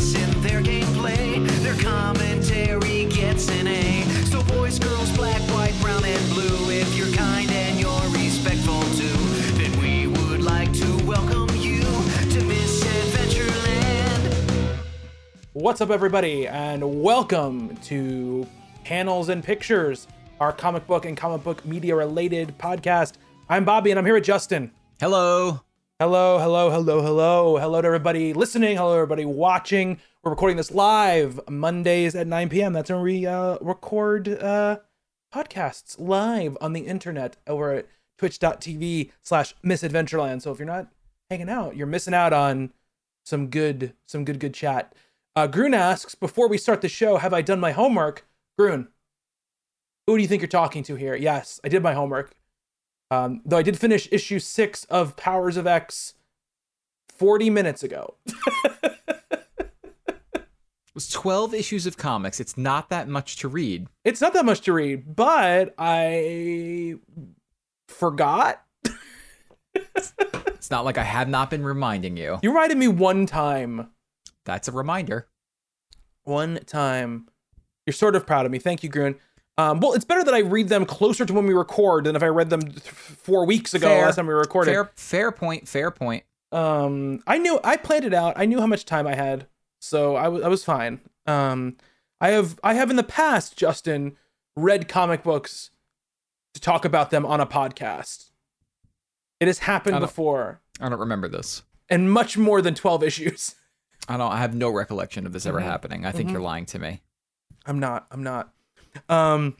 us in their gameplay. Their commentary gets an A. So boys, girls, black, white, brown, and blue. If you're kind and you're respectful too, then we would like to welcome you to Misadventureland. What's up, everybody, and welcome to Panels and Pictures, our comic book and comic book media related podcast. I'm Bobby, and I'm here with Justin. Hello. Hello, hello, hello, hello. Hello to everybody listening. Hello, everybody watching. We're recording this live Mondays at 9 p.m. That's when we uh, record uh, podcasts live on the internet over at twitch.tv slash misadventureland. So if you're not hanging out, you're missing out on some good, some good, good chat. Uh, Grun asks, before we start the show, have I done my homework? Grun, who do you think you're talking to here? Yes, I did my homework. Um, though I did finish issue six of Powers of X 40 minutes ago. It was 12 issues of comics. It's not that much to read. it's not that much to read, but I forgot. It's not like I have not been reminding you. You reminded me one time. That's a reminder. One time. You're sort of proud of me. Thank you, Grun. Um, well, it's better that I read them closer to when we record than if I read them th- four weeks ago Fair. last time we recorded. Fair fair point, fair point. um i knew i planned it out i knew how much time i had so i was i was fine um i have i have in the past justin read comic books to talk about them on a podcast it has happened I before I don't remember this. and much more than 12 issues I don't I have no recollection of this ever Mhm. happening. I think Mhm. you're lying to me. i'm not i'm not um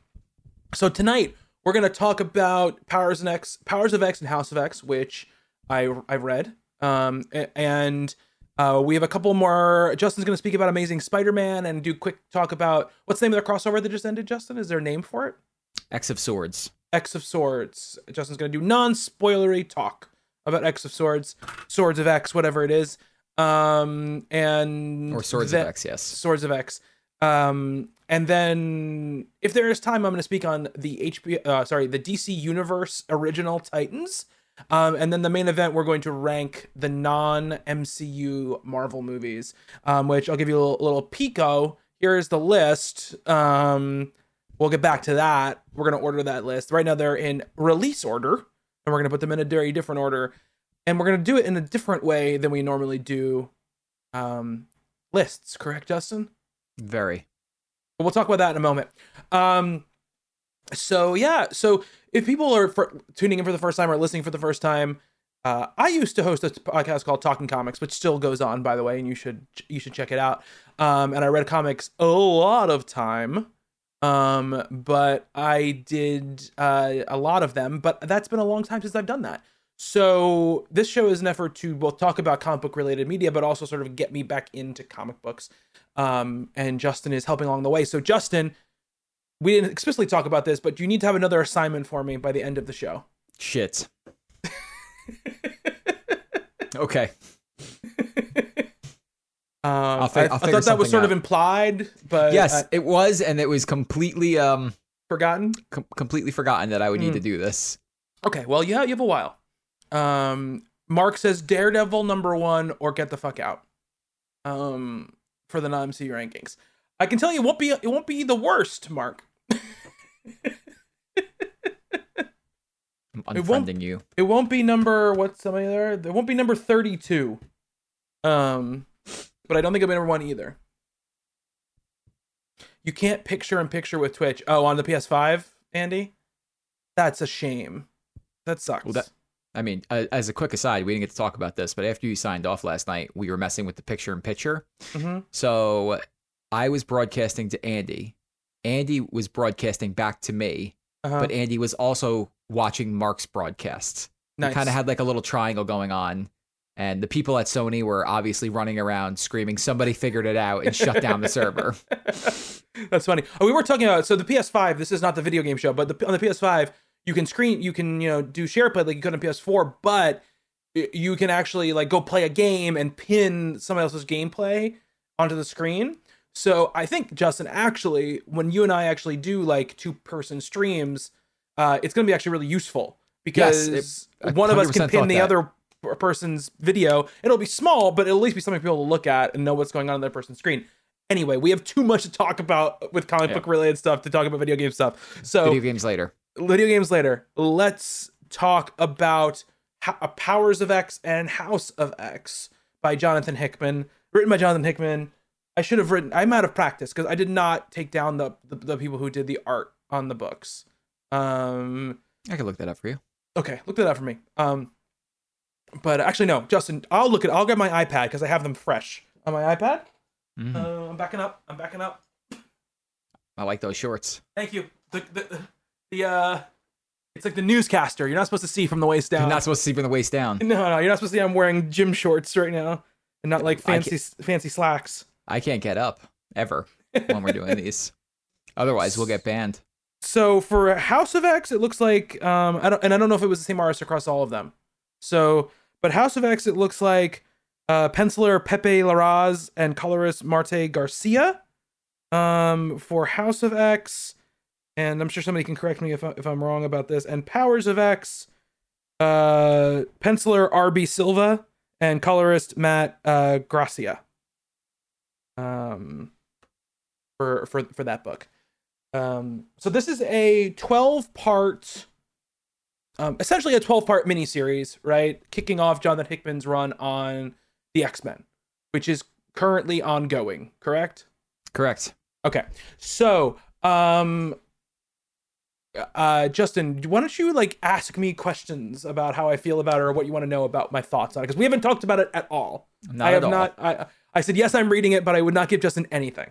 so tonight we're going to talk about powers and x powers of x and house of x which i i read um and uh, we have a couple more. Justin's going to speak about Amazing Spider-Man and do quick talk about what's the name of the crossover that just ended. Justin, is there a name for it? X of Swords. X of Swords. Justin's going to do non-spoilery talk about X of Swords, Swords of X, whatever it is, um, and Or Swords of X, yes. Swords of X. Um, and then if there is time, I'm going to speak on the HBO, uh, sorry, the DC Universe original Titans. Um, and then the main event, we're going to rank the non MCU Marvel movies, um, which I'll give you a little, little pico. Here's the list. Um, we'll get back to that. We're going to order that list. Right now, they're in release order, and we're going to put them in a very different order. And we're going to do it in a different way than we normally do um, lists, correct, Justin? Very. But we'll talk about that in a moment. Um, so yeah, so if people are for, tuning in for the first time or listening for the first time, uh, I used to host a podcast called Talking Comics, which still goes on, by the way, and you should you should check it out. Um, and I read comics a lot of time, um, but I did uh, a lot of them. But that's been a long time since I've done that. So this show is an effort to both talk about comic book related media, but also sort of get me back into comic books. Um, and Justin is helping along the way. So Justin, we didn't explicitly talk about this, but you need to have another assignment for me by the end of the show. Shit. okay. Um, fi- I, I thought that was sort of implied, but Yes, uh, it was and it was completely um forgotten. com- completely forgotten that I would need Mm. to do this. Okay, well, yeah, you have a while. Um, Mark says Daredevil number one or get the fuck out. Um, for the non MCU rankings, I can tell you it won't be it won't be the worst, Mark. I'm It won't- you. It won't be number what's somebody there? It won't be number thirty two. Um, but I don't think it'll be number one either. You can't picture in picture with Twitch. Oh, on the PS5, Andy. That's a shame. That sucks. Well, that- I mean, as a quick aside, we didn't get to talk about this, but after you signed off last night, we were messing with the picture in picture. Mhm. So I was broadcasting to Andy. Andy was broadcasting back to me, Uh-huh. but Andy was also watching Mark's broadcasts. nice. Kind of had like a little triangle going on. And the people at Sony were obviously running around screaming, somebody figured it out and shut down the server. That's funny. Oh, we were talking about so the PS5. This is not the video game show, but the, on the PS5, you can screen, you can you know do share play like you could on PS4, but you can actually like go play a game and pin somebody else's gameplay onto the screen. So I think Justin, actually, when you and I actually do like two person streams, uh, it's going to be actually really useful because I one of us can pin the that. other person's video, it'll be small, but it'll at least be something for people to look at and know what's going on in their person's screen. Anyway, we have too much to talk about with comic Yeah. book related stuff to talk about video game stuff. So Video games later. Video games later. Let's talk about Ho- uh, Powers of X and House of X by Jonathan Hickman, written by Jonathan Hickman. I should have written. I'm out of practice because I did not take down the, the the people who did the art on the books. Um. I can look that up for you. Okay, look that up for me. Um. But actually, no, Justin. I'll look at. I'll get my iPad because I have them fresh on my iPad. Mhm. Uh, I'm backing up. I'm backing up. I like those shorts. Thank you. The the the uh. It's like the newscaster. You're not supposed to see from the waist down. You're not supposed to see from the waist down. No, no, you're not supposed to see I'm wearing gym shorts right now and not like fancy fancy slacks. I can't get up ever when we're doing these. Otherwise, we'll get banned. So for House of X, it looks like um I don't and I don't know if it was the same artist across all of them. So, but House of X, it looks like uh penciler Pepe Larraz and colorist Marte Garcia. Um, for House of X, and I'm sure somebody can correct me if I, if I'm wrong about this. And Powers of X, uh, penciler RB Silva and colorist Matt uh Gracia. Um, for for for that book. Um, so this is a 12 part, um, essentially a 12 part miniseries, right? Kicking off Jonathan Hickman's run on the X Men, which is currently ongoing, correct? Correct. Okay. So, um, uh, Justin, why don't you like ask me questions about how I feel about it or what you want to know about my thoughts on it? Because we haven't talked about it at all. Not I at have all. not. I I said yes, I'm reading it, but I would not give Justin anything.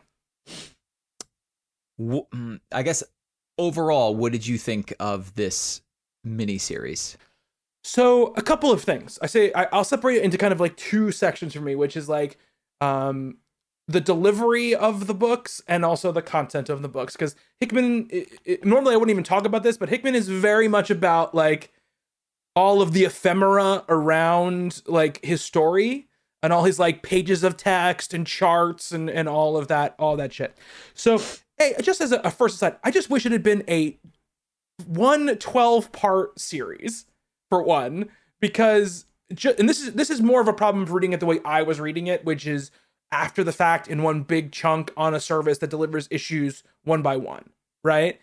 Mm, I guess overall, what did you think of this miniseries? So a couple of things. I say I, I'll separate it into kind of like two sections for me, which is like um the delivery of the books and also the content of the books. Because Hickman, i i normally I wouldn't even talk about this, but Hickman is very much about like all of the ephemera around like his story and all his like pages of text and charts and and all of that all that shit. So hey, just as a, a first aside, I just wish it had been a one 12 part series for one because ju- and this is this is more of a problem of reading it the way I was reading it, which is after the fact in one big chunk on a service that delivers issues one by one, right?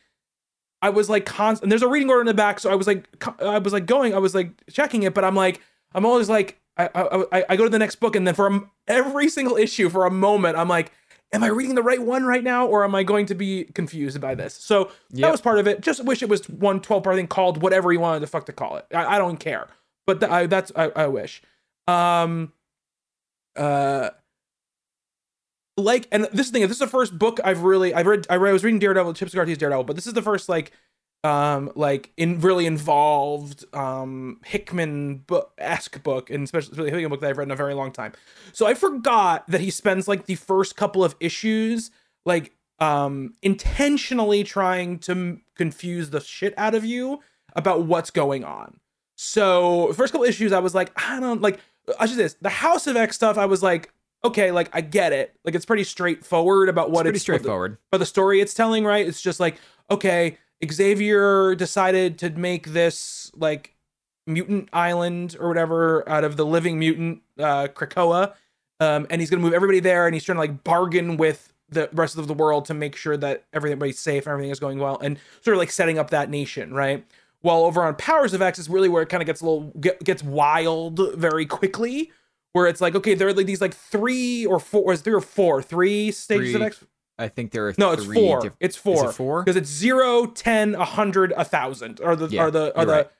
I was like constant. And there's a reading order in the back, so I was like, I was like going, I was like checking it, but I'm like, I'm always like, I I, I- go to the next book, and then for every single issue, for a moment, I'm like, am I reading the right one right now, or am I going to be confused by this? So that was part of it. Just wish it was one 12 part thing called whatever you wanted to fuck to call it. I, I don't care, but th- I, that's I, I wish. Um, uh, like, and this is the thing. This is the first book I've really I've read. I, read, I was reading Daredevil, Chip Zdarsky's Daredevil, but this is the first like, um, like in really involved um Hickman esque book, and especially Hickman book that I've read in a very long time. So I forgot that he spends like the first couple of issues like um intentionally trying to m- confuse the shit out of you about what's going on. So first couple issues, I was like, I don't like. I should say this: the House of X stuff. I was like, okay, like I get it. Like it's pretty straightforward about what Pretty it's what the- straightforward. but the story it's telling, right? It's just like, okay, Xavier decided to make this like mutant island or whatever out of the living mutant uh Krakoa. Um, and he's gonna move everybody there and he's trying to like bargain with the rest of the world to make sure that everybody's safe and everything is going well and sort of like setting up that nation, right? While over on Powers of X is really where it kind of gets a little get, gets wild very quickly, where it's like, okay, there are like these like three or four, or is three or four, three stages of Three. X. I think there are No, it's three four. diff- it's four. It four? Because it's zero, ten, a hundred, a thousand are the Yeah, are the are the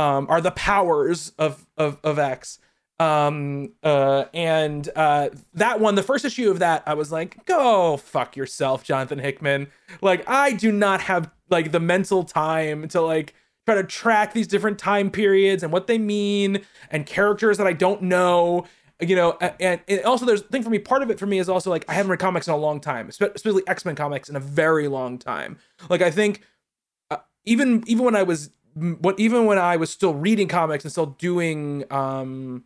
um are the powers of of of X. Um uh and uh that one, the first issue of that, I was like, go fuck yourself, Jonathan Hickman. Like, I do not have like the mental time to like try to track these different time periods and what they mean and characters that I don't know you know, and, and also there's the thing for me. Part of it for me is also like I haven't read comics in a long time, especially X Men comics in a very long time. Like I think uh, even even when I was what even when I was still reading comics and still doing um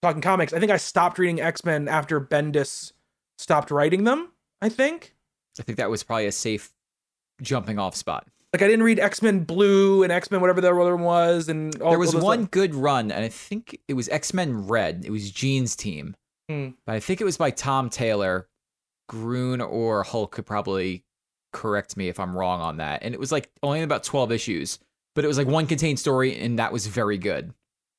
talking comics, I think I stopped reading X Men after Bendis stopped writing them. I think. I think that was probably a safe jumping off spot. Like I didn't read X Men Blue and X Men whatever the other one was, and all, there was one good run, and I think it was X Men Red. It was Jean's team, Hmm. but I think it was by Tom Taylor. Grun or Hulk could probably correct me if I'm wrong on that. And it was like only about 12 issues, but it was like one contained story, and that was very good.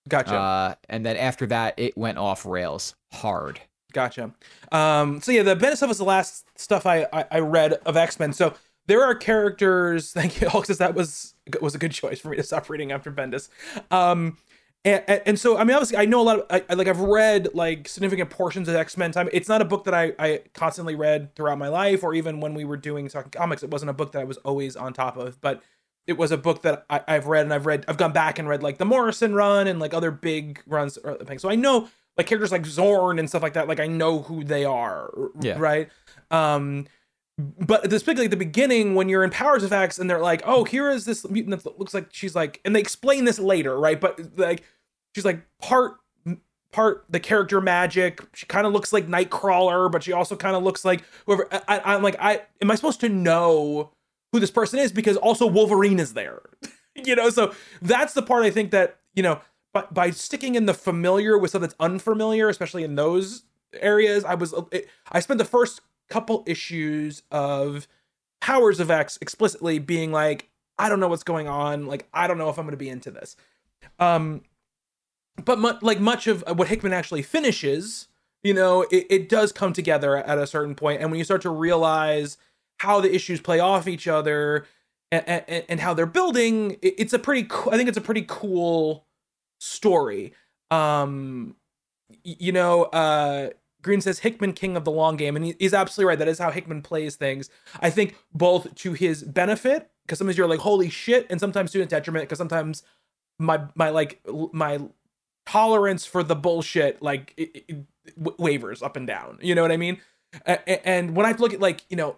Gotcha. Uh, and then after that, it went off rails hard. Gotcha. Um, so yeah, the Bendis stuff was the last stuff I I, I read of X Men. So there are characters. Thank you, says that was was a good choice for me to stop reading after Bendis. Um, and, and, so I mean, obviously, I know a lot of I, I- like I've read like significant portions of X Men time. It's not a book that I I constantly read throughout my life, or even when we were doing talking comics, it wasn't a book that I was always on top of, but. It was a book that I, I've read and I've read. I've gone back and read like the Morrison run and like other big runs or things. So I know like characters like Zorn and stuff like that. Like I know who they are, Yeah. right? Um, but specifically at the beginning when you're in Powers of X and they're like, oh, here is this mutant that looks like she's like, and they explain this later, right? But like, she's like part part the character Magik. She kind of looks like Nightcrawler, but she also kind of looks like whoever. I, I'm like, I am I supposed to know who this person is because also Wolverine is there, you know? So that's the part I think that you know, by, by sticking in the familiar with stuff that's unfamiliar, especially in those areas, I was it, I spent the first couple issues of Powers of X explicitly being like, I don't know what's going on, like I don't know if I'm going to be into this. Um, but mu- like much of what Hickman actually finishes, you know, it, it does come together at a certain point, and when you start to realize how the issues play off each other and, and, and how they're building, it, it's a pretty. co- I think it's a pretty cool story. Um, you know, uh, Green says Hickman king of the long game, and he, he's absolutely right. That is how Hickman plays things. I think both to his benefit, because sometimes you're like, holy shit, and sometimes to his detriment, because sometimes my my like my tolerance for the bullshit like it, it, wavers up and down. You know what I mean? And when I look at like you know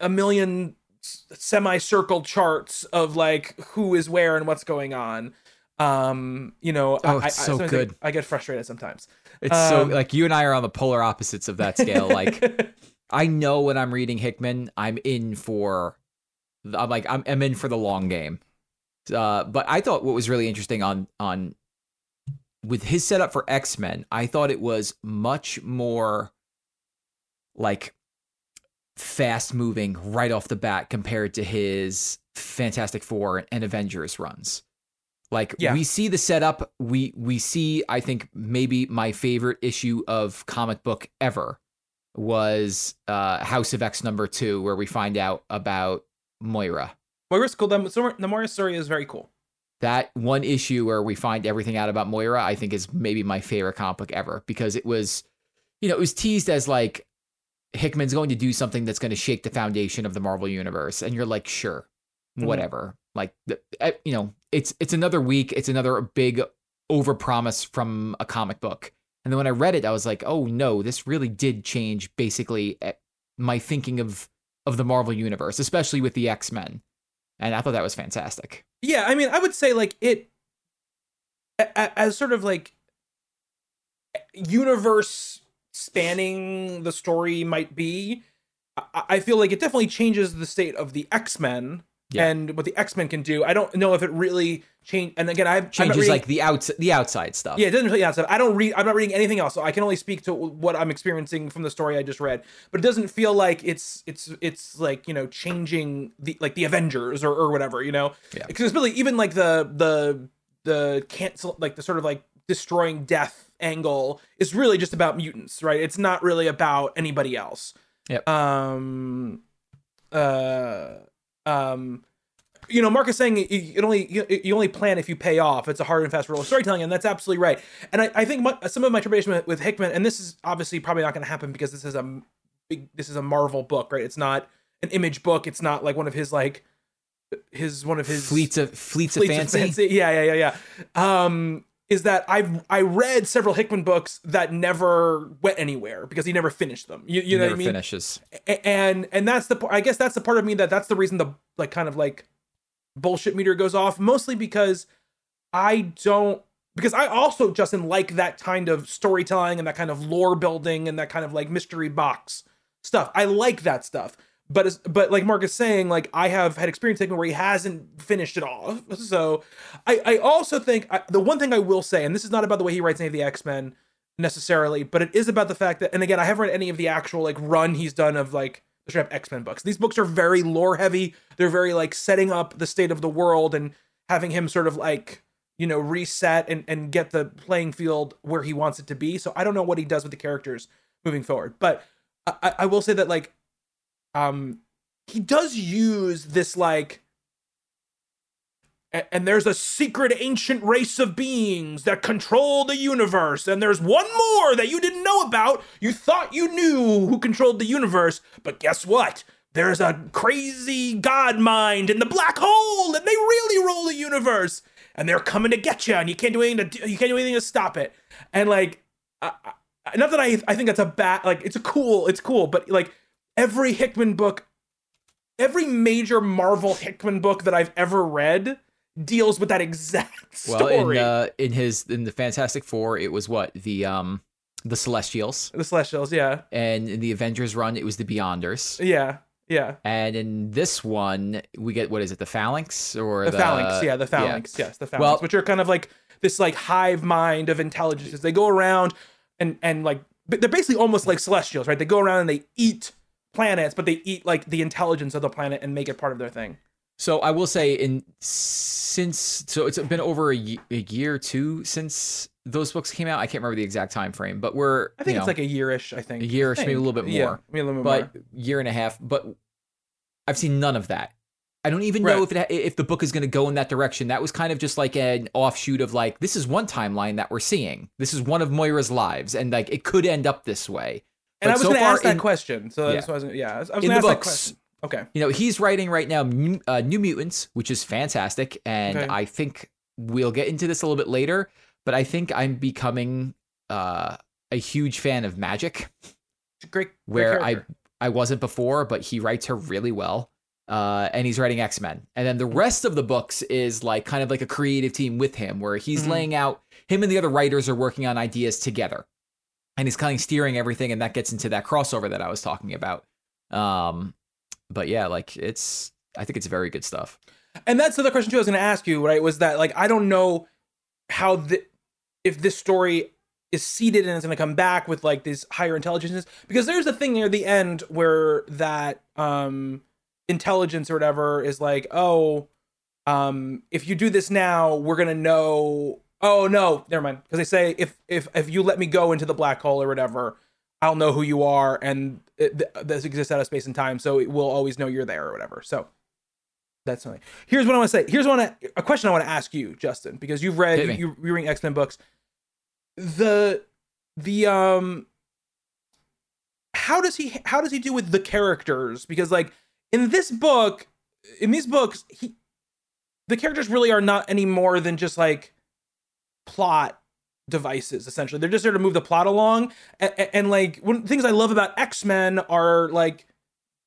a, million semicircle charts of like who is where and what's going on, um, you know, Oh, I, it's I, so I- good. I get frustrated sometimes. It's so Um, like you and I are on the polar opposites of that scale. Like I know when I'm reading Hickman, I'm in for, I'm like I'm, I'm in for the long game. Uh, but I thought what was really interesting on on with his setup for X Men, I thought it was much more like fast moving right off the bat compared to his Fantastic Four and Avengers runs. Like Yeah. we see the setup, we we see I think maybe my favorite issue of comic book ever was uh House of X number 2 where we find out about Moira. Moira's cool. The, the Moira story is very cool. That one issue where we find everything out about Moira, I think is maybe my favorite comic book ever because it was you know, it was teased as like Hickman's going to do something that's going to shake the foundation of the Marvel universe and you're like, sure. Mhm. Whatever. Like the- eh, you know, it's it's another week, it's another big overpromise from a comic book. And then when I read it, I was like, "Oh no, this really did change basically eh, my thinking of of the Marvel universe, especially with the X-Men." And I thought that was fantastic. Yeah, I mean, I would say like it as sort of like universe spanning the story might be. I feel like it definitely changes the state of the X Men Yeah. and what the X Men can do. I don't know if it really changed. And again, I've I'm Changes reading- like the outs the outside stuff. yeah, it doesn't really outside. I don't read I'm not reading anything else, so I can only speak to what I'm experiencing from the story I just read. But it doesn't feel like it's it's it's like, you know, changing the like the Avengers or, or whatever, you know? Yeah. Because it's really even like the the the cancel like the sort of like destroying death angle is really just about mutants, right? It's not really about anybody else. Yep. Um uh um you know, Mark is saying you, you only you, only plan if you pay off. It's a hard and fast rule of storytelling, and that's absolutely right. And I, I think my, some of my trepidation with, Hickman, and this is obviously probably not going to happen because this is a big, this is a Marvel book, right? It's not an image book. It's not like one of his like his one of his Fleets of fleets, Fleets of fancy. Yeah, yeah, yeah, yeah. Um, is that I've I read several Hickman books that never went anywhere because he never finished them. You, you know what I mean? finishes. And and that's the I guess that's the part of me that that's the reason the like kind of like bullshit meter goes off mostly because I don't because I also Justin like that kind of storytelling and that kind of lore building and that kind of like mystery box stuff. I like that stuff. But but like Mark is saying, like I have had experience taking where he hasn't finished it off. So I I also think I, the one thing I will say, and this is not about the way he writes any of the X Men necessarily, but it is about the fact that, and again, I haven't read any of the actual like run he's done of like the straight X Men books. These books are very lore heavy. They're very like setting up the state of the world and having him sort of like you know reset and and get the playing field where he wants it to be. So I don't know what he does with the characters moving forward, but I, I will say that like um he does use this like and there's a secret ancient race of beings that control the universe and there's one more that you didn't know about. You thought you knew who controlled the universe but guess what? There's a crazy god mind in the black hole and they really rule the universe and they're coming to get you and you can't do anything to you can't do anything to stop it. And like I, not that I I think that's a bad like it's a cool it's cool but like every Hickman book every major Marvel Hickman book that I've ever read deals with that exact Well, story. in uh, in his in the Fantastic Four, it was what the um the Celestials, the Celestials, yeah, and in the Avengers run, it was the Beyonders, yeah, yeah. and in this one, we get what is it, the Phalanx or The, phalanx, yeah, the phalanx, yes, the phalanx, Well- which are kind of like this like hive mind of intelligences. They go around and and like they're basically almost like Celestials, right? They go around and they eat planets, but they eat like the intelligence of the planet and make it part of their thing. So I will say, in since so it's been over a, year or two since those books came out. I can't remember the exact time frame, but we're I think you it's like a yearish. I think a yearish, maybe a little bit more. Yeah, maybe a little bit but more. year and a half. But I've seen none of that. I don't even know if it ha- if the book is going to go in that direction. That was kind of just like an offshoot of like this is one timeline that we're seeing. This is one of Moira's lives, and like it could end up this way. And But I was so going to ask that in- question. So Yeah. that's what I was, yeah, I was, I was In the ask that books, question. Okay. you know, he's writing right now New, uh, New Mutants, which is fantastic, and Okay. I think we'll get into this a little bit later. But I think I'm becoming uh, a huge fan of Magik, great, great where I character. I wasn't before, but he writes her really well. Uh, and he's writing X Men, and then the rest of the books is like kind of like a creative team with him, where he's Mhm. laying out him and the other writers are working on ideas together, and he's kind of steering everything, and that gets into that crossover that I was talking about. Um, but yeah, like it's I think it's very good stuff. And that's the other question too. I was going to ask you, right? Was that like I don't know how the if this story is seated and it's going to come back with like these higher intelligences because there's a thing near the end where that um intelligence or whatever is like, oh, um, if you do this now, we're gonna know. Oh no, never mind. Because they say if if if you let me go into the black hole or whatever, I'll know who you are, and it, th- this exists out of space and time, so it will always know you're there or whatever. So that's something. Here's what I want to say. Here's one a question I want to ask you, Justin, because you've read you, you're reading X Men books. The the um how does he how does he do with the characters? Because like in this book, in these books, he the characters really are not any more than just like plot devices essentially they're just there to move the plot along and, and, like one things i love about x-men are like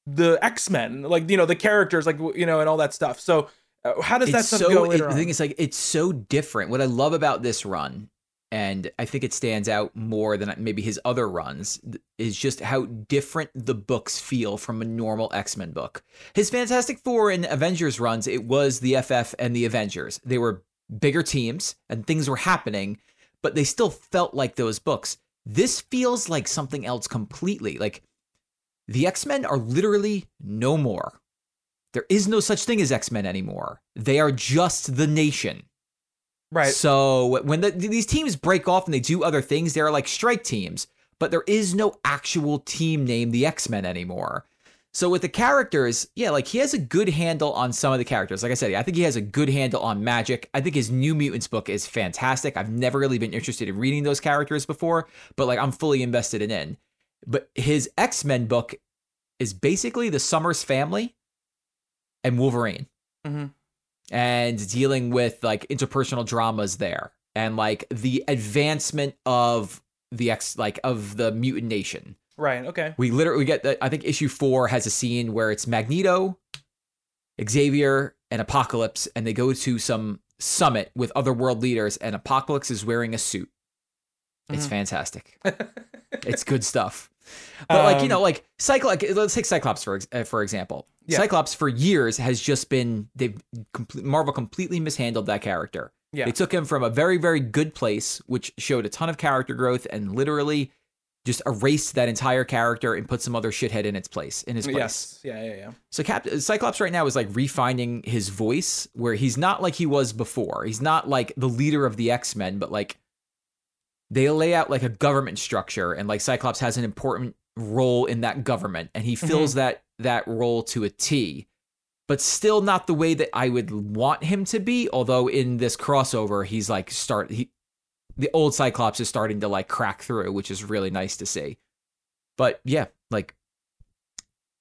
the x-men like you know the characters like you know and all that stuff so uh, how does that it's stuff so go it- later the thing is like it's so different. What I love about this run, and I think it stands out more than maybe his other runs, is just how different the books feel from a normal X Men book. His Fantastic Four and Avengers runs, it was the FF and the Avengers. They were bigger teams and things were happening, but they still felt like those books. This feels like something else completely. Like the X Men are literally no more. There is no such thing as X Men anymore. They are just the nation. right So when the, these teams break off and they do other things, they're like strike teams, but there is no actual team named the X Men anymore. So with the characters, yeah, like he has a good handle on some of the characters. Like I said, I think he has a good handle on Magik. I think his New Mutants book is fantastic. I've never really been interested in reading those characters before, but like I'm fully invested in it. But his X Men book is basically the Summers family and Wolverine Mhm. and dealing with like interpersonal dramas there and like the advancement of the ex like of the mutant nation right okay we literally get the, i think issue four has a scene where it's magneto xavier and apocalypse and they go to some summit with other world leaders and apocalypse is wearing a suit it's Mhm. fantastic it's good stuff But like you Um, know, like Cyclops. Let's take Cyclops for uh, for example. Yeah. Cyclops for years has just been they've complete, Marvel completely mishandled that character. Yeah. They took him from a very very good place, which showed a ton of character growth, and literally just erased that entire character and put some other shithead in its place in his place. Yes. Yeah. Yeah. Yeah. So Cap- Cyclops right now is like refining his voice, where he's not like he was before. He's not like the leader of the X Men, but like they lay out like a government structure, and like Cyclops has an important role in that government, and he mm-hmm. fills that that role to a T. But still not the way that I would want him to be. Although in this crossover, he's like start he, the old Cyclops is starting to like crack through, which is really nice to see. But yeah, like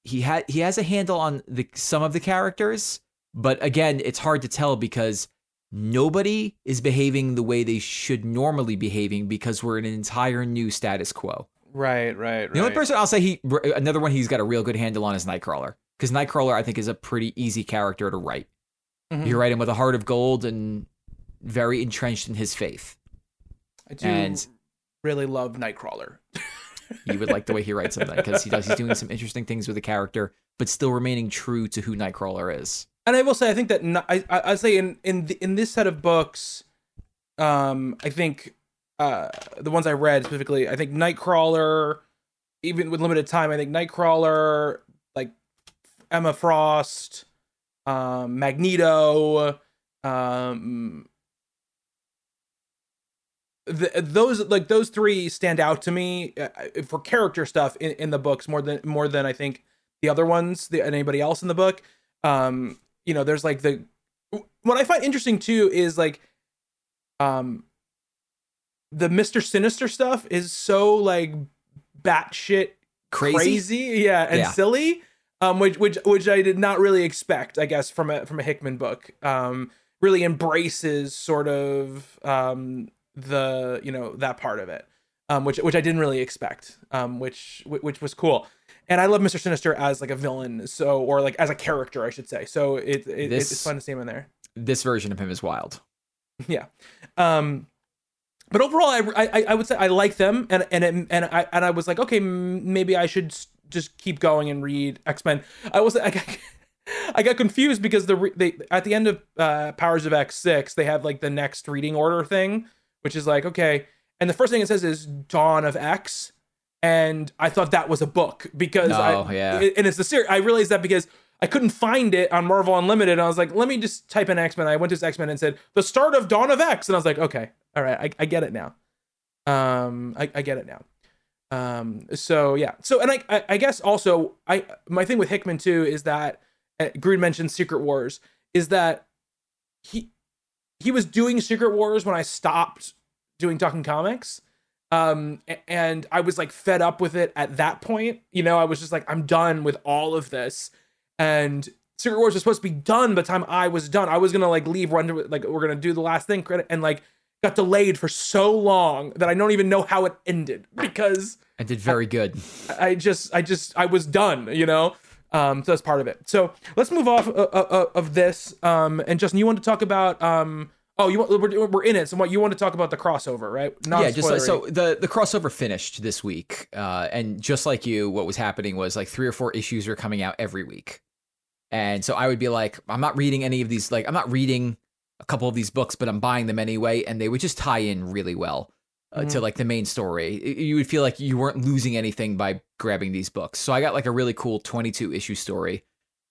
he had he has a handle on the some of the characters, but again, it's hard to tell because nobody is behaving the way they should normally behaving because we're in an entire new status quo. Right. Right. Right. The only person I'll say he another one he's got a real good handle on is Nightcrawler because Nightcrawler I think is a pretty easy character to write. Mhm. You write him with a heart of gold and very entrenched in his faith. I do and- really love Nightcrawler. You would like the way he writes something because he does. He's doing some interesting things with the character, but still remaining true to who Nightcrawler is. and I will say, I think that I I I'd say in in the, in this set of books, um, I think uh the ones I read specifically, I think Nightcrawler, even with limited time, I think Nightcrawler, like Emma Frost, um, Magneto, um. The, those like those three stand out to me uh, for character stuff in, in the books more than more than I think the other ones the, anybody else in the book um you know there's like the what i find interesting too is like um the mr sinister stuff is so like batshit Crazy. crazy, yeah and Yeah. silly um which which which i did not really expect i guess from a from a hickman book um really embraces sort of um the you know that part of it um which which i didn't really expect um which which was cool and I love Mr. Sinister as like a villain, so or like as a character, I should say. So it, it This- it's fun to see him in there. This version of him is wild. Yeah, um, but overall, I, I I would say I like them, and and it, and I and I was like, okay, m- maybe I should just keep going and read X Men. I was I got, I got confused because the re- they at the end of uh, Powers of X six they have like the next reading order thing, which is like okay, and the first thing it says is Dawn of X, and I thought that was a book because Oh, I yeah. and it's the series. I realized that because I couldn't find it on Marvel Unlimited. And I was like, let me just type in X Men. I went to X Men and said the start of Dawn of X, and I was like, okay, all right, I, I get it now. Um, I, I get it now. Um, so yeah, so and I, I I guess also I my thing with Hickman too is that uh, Green mentioned Secret Wars is that he he was doing Secret Wars when I stopped doing Talking Comics um and i was like fed up with it at that point you know i was just like i'm done with all of this and secret wars was supposed to be done by the time i was done i was gonna like leave run to like we're gonna do the last thing credit and like got delayed for so long that i don't even know how it ended because I did very good. I just, I just, I was done, you know. Um, so that's part of it. So let's move off uh, uh, uh, of this. Um, and Justin, you want to talk about um, oh, you want we're, we're in it. So what you want to talk about the crossover, right? Not yeah, just like, so the the crossover finished this week, uh, and just like you, what was happening was like three or four issues were coming out every week, and so I would be like, I'm not reading any of these, like I'm not reading a couple of these books, but I'm buying them anyway, and they would just tie in really well uh, to like the main story. You would feel like you weren't losing anything by grabbing these books. So I got like a really cool 22 issue story.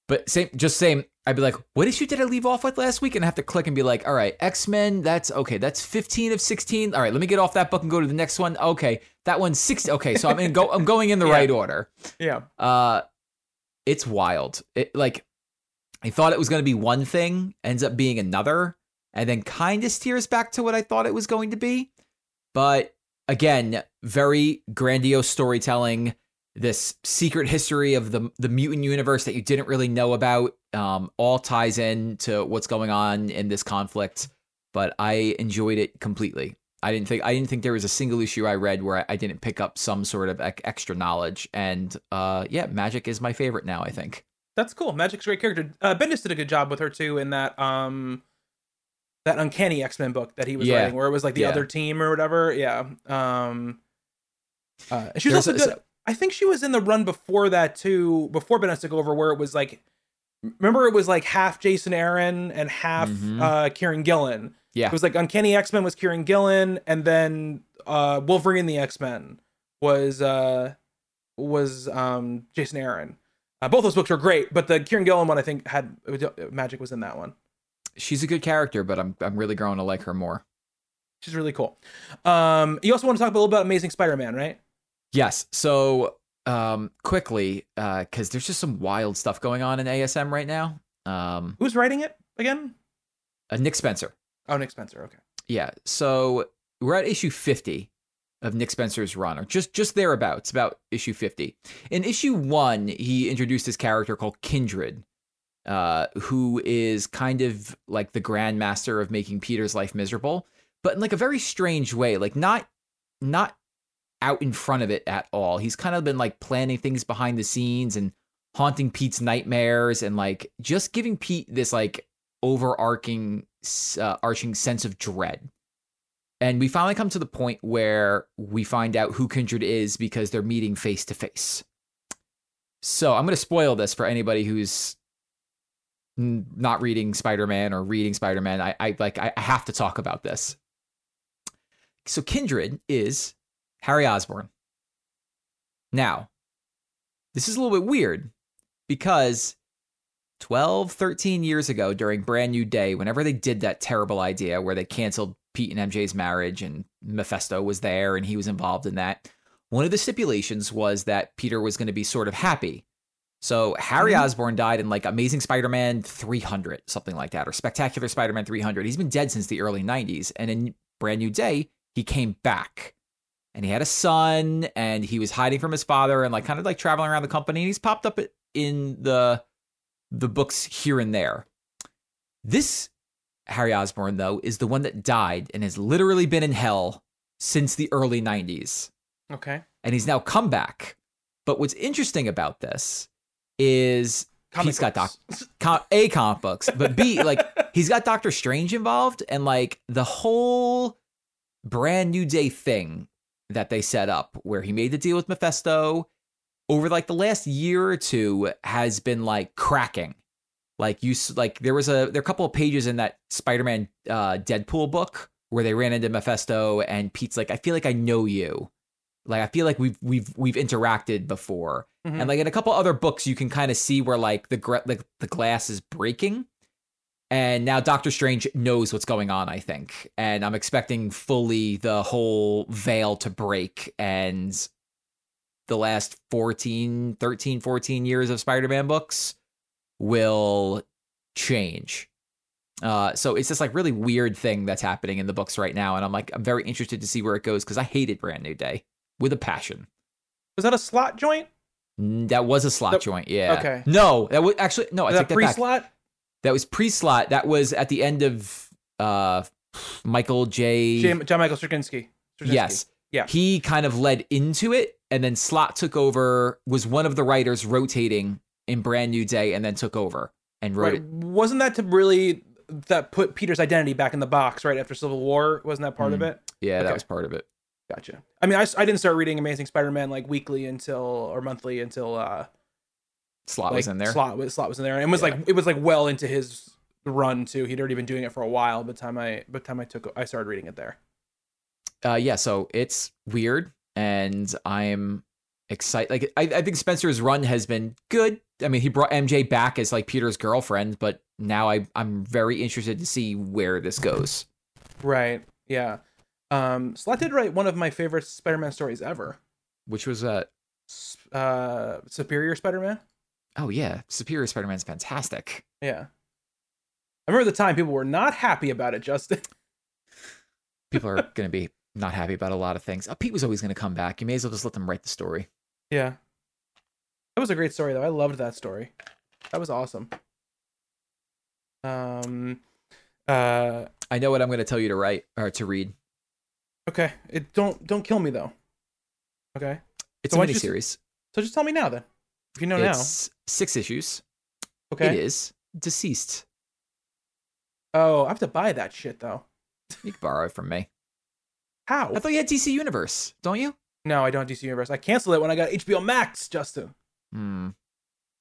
But same, just same. I'd be like, "What issue did I leave off with last week?" And I have to click and be like, "All right, X Men. That's okay. That's 15 of 16. All right, let me get off that book and go to the next one. Okay, that one's 60. Okay, so I'm in go. I'm going in the Yeah. right order. yeah, Uh, it's wild. It like I thought it was going to be one thing, ends up being another, and then kind of steers back to what I thought it was going to be. But again, very grandiose storytelling. This secret history of the the mutant universe that you didn't really know about, um, all ties in to what's going on in this conflict. But I enjoyed it completely. I didn't think I didn't think there was a single issue I read where I, I didn't pick up some sort of ec- extra knowledge. And uh, yeah, Magik is my favorite now. I think. that's cool. Magik's a great character. Uh, Bendis did a good job with her too in that um, that Uncanny X Men book that he was Yeah. writing, where it was like the Yeah. other team or whatever. Yeah. Um, uh, and she was There's also a- good. I think she was in the run before that too, before Bendis took over, where it was like, remember it was like half Jason Aaron and half Mhm. uh Kieron Gillen. Yeah. It was like Uncanny X Men was Kieron Gillen, and then uh Wolverine the X Men was uh was um Jason Aaron. Uh, both those books were great, but the Kieron Gillen one I think had Magik was in that one. She's a good character, but I'm I'm really growing to like her more. She's really cool. Um, you also want to talk a little about Amazing Spider-Man, right? Yes. So um, quickly, because there's just some wild stuff going on in ASM right now. Um, Who's writing it again? uh, Nick Spencer. Oh, Nick Spencer. Okay. Yeah. So we're at issue 50 of Nick Spencer's run, or just just thereabouts, about issue 50. In issue one, he introduced this character called Kindred, uh, who is kind of like the grandmaster of making Peter's life miserable, but in like a very strange way, like not not out in front of it at all. He's kind of been like planning things behind the scenes and haunting Pete's nightmares and like just giving Pete this like overarching uh, arching sense of dread. And we finally come to the point where we find out who Kindred is because they're meeting face to face. So I'm going to spoil this for anybody who's not reading Spider-Man or reading Spider-Man. I, I like I have to talk about this. So Kindred is Harry Osborn. Now, this is a little bit weird because 12, 13 years ago during Brand New Day, whenever they did that terrible idea where they canceled Pete and MJ's marriage and Mephisto was there and he was involved in that, one of the stipulations was that Peter was going to be sort of happy. So Harry Mhm. Osborn died in like Amazing Spider-Man 300, something like that, or Spectacular Spider-Man 300. He's been dead since the early 90s. And in Brand New Day, he came back. And he had a son and he was hiding from his father and like kind of like traveling around the company. And he's popped up in the the books here and there. This Harry Osborn, though, is the one that died and has literally been in hell since the early 90s. Okay. And he's now come back. But what's interesting about this is Comic he's got doc- com- A comic books, but B, like he's got Doctor Strange involved and like the whole brand new day thing that they set up where he made the deal with Mephisto over like the last year or two has been like cracking. Like you like there was a there are a couple of pages in that Spider-Man uh Deadpool book where they ran into Mephisto and Pete's like I feel like I know you. Like I feel like we've we've we've interacted before. Mhm. And like in a couple other books you can kind of see where like the like the glass is breaking. And now Doctor Strange knows what's going on, I think. And I'm expecting fully the whole veil to break and the last 14, 13, 14 years of Spider-Man books will change. Uh, so it's this like really weird thing that's happening in the books right now, and I'm like I'm very interested to see where it goes because I hated Brand New Day with a passion. Was that a Slott joint? Mm, That was a Slott That- joint, yeah. okay. No, that was actually no. I Was take that that pre-Slott? That was pre-Slott. That was at the end of uh, Michael J. J- John Michael Straczynski. Straczynski. Yes. Yeah. He kind of led into it, and then Slott took over. Was one of the writers rotating in Brand New Day, and then took over and wrote Right. it. Wasn't that to really that put Peter's identity back in the box right after Civil War? Wasn't that part of Mm. it? Yeah, that was part of it. Gotcha. I mean, I, I didn't start reading Amazing Spider-Man like weekly until or monthly until uh Slott like was in there. Slott was Slott was in there, and it was Yeah. like it was like well into his run too. He'd already been doing it for a while. By the time I by the time I took I started reading it there. uh yeah so it's weird and i'm excited like I, I think spencer's run has been good i mean he brought mj back as like peter's girlfriend but now I, i'm very interested to see where this goes Right. Yeah. Um, Slott did write one of my favorite Spider-Man stories ever. which was uh S- Uh, Superior Spider-Man. oh yeah superior spider-man's fantastic Yeah. I remember the time people were not happy about it, Justin. people are gonna be not happy about a lot of things oh, pete was always gonna come back you may as well just let them write the story Yeah. That was a great story though. I loved that story. That was awesome. Um uh i know what i'm gonna tell you to write or to read okay. It don't don't kill me though. Okay. it's So a why'd you s- miniseries So just tell me now then. If you know now. it's six issues. Okay. it is DCeased Oh, I have to buy that shit though. you can borrow it from me How? i thought you had dc universe don't you No, I don't have DC Universe. I canceled it when I got HBO Max, Justin. Hmm.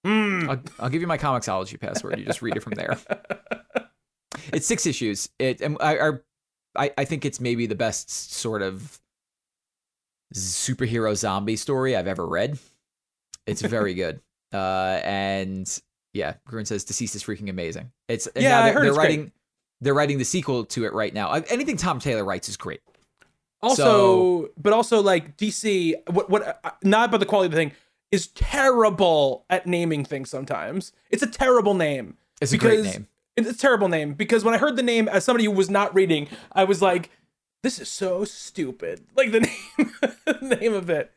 Mm. I'll, I'll give you my Comixology password. You just read it from there. It's six issues. It and I, are- I I think it's maybe the best sort of superhero zombie story I've ever read. It's very good. Uh, and yeah, Gruen says DCeased is freaking amazing. It's and Yeah, now they're, heard they're it's great. writing they're writing the sequel to it right now. Anything Tom Taylor writes is great. Also, So- but also like DC, what what uh, not about the quality of the thing is terrible at naming things. Sometimes it's a terrible name. It's a great name. It's a terrible name because when I heard the name as somebody who was not reading, I was like, "This is so stupid." Like the name, the name of it.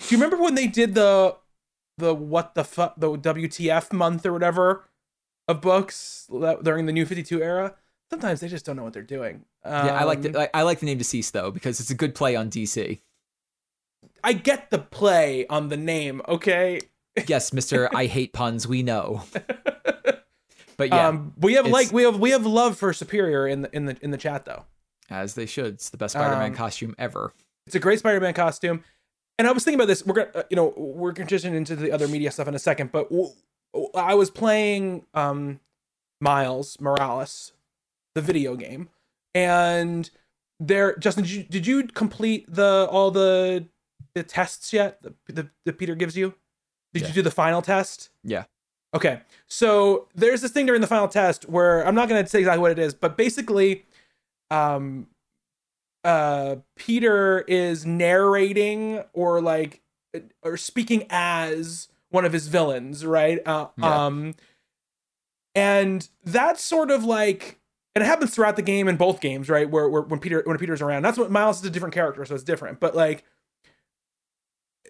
Do you remember when they did the the what the fuck the WTF month or whatever of books during the New Fifty Two era? Sometimes they just don't know what they're doing. Yeah, I like Um, the, I, I like the name DCeased though because it's a good play on DC. I get the play on the name, okay? Yes, Mister, I hate puns. We know. But yeah, Um, we have like we have we have love for Superior in the in the in the chat though. as they should. It's the best Spider-Man um, costume ever. It's a great Spider-Man costume, and I was thinking about this. We're gonna uh, you know we're gonna into the other media stuff in a second, but w- I was playing um Miles Morales, the video game, and there Justin, did you, did you complete the all the the tests yet? The the, the Peter gives you. Did Yeah. you do the final test? Yeah. Okay. So there's this thing during the final test where I'm not going to say exactly what it is, but basically, um, uh, Peter is narrating or like, or speaking as one of his villains, right? Uh, Yeah. Um, and that's sort of like, and it happens throughout the game in both games, right? Where, where when Peter when Peter's around, that's what Miles is a different character, so it's different. But like,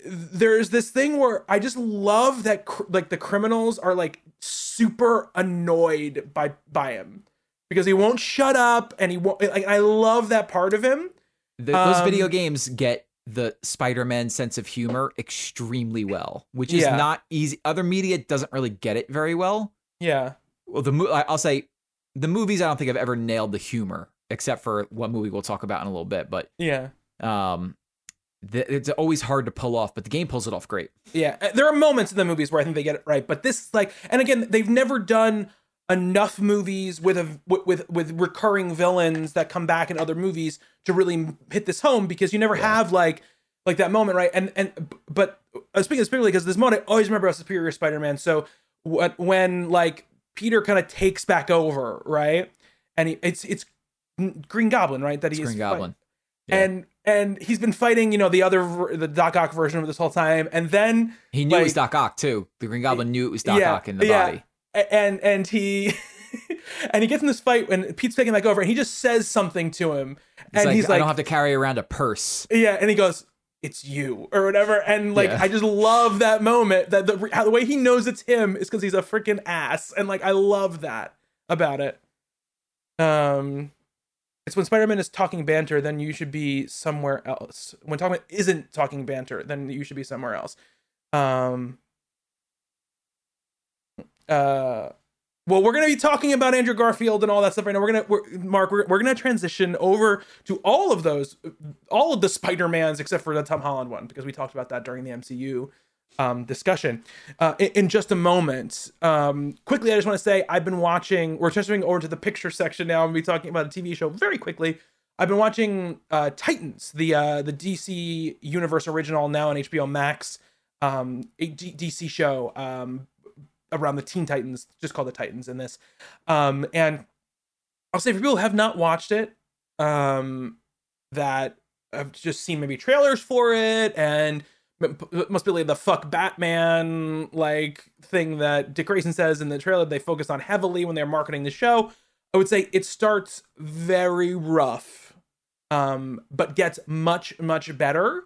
there's this thing where I just love that cr- like the criminals are like super annoyed by by him because he won't shut up and he won't like I love that part of him. Th those um, video games get the Spider-Man sense of humor extremely well, which is Yeah. not easy. Other media doesn't really get it very well. Yeah. Well, the I'll say the movies I don't think I've ever nailed the humor, except for one movie we'll talk about in a little bit. But Yeah. um, it's always hard to pull off. But the game pulls it off great. Yeah, uh, there are moments in the movies where I think they get it right, but this like, and again, they've never done enough movies with a with with, recurring villains that come back in other movies to really hit this home because you never Yeah. have like like that moment, right? And and but uh, speaking specifically because this moment, I always remember about Superior Spider-Man. So what when like Peter kind of takes back over, right? And he, it's it's Green Goblin, right? That he's Green Goblin. Yeah. and and he's been fighting, you know, the other the Doc Ock version of this whole time, and then He knew it was Doc Ock too. The Green Goblin knew it was Doc Yeah, Ock in the yeah. body. And and he and he gets in this fight when Pete's taking back over and he just says something to him He's and like, he's like, I don't have to carry around a purse. yeah and he goes it's you or whatever and like Yeah. I just love that moment that the how the way he knows it's him is because he's a freaking ass and like I love that about it um it's when Spider-Man is talking banter then you should be somewhere else. When talking isn't talking banter then you should be somewhere else. Um uh well we're to be talking about andrew garfield and all that stuff right now. We're to we're, mark we're, we're to transition over to all of those all of the spider-mans except for the tom holland one because we talked about that during the mcu um, discussion uh, in, in just a moment um, quickly i just want to say i've been watching we're transitioning over to the picture section now and we'll be talking about a tv show very quickly i've been watching uh, titans the uh, the dc universe original now on hbo max um, dc show um, around the Teen Titans, just called the Titans in this. Um, and I'll say for people who have not watched it, um, that have just seen maybe trailers for it and must be like the fuck Batman like thing that Dick Grayson says in the trailer they focus on heavily when they're marketing the show. I would say it starts very rough, um, but gets much, much better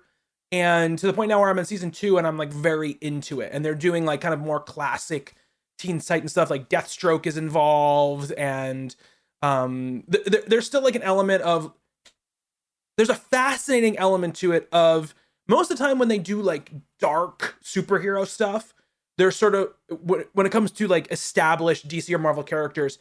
and to the point now where I'm in season two and I'm like very into it. And they're doing like kind of more classic Teen sight and stuff, like Deathstroke is involved, and um, th- th- there's still like an element of there's a fascinating element to it of most of the time when they do like dark superhero stuff, they're sort of when it comes to like established DC or Marvel characters,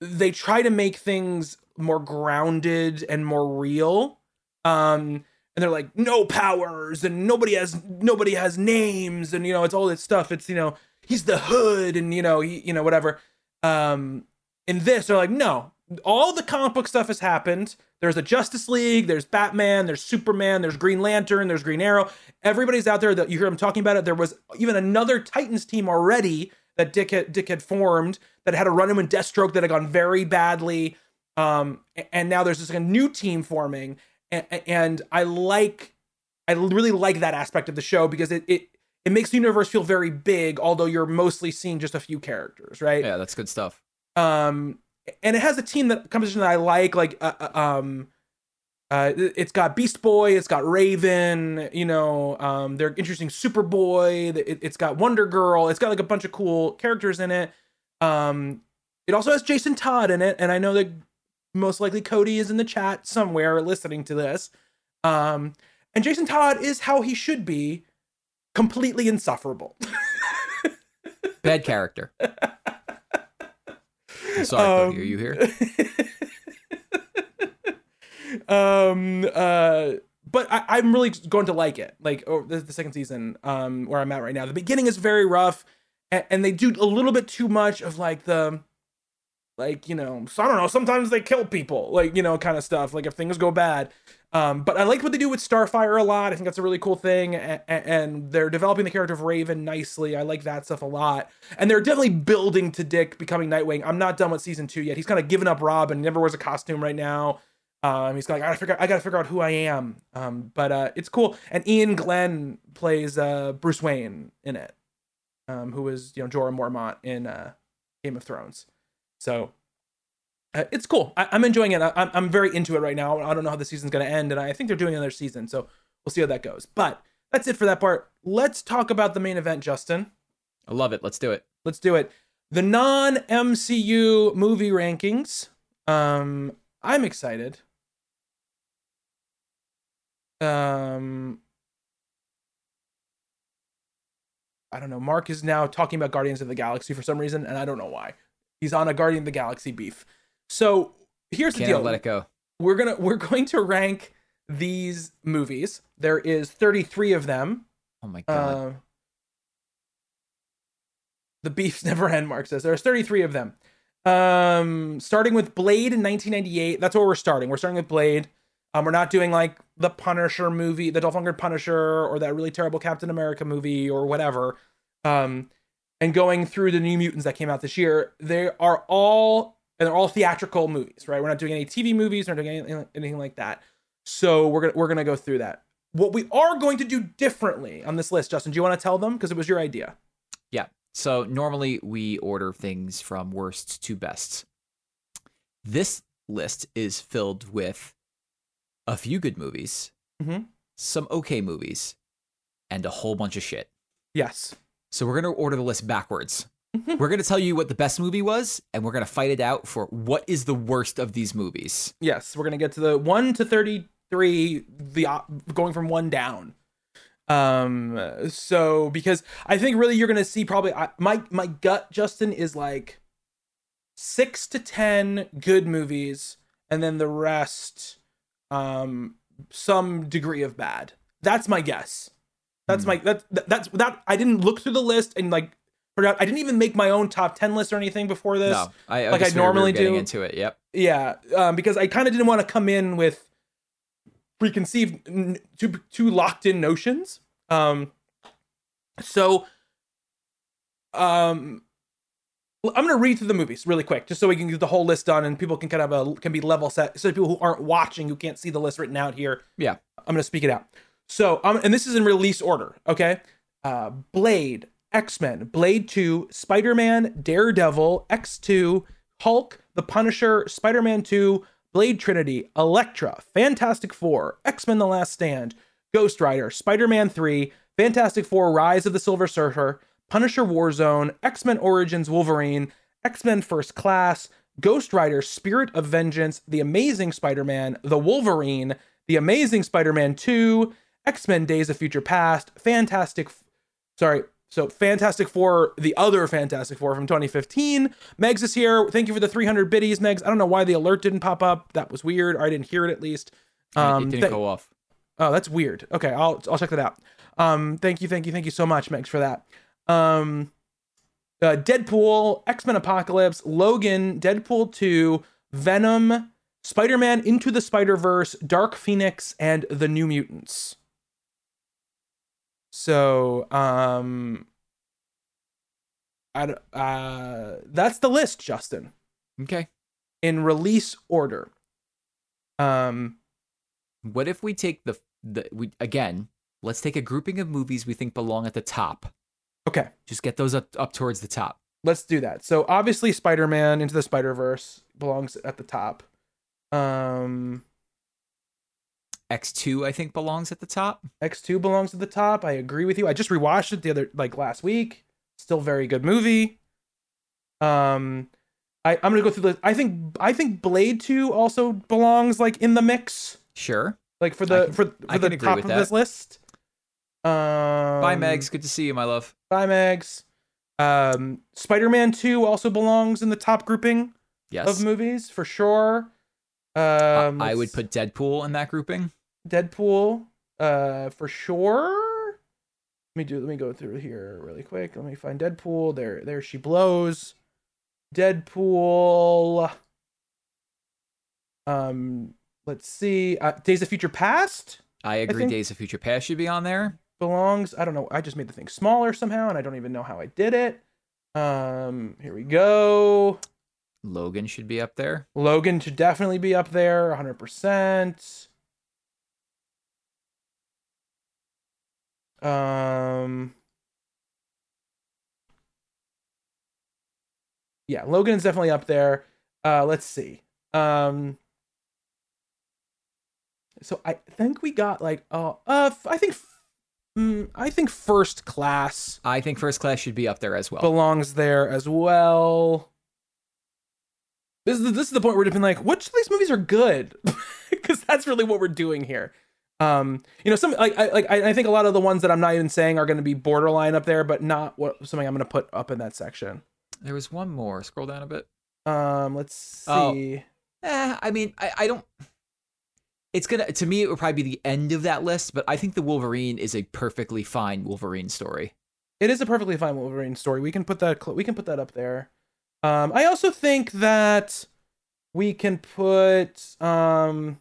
they try to make things more grounded and more real. Um, and they're like no powers and nobody has nobody has names and you know it's all this stuff. It's you know he's the hood and you know he you know whatever. Um in this they're like no. All the comic book stuff has happened there's a justice league there's batman there's superman there's green lantern there's green arrow. Everybody's out there that you hear them talking about it. There was even another titans team already that dick had, dick had formed that had a run in with deathstroke that had gone very badly. Um and now there's this like, a new team forming. And, and i like i really like that aspect of the show because it, it it makes the universe feel very big although you're mostly seeing just a few characters right? Yeah, that's good stuff. um and it has a team that composition that i like like uh, uh, um uh it- it's got beast boy it's got raven you know um they're interesting superboy it, it's got wonder girl it's got like a bunch of cool characters in it. Um it also has jason todd in it and i know that most likely cody is in the chat somewhere listening to this. Um and jason todd is how he should be completely insufferable. Bad character. Sorry, Cody. Are Um, you here? um uh but I, i'm really going to like it like oh, this is the second season um where i'm at right now the beginning is very rough and, and they do a little bit too much of like the like you know so i don't know sometimes they kill people like you know kind of stuff like if things go bad um but i like what they do with starfire a lot i think that's a really cool thing and, and they're developing the character of raven nicely i like that stuff a lot and they're definitely building to dick becoming nightwing i'm not done with season two yet he's kind of given up robin and never wears a costume right now um, he's like, I gotta figure, I gotta figure out who I am. Um, but uh, it's cool. And Iain Glen plays uh, Bruce Wayne in it, um, who was you know Jorah Mormont in uh, Game of Thrones. So uh, it's cool. I, I'm enjoying it. I, I'm I'm very into it right now. I don't know how the season's gonna end, and I think they're doing another season, so we'll see how that goes. But that's it for that part. Let's talk about the main event, Justin. I love it. Let's do it. Let's do it. The non MCU movie rankings. Um, I'm excited. Um, I don't know. Mark is now talking about Guardians of the Galaxy for some reason, and I don't know why. He's on a Guardian of the Galaxy beef. So here's the Can't deal. let it go. We're gonna we're going to rank these movies. There is 33 of them. Oh my god. Uh, the beefs never end, Mark says. There's 33 of them. Um, starting with Blade in 1998. That's where we're starting. We're starting with Blade. Um, we're not doing like the Punisher movie, the Dolph Lundgren Punisher, or that really terrible Captain America movie, or whatever. Um, and going through the New Mutants that came out this year, they are all and they're all theatrical movies, right? We're not doing any TV movies, we're not doing anything, anything like that. So we're gonna we're gonna go through that. What we are going to do differently on this list, Justin, do you want to tell them? Because it was your idea. Yeah. So normally we order things from worst to best. This list is filled with a few good movies, Mhm. some okay movies, and a whole bunch of shit. Yes. So we're going to order the list backwards. we're going to tell you what the best movie was, and we're going to fight it out for what is the worst of these movies. Yes. We're gonna get to the one to thirty-three, the going from one down. Um. So because I think really you're gonna see probably I, my my gut, Justin, is like six to ten good movies, and then the rest, um, some degree of bad. That's my guess. That's Hmm. my that that's that. I didn't look through the list and like. I didn't even make my own top ten list or anything before this. No, I, I like I just figured we were normally getting do. into it. Yep. Yeah, um, because I kind of didn't want to come in with preconceived, n- too too locked in notions. Um, so, um, I'm gonna read through the movies really quick, just so we can get the whole list done, and people can kind of uh, can be level set. So people who aren't watching, who can't see the list written out here, Yeah. I'm gonna speak it out. So, um, and this is in release order, okay? Uh, Blade, X Men, Blade Two, Spider Man, Daredevil, X Two, Hulk, The Punisher, Spider Man Two, Blade Trinity, Elektra, Fantastic Four, X Men: The Last Stand, Ghost Rider, Spider Man Three, Fantastic Four: Rise of the Silver Surfer, Punisher: Warzone, X Men Origins Wolverine, X Men First Class, Ghost Rider: Spirit of Vengeance, The Amazing Spider Man, The Wolverine, The Amazing Spider Man 2, X Men Days of Future Past, Fantastic, sorry, so Fantastic Four, the other Fantastic Four from 2015. Megs is here. Thank you for the 300 biddies, Megs. I don't know why the alert didn't pop up. That was weird, or I didn't hear it at least. it Um, didn't th- go off. Oh, that's weird. Okay, I'll I'll check that out. Um, thank you, thank you, thank you so much, Megs, for that. Um, uh, Deadpool, X Men Apocalypse, Logan, Deadpool 2, Venom, Spider Man Into the Spider Verse, Dark Phoenix, and The New Mutants. So, um, I, uh, that's the list, Justin, Okay. in release order. Um, What if we take the the we again? Let's take a grouping of movies we think belong at the top. okay, Just get those up up towards the top. let's do that. So obviously, Spider Man Into the Spider Verse belongs at the top. Um, X two I think belongs at the top. X2 belongs at the top. I agree with you. I just rewatched it the other like last week. Still very good movie. Um I, I'm gonna go through the I think I think Blade 2 also belongs like in the mix. Sure. Like for the can- for, for the top of that. this list. Um Bye, Megs. Good to see you, my love. Bye Megs. Um Spider-Man 2 also belongs in the top grouping Yes. of movies for sure. Um I would put Deadpool in that grouping. Deadpool, uh, for sure. Let me do. Let me go through here really quick. Let me find Deadpool. There, there she blows. Deadpool. Um, let's see. Uh, Days of Future Past I agree. think- Days of Future Past should be on there. belongs. I don't know. I just made the thing smaller somehow, and I don't even know how I did it. Um, here we go. Logan should be up there. Logan should definitely be up there, 100%. Um Yeah, Logan is definitely up there. Uh let's see. Um So I think we got like uh uh I think mm, I think first class I think First Class should be up there as well. belongs there as well. This is this is the point where we're been like, which of these movies are good? Because that's really what we're doing here. Um, you know, some like I like I, I think a lot of the ones that I'm not even saying are going to be borderline up there, but not what something I'm going to put up in that section. there was one more. Scroll down a bit. Um, let's see Oh. see. Eh, I mean, I, I don't. It's gonna to me. It would probably be the end of that list, but I think the Wolverine is a perfectly fine Wolverine story. It is a perfectly fine Wolverine story. We can put that we can put that up there. Um, I also think that we can put um,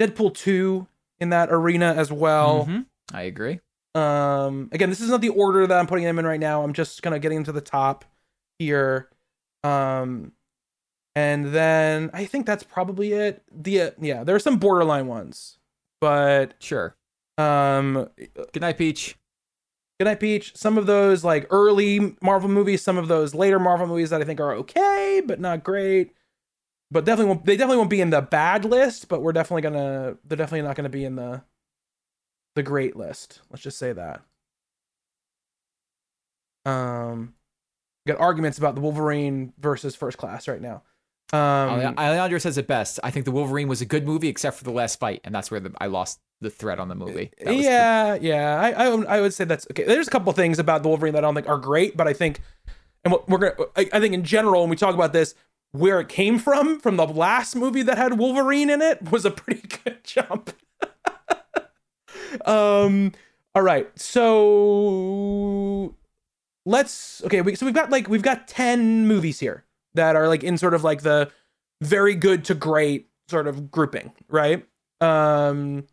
Deadpool two in that arena as well. Mhm. I agree. Um, again, this is not the order that I'm putting them in right now. I'm just kind of getting to the top here. Um, and then I think that's probably it. The uh, yeah, there are some borderline ones, but Sure. um, Good night, Peach. Good Night Peach. Some of those like early Marvel movies, some of those later Marvel movies that I think are okay, but not great. But definitely won't they definitely won't be in the bad list, but we're definitely gonna they're definitely not gonna be in the the great list. Let's just say that. Um got arguments about the Wolverine versus first class right now. Um Ale- Alejandro says it best. I think the Wolverine was a good movie except for the last fight, and that's where the, I lost the thread on the movie. Was the- yeah, yeah. I, I I would say that's okay. There's a couple things about the Wolverine that I don't think are great, but I think, and what we're gonna, I, I think in general when we talk about this, where it came from, from the last movie that had Wolverine in it, was a pretty good jump. um. All right. So let's okay. We, so we've got like we've got ten movies here that are like in sort of like the very good to great sort of grouping, right? Um.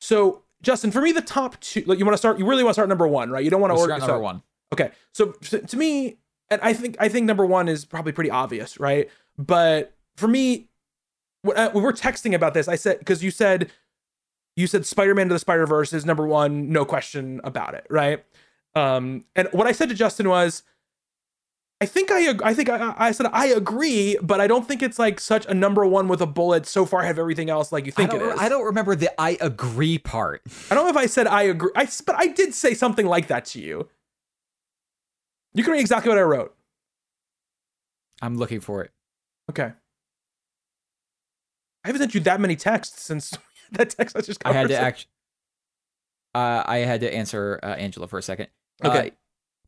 So, Justin, for me, the top two, like you want to start, you really want to start number one, right? You don't want to order number one. Okay, so to me, and I think I think number one is probably pretty obvious, right? But for me, when, uh, when we're texting about this, I said because you said you said Spider-Man to the Spider-Verse is number one, no question about it, right? Um, and what I said to Justin was, I think I I think I, I said I agree, but I don't think it's like such a number one with a bullet. So far, have everything else like you think it is. I don't remember the I agree part. I don't know if I said I agree, I, but I did say something like that to you. You can read exactly what I wrote. I'm looking for it. Okay. I haven't sent you that many texts since that text message I had to conversation. act. Uh, I had to answer uh, Angela for a second. Okay. Uh,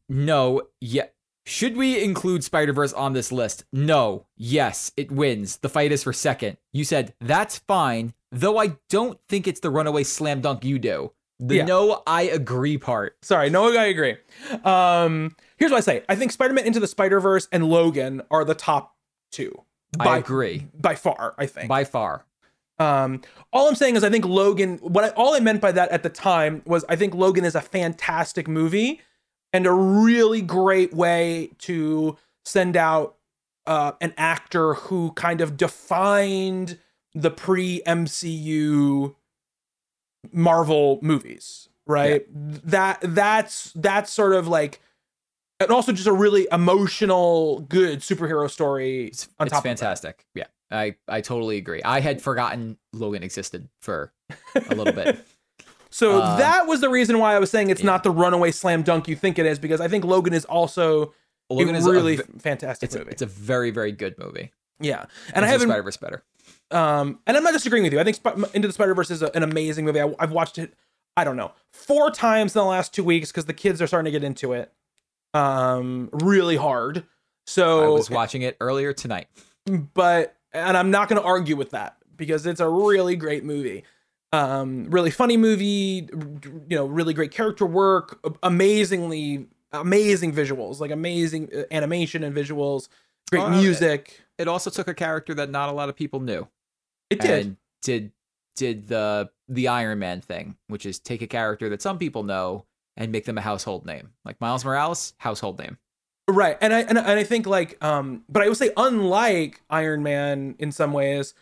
no. Yeah. Should we include Spider Verse on this list? No. Yes. It wins. The fight is for second. You said that's fine. though I don't think it's the runaway slam dunk you do. The Yeah. no, I agree part. Sorry, no, I agree. Um, here's what I say: I think Spider-Man Into the Spider-Verse and Logan are the top two. I agree by far. I think. by far. Um, all I'm saying is I think Logan. What I, all I meant by that at the time was I think Logan is a fantastic movie and a really great way to send out uh, an actor who kind of defined the pre MCU Marvel movies, right? That that's that's sort of like. And also just a really emotional, good superhero story It's, on it's fantastic. Yeah, I I totally agree. I had forgotten Logan existed for a little bit. So Uh, that was the reason why I was saying it's yeah. not the runaway slam dunk you think it is because I think Logan is also Logan a is really ve- fantastic It's a, it's a very very good movie. yeah, and I haven't. Spider Verse better. Um, and I'm not disagreeing with you. I think Sp- Into the Spider Verse is a, an amazing movie. I, I've watched it. I don't know four times in the last two weeks because the kids are starting to get into it. Um, really hard. So I was watching it earlier tonight. but and I'm not going to argue with that because it's a really great movie. Um, really funny movie, you know, really great character work, amazingly amazing visuals, like amazing uh, animation and visuals, great Uh, music. It also took a character that not a lot of people knew. It did. did did the the Iron Man thing, which is take a character that some people know and make them a household name. Like Miles Morales, household name. Right. And I and, I- think like um but I would say unlike Iron Man in some ways,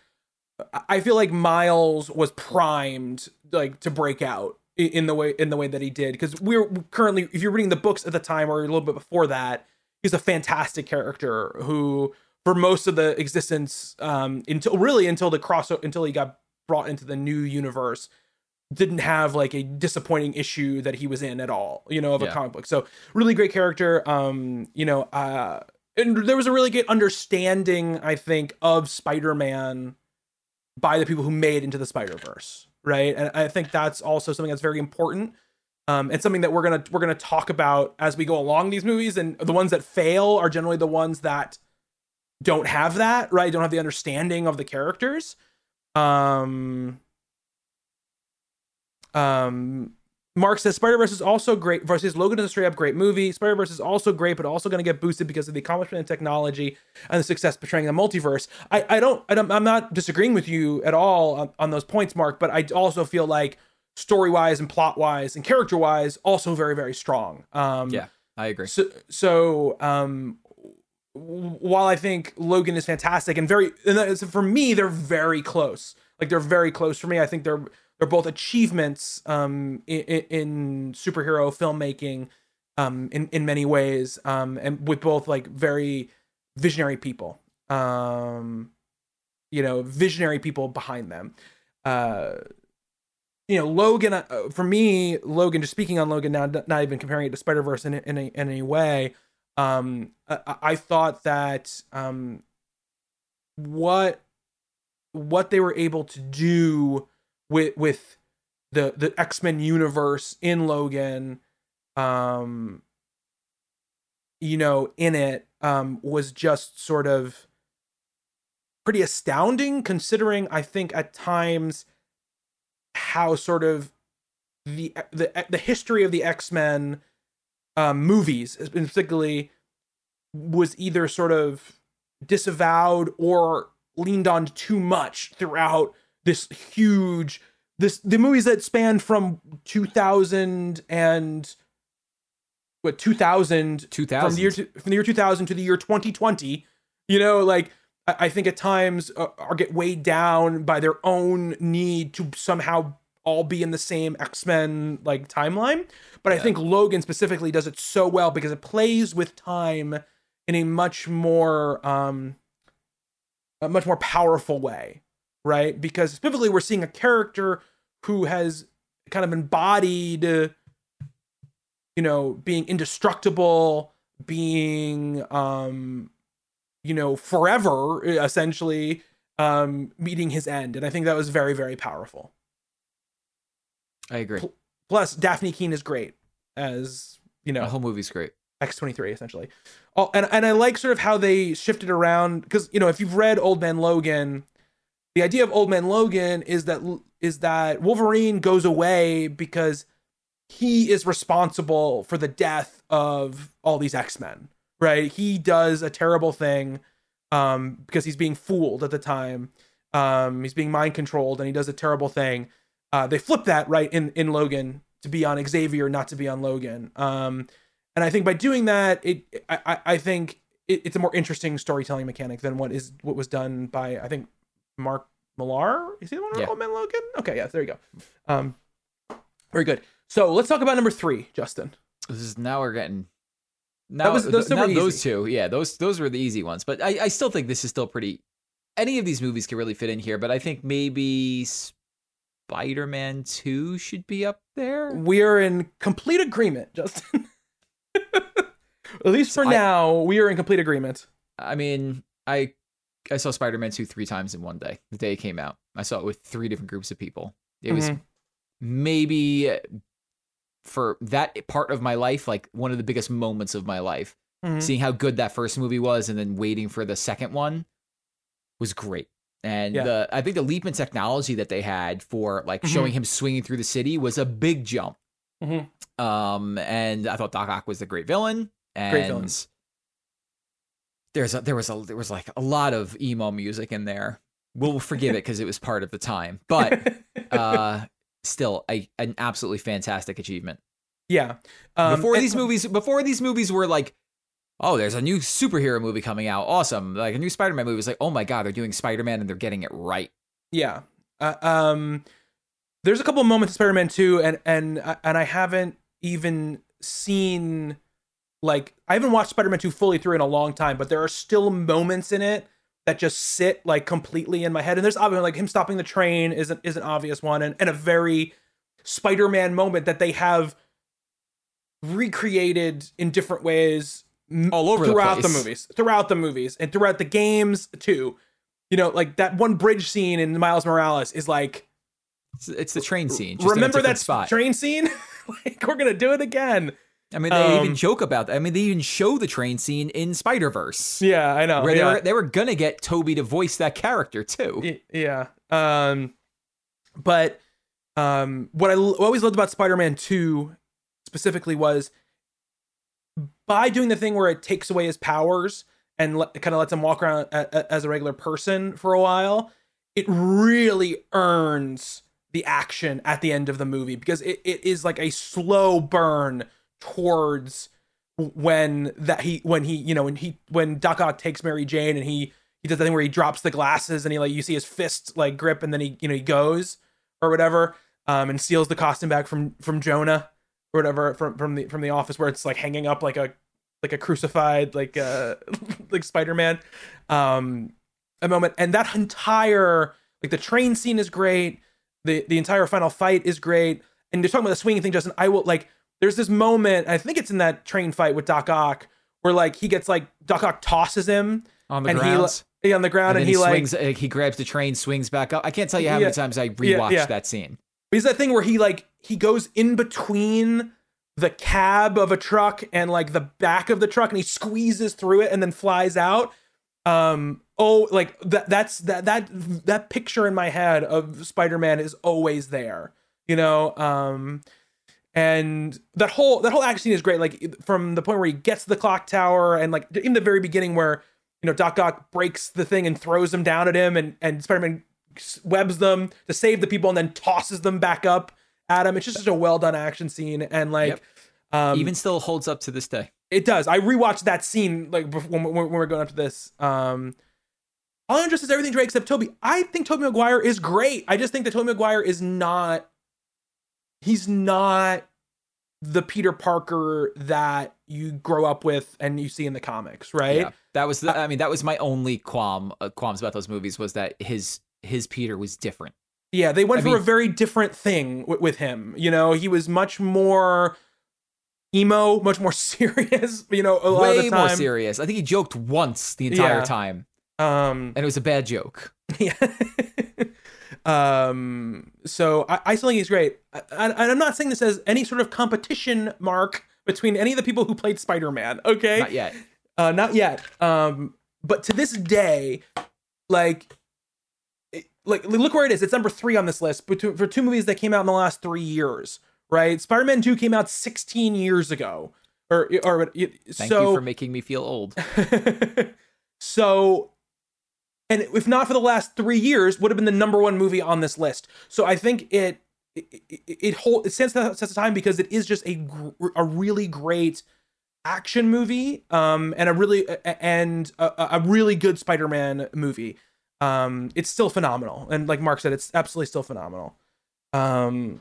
I- I feel like Miles was primed like to break out in the way in the way that he did because we're currently if you're reading the books at the time or a little bit before that, he's a fantastic character who for most of the existence um until really until the cross until he got brought into the new universe didn't have like a disappointing issue that he was in at all, you know, of a comic book. So really great character. Um, you know, uh and there was a really good understanding, I think, of Spider-Man by the people who made Into the Spider-Verse, right? And I think that's also something that's very important. Um, and something that we're gonna we're gonna talk about as we go along these movies, and the ones that fail are generally the ones that don't have that, right? Don't have the understanding of the characters. Um, um, Mark says Spider Verse is also great. Versus Logan is a straight up great movie. Spider Verse is also great, but also going to get boosted because of the accomplishment in technology and the success portraying the multiverse. I, I don't, I don't I'm not disagreeing with you at all on, on those points, Mark. But I also feel like story wise and plot wise and character wise, also very very strong. Um, Yeah, I agree. so, so um, while I think Logan is fantastic and very, and for me, they're very close. Like they're very close for me. I think they're they're both achievements um, in, in superhero filmmaking um, in in many ways, um, and with both like very visionary people. Um, you know, visionary people behind them. Uh, you know, Logan, uh, for me, Logan, just speaking on Logan now, not even comparing it to Spider Verse in, in, in any way, um, I, I thought that um, what what they were able to do with with the the X Men universe in Logan, um, you know, in it, um, was just sort of pretty astounding, considering I think at times how sort of the the the history of the X Men um, movies, particularly, was either sort of disavowed or leaned on too much throughout this huge this the movies that spanned from 2000 and what 2000 from 2000. the year to, from the year 2000 to the year 2020 you know like i, I think at times uh, are get weighed down by their own need to somehow all be in the same x-men like timeline. But i think logan specifically does it so well because it plays with time in a much more um a much more powerful way right? Because specifically we're seeing a character who has kind of embodied you know being indestructible being um you know forever essentially um meeting his end. And i think that was very very powerful I agree. plus dafne keen is great as you know The whole movie's great. X23 essentially. Oh, and and I like sort of how they shifted around because you know if you've read Old Man Logan, the idea of Old Man Logan is that is that Wolverine goes away because he is responsible for the death of all these X-Men, right? He does a terrible thing um, because he's being fooled at the time. Um, he's being mind controlled and he does a terrible thing. Uh, they flip that right in in Logan to be on Xavier, not to be on Logan. Um, and I think by doing that, it I, I- think it, it's a more interesting storytelling mechanic than what is what was done by I think Mark Millar. Is he the one on Yeah. Old Man Logan? Okay, yeah, there you go. Um, very good. So let's talk about number three, Justin. This is now we're getting. Now, was- those two now those two, yeah, those those were the easy ones. But I, I still think this is still pretty. Any of these movies can really fit in here, but I think maybe Spider-Man Two should be up there. We are in complete agreement, Justin. At least for I- now, we are in complete agreement. I mean, I I saw Spider-Man 2 three times in one day. The day it came out. I saw it with three different groups of people. It was Mhm. maybe for that part of my life like one of the biggest moments of my life. Mhm. Seeing how good that first movie was and then waiting for the second one was great. And Yeah. the, I think the leap in technology that they had for like Mhm. showing him swinging through the city was a big jump. Mhm. Um, and I thought Doc Ock was a great villain. And Great villain. there's a, there was a there was like a lot of emo music in there. We'll forgive it because it was part of the time, but uh, still a an absolutely fantastic achievement. yeah. Um, before these movies, before these movies were like, oh, there's a new superhero movie coming out, awesome! Like a new Spider-Man movie was like, oh my god, they're doing Spider-Man and they're getting it right. Yeah. Uh, um, there's a couple of moments in Spider-Man 2 and and and I haven't even seen like I haven't watched Spider-Man 2 fully through in a long time, but there are still moments in it that just sit like completely in my head. And there's obviously like him stopping the train is an, is an obvious one and, and a very Spider-Man moment that they have recreated in different ways All over throughout the, place. movies, throughout the movies, and throughout the games too. You know, like that one bridge scene in Miles Morales is like, It's, it's the train scene. Just remember that spot. train scene? like we're gonna do it again. I mean, they um, even joke about that. I mean, they even show the train scene in Spider Verse, Yeah, I know. where yeah. they were they were gonna get Tobey to voice that character too. Yeah. Um, but um, what I l- always loved about Spider-Man Two specifically was by doing the thing where it takes away his powers and kind of lets him walk around a- a- as a regular person for a while. It really earns the action at the end of the movie because it, it is like a slow burn towards when that he when he you know when he when Doc Ock takes Mary Jane and he he does the thing where he drops the glasses and he like you see his fist like grip and then he you know he goes or whatever um and steals the costume back from from Jonah or whatever from from the from the office where it's like hanging up like a like a crucified like uh like Spider-Man um a moment and that entire like the train scene is great the the entire final fight is great and you're talking about the swinging thing Justin I will like there's this moment I think it's in that train fight with Doc Ock where like he gets like Doc Ock tosses him on the and ground. he on the ground and, and, he, like swings. uh, he grabs the train, swings back up. I can't tell you how Yeah. many times I Yeah, rewatched yeah. that scene. He's that thing where he like he goes in between the cab of a truck and like the back of the truck and he squeezes through it and then flies out. Um oh like that that's that that that picture in my head of Spider-Man is always there. You know, um and that whole that whole action scene is great like from the point where he gets the clock tower and like in the very beginning where you know Doc Ock breaks the thing and throws him down at him and and Spider-Man webs them to save the people and then tosses them back up at him. It's just such a well done action scene and like Yep. um Even still holds up to this day. it does. I rewatched that scene like before, when, when, when we we're going up to this. Um all I'm just is everything's great except Tobey. I think Tobey Maguire is great. I just think that Tobey Maguire is not he's not the Peter Parker that you grow up with and you see in the comics, right? Yeah, that was the. I mean, that was my only qualm uh, qualms about those movies was that his his Peter was different. Yeah, they went I for mean- a very different thing w- with him. You know, he was much more emo, much more serious. You know, a lot of Way the time. more serious. I think he joked once the entire Yeah. time, Um, and it was a bad joke. yeah. um. So I, I still think he's great. I, I, and I'm not saying this as any sort of competition mark between any of the people who played Spider-Man. Okay. Not yet. Uh, not yet. Um, but to this day, like, like look where it is. It's number three on this list, for two movies that came out in the last three years, right? Spider-Man Two came out 16 years ago, or or Thank so you for making me feel old. so and if not for the last three years would have been the number one movie on this list so i think it it it, it, hold, it stands the test of time because it is just a gr- a really great action movie um and a really and a, a really good spider-man movie um it's still phenomenal and like mark said it's absolutely still phenomenal um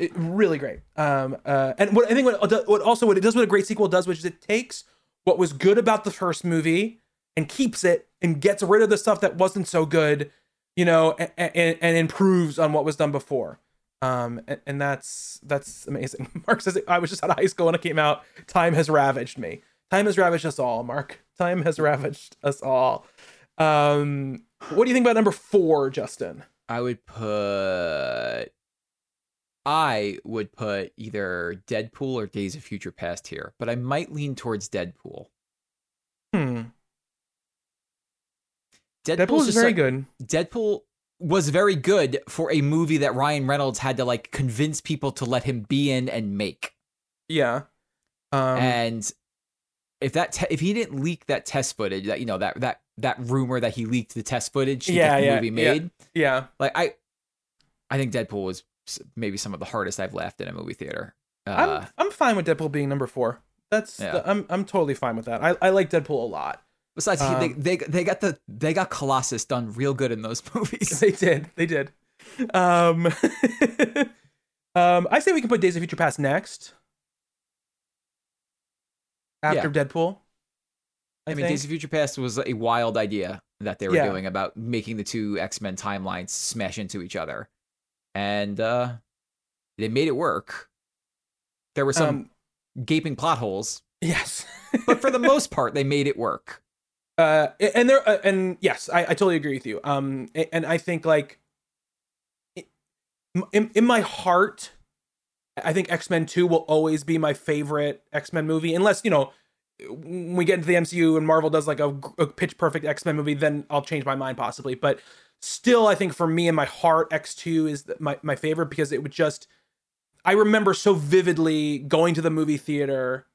it, really great um uh and what i think what, what also what it does what a great sequel does which is it takes what was good about the first movie and keeps it and gets rid of the stuff that wasn't so good, you know, and, and, and improves on what was done before. Um, and, and, that's that's amazing. Mark says I was just out of high school when it came out. Time has ravaged me. Time has ravaged us all. Mark. Time has ravaged us all. Um, what do you think about number four, Justin? I would put. I would put either Deadpool or Days of Future Past here, but I might lean towards Deadpool. Hmm. Deadpool is very like- good. Deadpool was very good for a movie that Ryan Reynolds had to like convince people to let him be in and make. Yeah. Um, and if that te- if he didn't leak that test footage, that you know that that that rumor that he leaked the test footage to Yeah, get the yeah, movie yeah. made, yeah. yeah, like I, I think Deadpool was maybe some of the hardest I've laughed in a movie theater. Uh, I'm I'm fine with Deadpool being number four. That's Yeah. I'm I'm totally fine with that. I, I like Deadpool a lot. besides, he, um, they, they they got the they got Colossus done real good in those movies. They did. They did. Um, um, I say we can put Days of Future Past next. After Deadpool. I, I mean. Days of Future Past was a wild idea that they were Yeah. doing about making the two X Men timelines smash into each other, and uh, they made it work. There were some Um, gaping plot holes, yes. but for the most part, they made it work. uh, and there, uh, and yes, I, I totally agree with you. Um, and I think like, in in my heart, I think X Men Two will always be my favorite X Men movie, unless you know when we get into the MCU and Marvel does like a, a pitch perfect X Men movie, then I'll change my mind possibly. But still, I think for me in my heart, X Two is my my favorite because it would just. I remember so vividly going to the movie theater.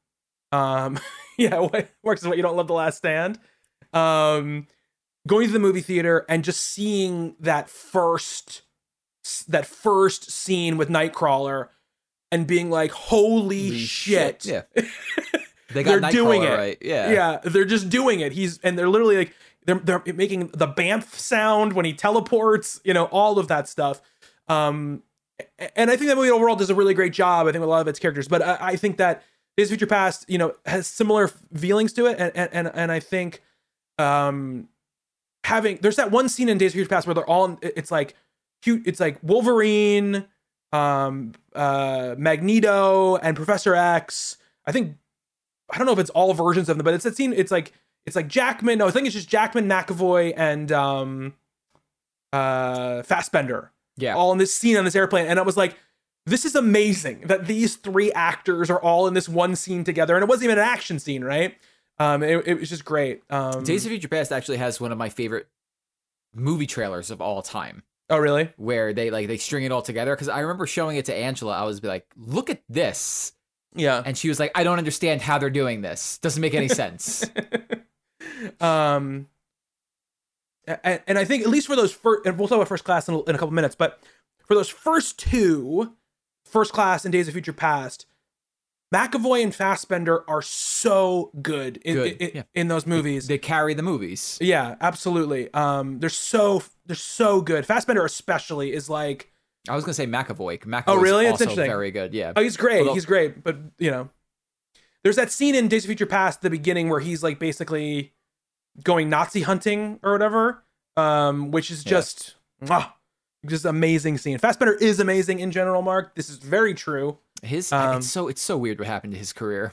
Um, yeah, what works is what you don't love the Last Stand. Um, going to the movie theater and just seeing that first that first scene with Nightcrawler and being like, "Holy Holy shit!" Yeah, they got They're doing it. right. Yeah, yeah, they're just doing it. He's and they're literally like they're they're making the bamf sound when he teleports. You know, all of that stuff. Um, and I think that movie overall does a really great job. I think with a lot of its characters, but I, I think that Days of Future Past, you know, has similar feelings to it, and and and, and I think, um, having there's that one scene in Days of Future Past where they're all it's like cute, it's like Wolverine, um, uh, Magneto, and Professor X. I think I don't know if it's all versions of them, but it's that scene. It's like it's like Jackman. No, I think it's just Jackman, McAvoy, and um, uh, Fassbender yeah. all in this scene on this airplane. And I was like, this is amazing that these three actors are all in this one scene together. And it wasn't even an action scene, right? Um, it, it was just great. Um, Days of Future Past actually has one of my favorite movie trailers of all time. oh, really? where they like they string it all together because i remember showing it to angela i was like look at this Yeah. and she was like i don't understand how they're doing this doesn't make any sense um, and, and I think at least for those first, and we'll talk about first class in a, in a couple minutes, but for those first two, first class and Days of Future Past, McAvoy and Fassbender are so good in, Good, in, yeah. in those movies. they carry the movies yeah, absolutely. Um, they're so they're so good. Fassbender especially is like, i was gonna say mcavoy mcavoy Oh, really? It's interesting. very good yeah oh, he's great, Although- he's great, but you know, there's that scene in Days of Future Past, at the beginning, where he's like basically going Nazi hunting or whatever, um, which is Yeah. just mwah, just amazing scene. Fassbender is amazing in general. Mark, this is very true. his Um, it's so it's so weird what happened to his career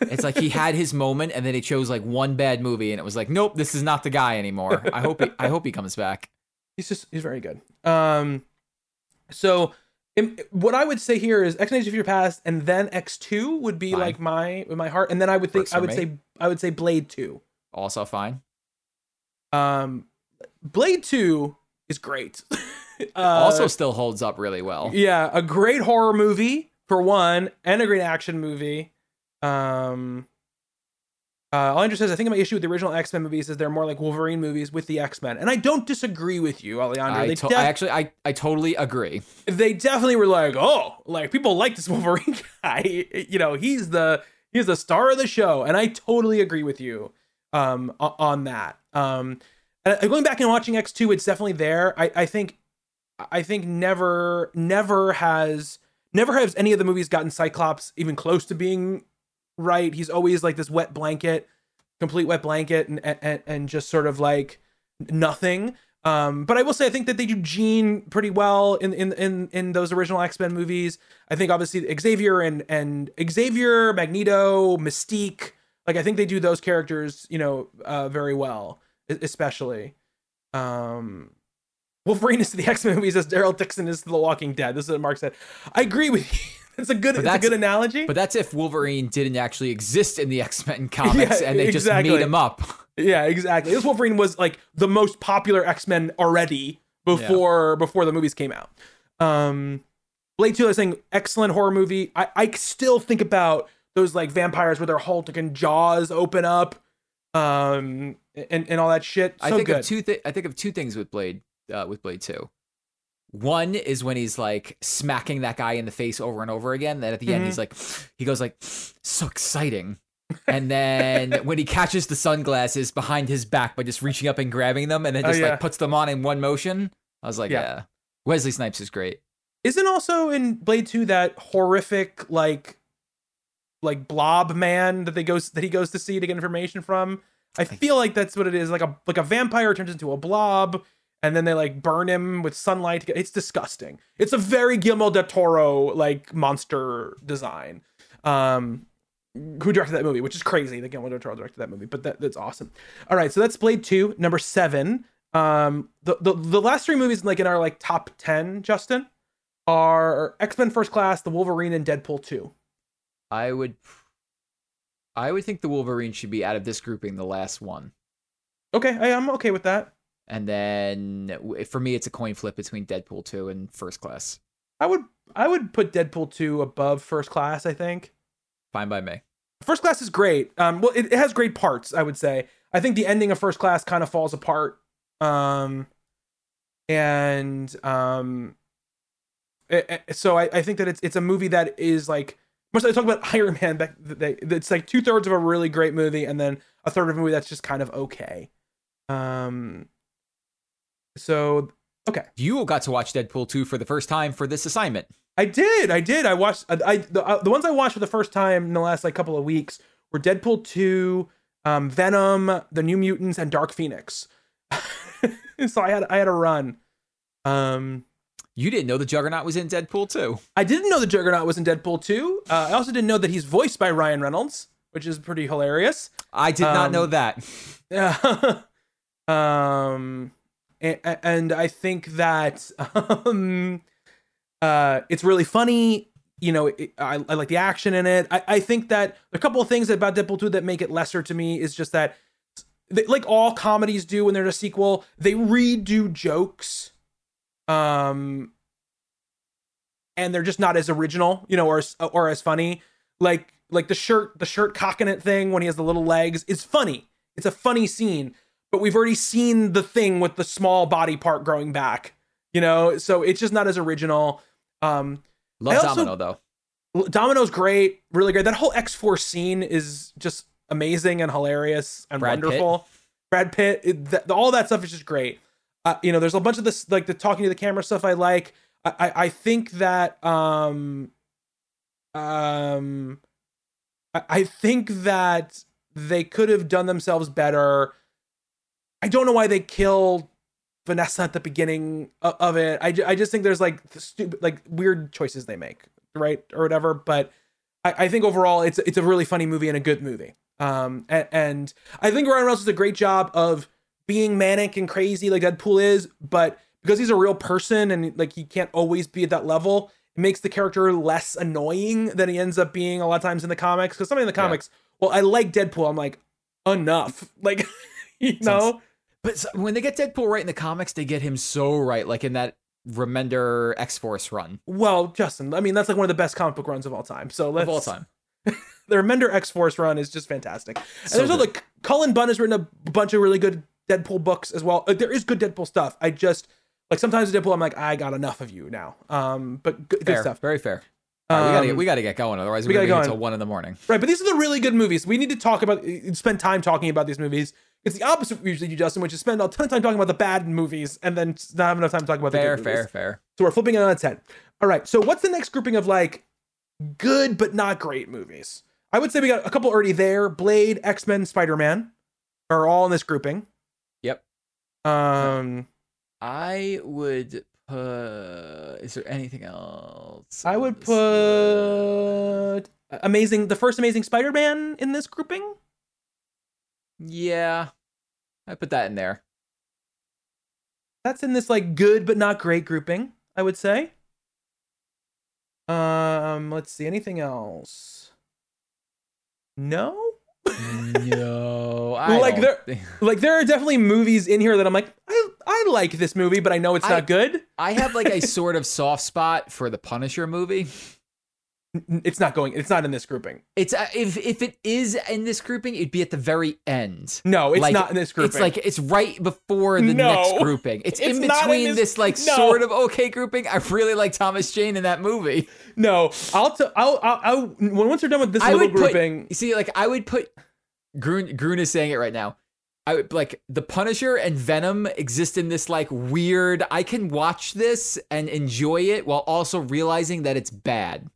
it's like he had his moment and then he chose like one bad movie and it was like nope this is not the guy anymore i hope he, i hope he comes back He's just he's very good. Um, so im- what I would say here is X Days of Future Past, and then X Two would be Fine. like my my heart, and then I would think Works I would say I would say Blade Two. also fine Um, Blade Two is great. uh, also still holds up really well. yeah, a great horror movie for one, and a great action movie. Um, uh, Andrew says, I think my issue with the original X Men movies is they're more like Wolverine movies with the X Men, and I don't disagree with you, Alejandro. I, to- def- I actually I, I totally agree. they definitely were like, oh, like people like this Wolverine guy. You know, he's the he's the star of the show, and I totally agree with you um on that. Um, going back and watching X two, it's definitely there. I I think I think never never has never has any of the movies gotten Cyclops even close to being right. He's always like this wet blanket, complete wet blanket, and and, and just sort of like nothing. Um, but I will say I think that they do Jean pretty well in in in in those original X Men movies. I think obviously Xavier and and Xavier, Magneto, Mystique. Like I think they do those characters, you know, uh, very well, especially. Um, Wolverine is to the X Men movies as Daryl Dixon is to The Walking Dead. This is what Mark said. I agree with you. It's a good. It's a good analogy. But that's if Wolverine didn't actually exist in the X Men comics Yeah, and they just made him up. Yeah, exactly. This Wolverine was like the most popular X Men already before before the movies came out. Um, Blade Two, I was saying, excellent horror movie. I I still think about those like vampires where their whole fucking jaws open up, um, and and all that shit. So I think good. of two. Th- I think of two things with Blade. Uh, with Blade Two. One is when he's like smacking that guy in the face over and over again. Then at the end, Mm-hmm. he's like, he goes like, so exciting. And then when he catches the sunglasses behind his back by just reaching up and grabbing them, and then Oh, just yeah. like puts them on in one motion, I was like, Yeah. yeah. Wesley Snipes is great. Isn't also in Blade Two that horrific like like blob man that they goes that he goes to see to get information from? I feel like that's what it is. Like a like a vampire turns into a blob, and then they like burn him with sunlight. It's disgusting. It's a very Guillermo del Toro like monster design. Um, who directed that movie? Which is crazy that Guillermo del Toro directed that movie, but that, that's awesome. All right, so that's Blade Two, number seven. Um, the the the last three movies like in our like top ten, Justin, are X Men First Class, The Wolverine, and Deadpool Two. I would, I would think the Wolverine should be out of this grouping, the last one. Okay, I am okay with that. And then for me, it's a coin flip between Deadpool 2 and First Class. I would I would put Deadpool 2 above First Class, I think. Fine by me. First Class is great. Um well it, it has great parts, I would say. I think the ending of First Class kind of falls apart. Um and um it- it- so I, I think that it's it's a movie that is like much like I talked about Iron Man back they, it's like two thirds of a really great movie and then a third of a movie that's just kind of okay. Um so okay. You got to watch Deadpool 2 for the first time for this assignment. I did. I did. I watched. I, I the, uh, the ones I watched for the first time in the last like couple of weeks were Deadpool two, um, Venom, The New Mutants, and Dark Phoenix. so I had I had a run. Um, You didn't know the Juggernaut was in Deadpool 2. I didn't know the Juggernaut was in Deadpool two. Uh, I also didn't know that he's voiced by Ryan Reynolds, which is pretty hilarious. I did not Um, know that. Yeah. um, and, I think that um, uh, it's really funny. You know, it, I, I like the action in it. I, I think that a couple of things about Deadpool 2 that make it lesser to me is just that, they, like all comedies do when there's a sequel, they redo jokes. Um, and they're just not as original, you know, or or as funny. Like like the shirt the shirt cocking it thing when he has the little legs is funny. It's a funny scene, but we've already seen the thing with the small body part growing back, you know. So it's just not as original. Um, Love also- Domino, though. Domino's great, really great. That whole X Force scene is just amazing and hilarious and Brad Pitt. wonderful. Brad Pitt, it, that, all that stuff is just great. Uh, you know, there's a bunch of this like the talking to the camera stuff I like. I I, I think that um um I, I think that they could have done themselves better. I don't know why they killed Vanessa at the beginning of, of it. I, I just think there's like the stupid like weird choices they make, right or whatever. But I, I think overall it's it's a really funny movie and a good movie. Um, and, and I think Ryan Reynolds does a great job of being manic and crazy like Deadpool is, but because he's a real person and like he can't always be at that level, it makes the character less annoying than he ends up being a lot of times in the comics. Because something in the Yeah. comics, well, I like Deadpool. I'm like enough, like you know. But when they get Deadpool right in the comics, they get him so right, like in that Remender X Force run Well, Justin, I mean that's like one of the best comic book runs of all time. So let's of all time. the Remender X Force run is just fantastic. And So there's good. other Cullen Bunn has written a bunch of really good Deadpool books as well. Like, there is good Deadpool stuff. I just like sometimes Deadpool, I'm like, I got enough of you now. Um, but good, good stuff. very fair. Right, we gotta get, we gotta get going, otherwise we we're gotta go until one in the morning. Right, but these are the really good movies. We need to talk about, spend time talking about these movies. It's the opposite we usually, you Justin, which is spend a ton of time talking about the bad movies and then not have enough time to talk about Fair, the good movies. fair, fair. Fair. So we're flipping it on its head. All right. So what's the next grouping of like good but not great movies? I would say we got a couple already there. Blade, X Men, Spider Man are all in this grouping. Yep. Um, I would put. Is there anything else? I would put Amazing, the first Amazing Spider Man in this grouping. Yeah, I put that in there. That's in this like good but not great grouping. I would say. Um, let's see. Anything else? No. No, I Like there- think- like there are definitely movies in here that I'm like, I I like this movie, but I know it's I- not good. I have like a sort of soft spot for the Punisher movie. It's not going. It's not in this grouping. It's uh, if if it is in this grouping, it'd be at the very end. No, it's Like, not in this grouping. It's like it's right before the No. next grouping. It's, It's in not in between this- this, like no. sort of okay grouping. I really like Thomas Jane in that movie. no. I'll t- I'll, I'll I'll when once we're done with this I little put- grouping. You see, like I would put Grun Grun is saying it right now. I would like the Punisher and Venom exist in this like weird. I can watch this and enjoy it while also realizing that it's bad.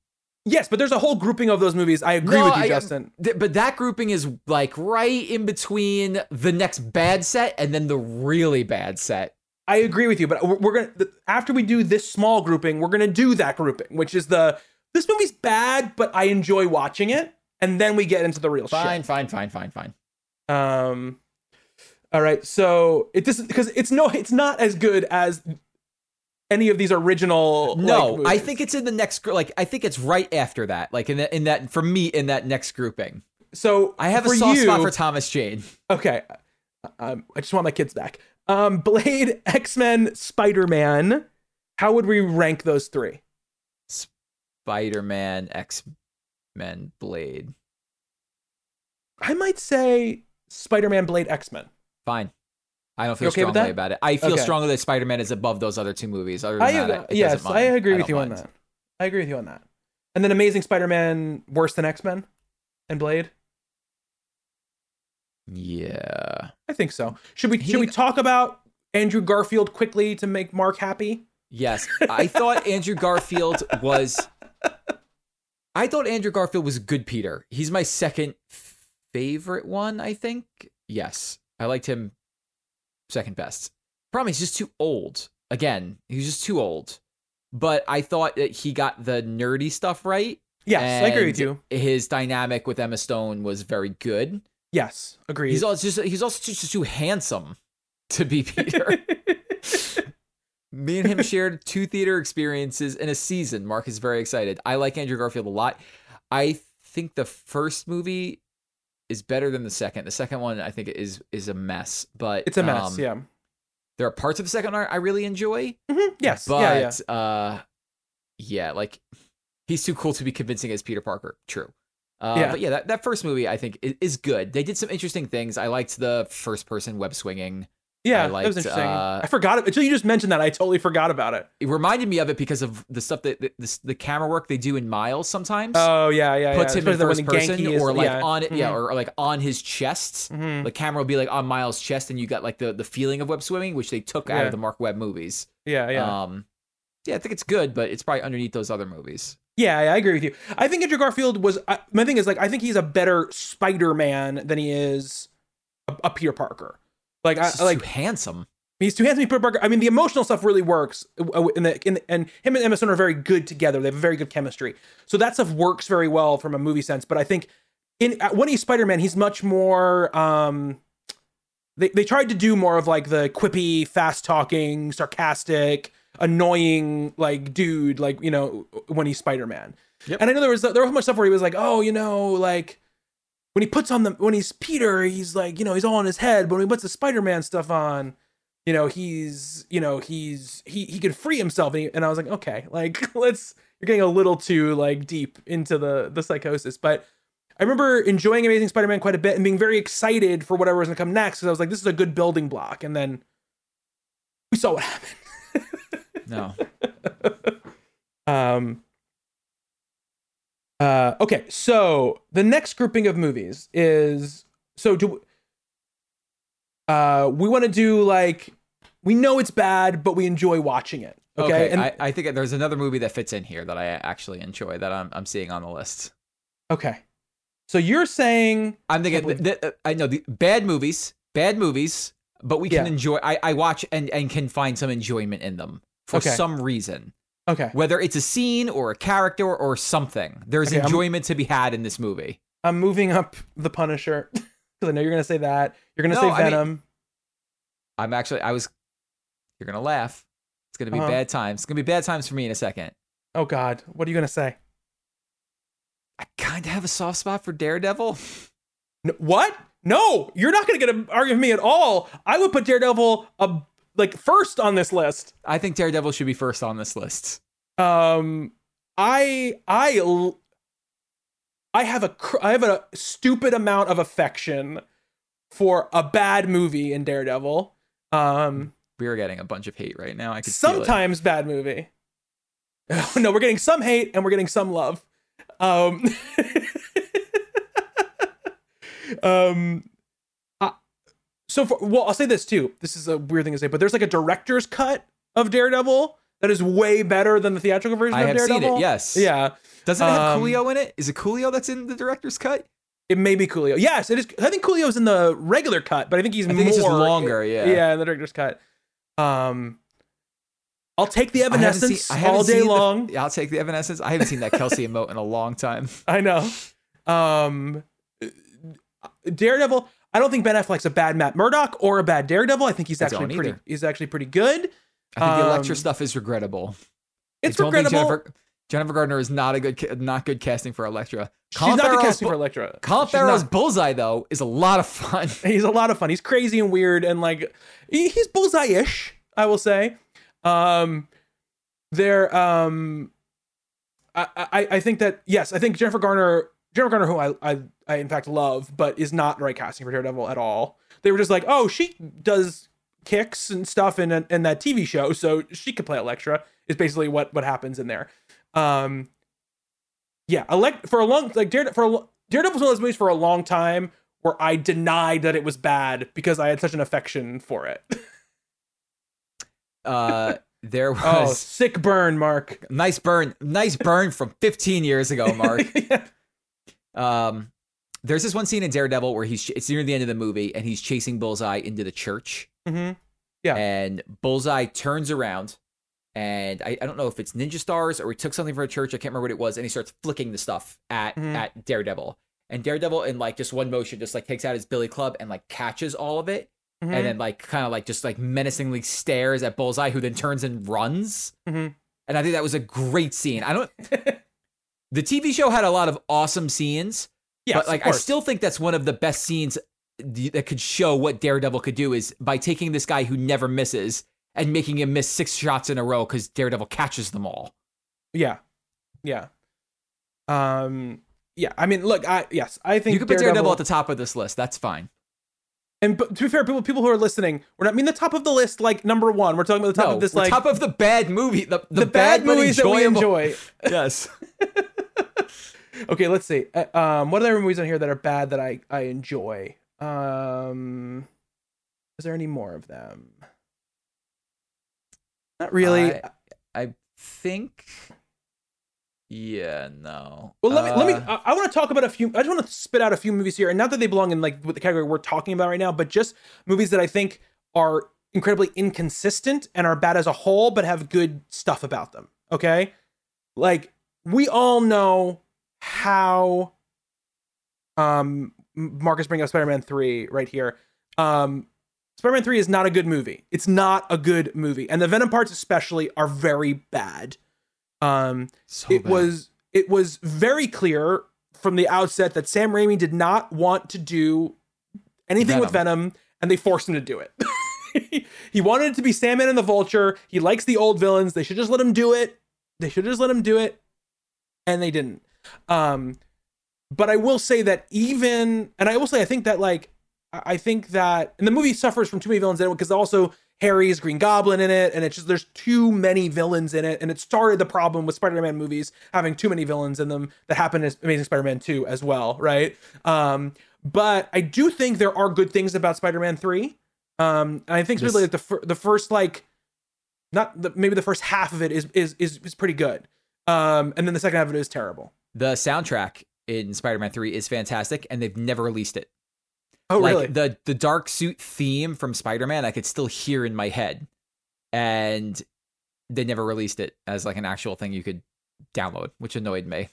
Yes, but there's a whole grouping of those movies. I agree No, with you, I- Justin. Th- but that grouping is like right in between the next bad set and then the really bad set. I agree with you, but we're, we're gonna after we do this small grouping, we're gonna do that grouping, which is the this movie's bad, but I enjoy watching it, and then we get into the real Fine, fine, fine, fine, fine. shit. Um, all right, so it doesn't because it's no, it's not as good as any of these original. No, like, I think it's in the next group. like I think it's right after that. Like in that in that for me in that next grouping. so. I have a soft you, spot for Thomas Jane. Okay, um, I just want my kids back. Um, Blade, X Men, Spider Man. How would we rank those three? Spider-Man, X-Men, Blade. I might say Spider Man, Blade, X Men. Fine. I don't feel okay strongly about it. I feel Okay. strongly that Spider-Man is above those other two movies. Other I that, agree, it- it yes, doesn't I mind. agree with don't you on that. I agree with you on that. And then Amazing Spider-Man worse than X-Men and Blade. Yeah. I think so. Should we He- should we talk about Andrew Garfield quickly to make Mark happy? Yes. I thought Andrew Garfield was I thought Andrew Garfield was good Peter. He's my second favorite one, I think. Yes. I liked him second best. Problem he's just too old. Again, he's just too old. But I thought that he got the nerdy stuff right. Yes, I agree with you. His dynamic with Emma Stone was very good. Yes, agreed. He's also just he's also just, just too handsome to be Peter. Me and him shared two theater experiences in a season. Mark is very excited. I like Andrew Garfield a lot. I think the first movie is better than the second. The second one I think is is a mess, but it's a mess. um, yeah. There are parts of the second one I really enjoy, Mhm, Yes. but yeah. Yeah. uh yeah, like he's too cool to be convincing as Peter Parker. True. Uh, Yeah. But yeah, that, that first movie I think is, is good. They did some interesting things. I liked the first person web swinging. Yeah. I that was liked, interesting. uh, I forgot it until you just mentioned that. I totally forgot about it. It reminded me of it because of the stuff that the, the, the camera work they do in Miles sometimes. Oh yeah, yeah. puts yeah. him in first person Genki is- or like yeah. on it, yeah, Mhm, or like on his chest. mhm. The camera will be like on Miles' chest, and you got like the the feeling of web swimming, which they took out of the Mark Webb movies. yeah, yeah. Um, yeah, I think it's good, but it's probably underneath those other movies. Yeah, yeah, I agree with you. I think Andrew Garfield was. Uh, my thing is like I think he's a better Spider-Man than he is a, a Peter Parker. Like I He's just like too handsome. he's too handsome. Peter Parker. I mean, the emotional stuff really works. uh, In the, in the, and him and Emma Stone are very good together. They have a very good chemistry. So that stuff works very well from a movie sense. But I think in uh, when he's Spider-Man, he's much more. um They they tried to do more of like the quippy, fast talking, sarcastic, annoying like dude, like you know when he's Spider-Man. Yep. And I know there was there was much stuff where he was like, oh, you know, like when he puts on the when he's Peter, he's like, you know, he's all in his head, but when he puts the Spider-Man stuff on, you know, he's, you know, he's he he can free himself and, he, and I was like, okay, like let's you're getting a little too like deep into the the psychosis, but I remember enjoying Amazing Spider-Man quite a bit and being very excited for whatever was going to come next because I was like, this is a good building block, and then we saw what happened. No. Um. Uh. Okay. So the next grouping of movies is so do. Uh, we want to do like we know it's bad, but we enjoy watching it. Okay. Okay, and I, I think there's another movie that fits in here that I actually enjoy that I'm I'm seeing on the list. okay. So you're saying I'm thinking Can't th- th- I know the bad movies, bad movies, but we can Yeah. enjoy. I, I watch and and can find some enjoyment in them for Okay. some reason, okay? whether it's a scene or a character or something. There's Okay, I'm- enjoyment to be had in this movie. I'm moving up the Punisher because I know you're gonna say that. You're gonna No, say I mean- Venom. I'm actually I was. You're gonna laugh. It's gonna be Uh-huh. bad times. It's gonna be bad times for me in a second. oh God, what are you gonna say? I kind of have a soft spot for Daredevil. No, what? No, you're not gonna get an argument with me at all. I would put Daredevil uh, like first on this list. I think Daredevil should be first on this list. Um, I have a cr- I have a stupid amount of affection for a bad movie in Daredevil. Um, We are getting a bunch of hate right now. I could sometimes bad movie. no, we're getting some hate and we're getting some love. Um, um, I- so for, well, I'll say this too. This is a weird thing to say, but there's like a director's cut of Daredevil that is way better than the theatrical version I of have Daredevil. seen it. Yes. Yeah, Doesn't it have Um, Coolio in it? Is it Coolio that's in the director's cut? it may be Coolio. Yes, it is. I think Coolio's in the regular cut, but I think he's I think more just longer, yeah. yeah, in the director's cut. Um, I'll take the I haven't seen- Evanescence I haven't all day seen the- long. I'll take the Evanescence. I haven't seen that Kelsey emote in a long time. I know. Um, Daredevil. I don't think Ben Affleck's a bad Matt Murdock or a bad Daredevil. I think he's I actually pretty. either. He's actually pretty good. I think the Elektra Um, stuff is regrettable. It's I don't think regrettable. Jennifer, Jennifer Gardner is not a good, not good casting for Elektra. She's not good casting Bu- for Electra. Colin She's Farrell's not. Bullseye though is a lot of fun. He's a lot of fun. He's crazy and weird and like he, he's bullseye-ish. I will say. Um, there. Um, I, I I think that yes, I think Jennifer Garner. Jennifer Garner, who I, I I in fact love, but is not the right casting for Daredevil at all. They were just like, oh, she does kicks and stuff in a, in that TV show, so she could play Elektra. Is basically what what happens in there. Um, yeah, elect for a long like Daredevil for a, lo- Daredevil was one of those movies for a long time where I denied that it was bad because I had such an affection for it. Uh, there was Oh, sick burn, Mark. nice burn, nice burn from 15 years ago, Mark. yeah. Um, there's this one scene in Daredevil where he's it's near the end of the movie and he's chasing Bullseye into the church, hmm Yeah. and Bullseye turns around, and I, I don't know if it's ninja stars or he took something from a church. I can't remember what it was, and he starts flicking the stuff at Mhm. at Daredevil, and Daredevil in like just one motion just like takes out his billy club and like catches all of it, Mm-hmm. and then like kind of like just like menacingly stares at Bullseye, who then turns and runs. Mhm. And I think that was a great scene. I don't. the TV show had a lot of awesome scenes, yes, but like I still think that's one of the best scenes that could show what Daredevil could do is by taking this guy who never misses and making him miss six shots in a row because Daredevil catches them all. yeah, yeah. Um, yeah. I mean, look, I yes, I think You could put Daredevil at the top of this list. That's fine. and but to be fair, people people who are listening, we're not I mean the top of the list like number one. We're talking about the top no, of this like top of the bad movie, the, the, the, bad, but movies that we enjoy. Yes. Okay, let's see. Uh, um, what other movies on here that are bad that I I enjoy? Um, is there any more of them? Not really. I, I think. Yeah, no. well, let me let me. Uh, I, I want to talk about a few. I just want to spit out a few movies here, and not that they belong in like what the category we're talking about right now, but just movies that I think are incredibly inconsistent and are bad as a whole, but have good stuff about them. Okay, like we all know how um Marcus bring up Spider-Man 3 right here. Um Spider-Man 3 is not a good movie. It's not a good movie. And the Venom parts especially are very bad. Um so it bad. was it was very clear from the outset that Sam Raimi did not want to do anything with Venom, and they forced him to do it. he wanted it to be Sandman and the Vulture. He likes the old villains. They should just let him do it. They should just let him do it, and they didn't. Um, but I will say that even, and I will say, I think that like, I think that, and the movie suffers from too many villains in it because also Harry's Green Goblin in it, and it's just there's too many villains in it, and it started the problem with Spider-Man movies having too many villains in them that happened in Amazing Spider-Man 2 as well, right? Um, but I do think there are good things about Spider-Man 3. Um, and I think really like the fir- the first like not the, maybe the first half of it is is is is pretty good. Um, and then the second half of it is terrible. The soundtrack in Spider-Man 3 is fantastic and they've never released it. Oh, like really? the the dark suit theme from Spider-Man I could still hear in my head. And they never released it as like an actual thing you could download, which annoyed me.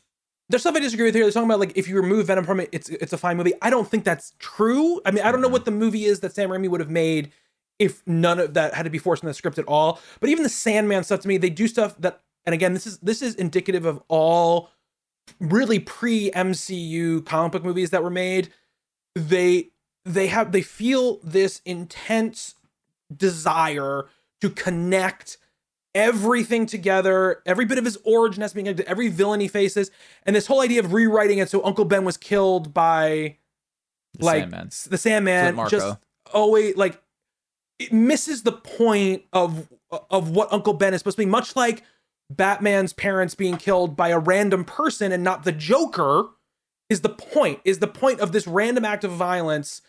There's stuff I disagree with here. They're talking about like if you remove Venom from it, it's it's a fine movie. I don't think that's true. I mean, I don't know Mhm. what the movie is that Sam Raimi would have made if none of that had to be forced in the script at all. But even the Sandman stuff to me, they do stuff that, and again, this is this is indicative of all really pre MCU comic book movies that were made. They they have they feel this intense desire to connect everything together, every bit of his origin has to be connected, every villain he faces, and this whole idea of rewriting it so Uncle Ben was killed by The like Sandman. the Sandman, just always like it misses the point of of what Uncle Ben is supposed to be. Much like Batman's parents being killed by a random person and not the Joker is the point. Is the point of this random act of violence?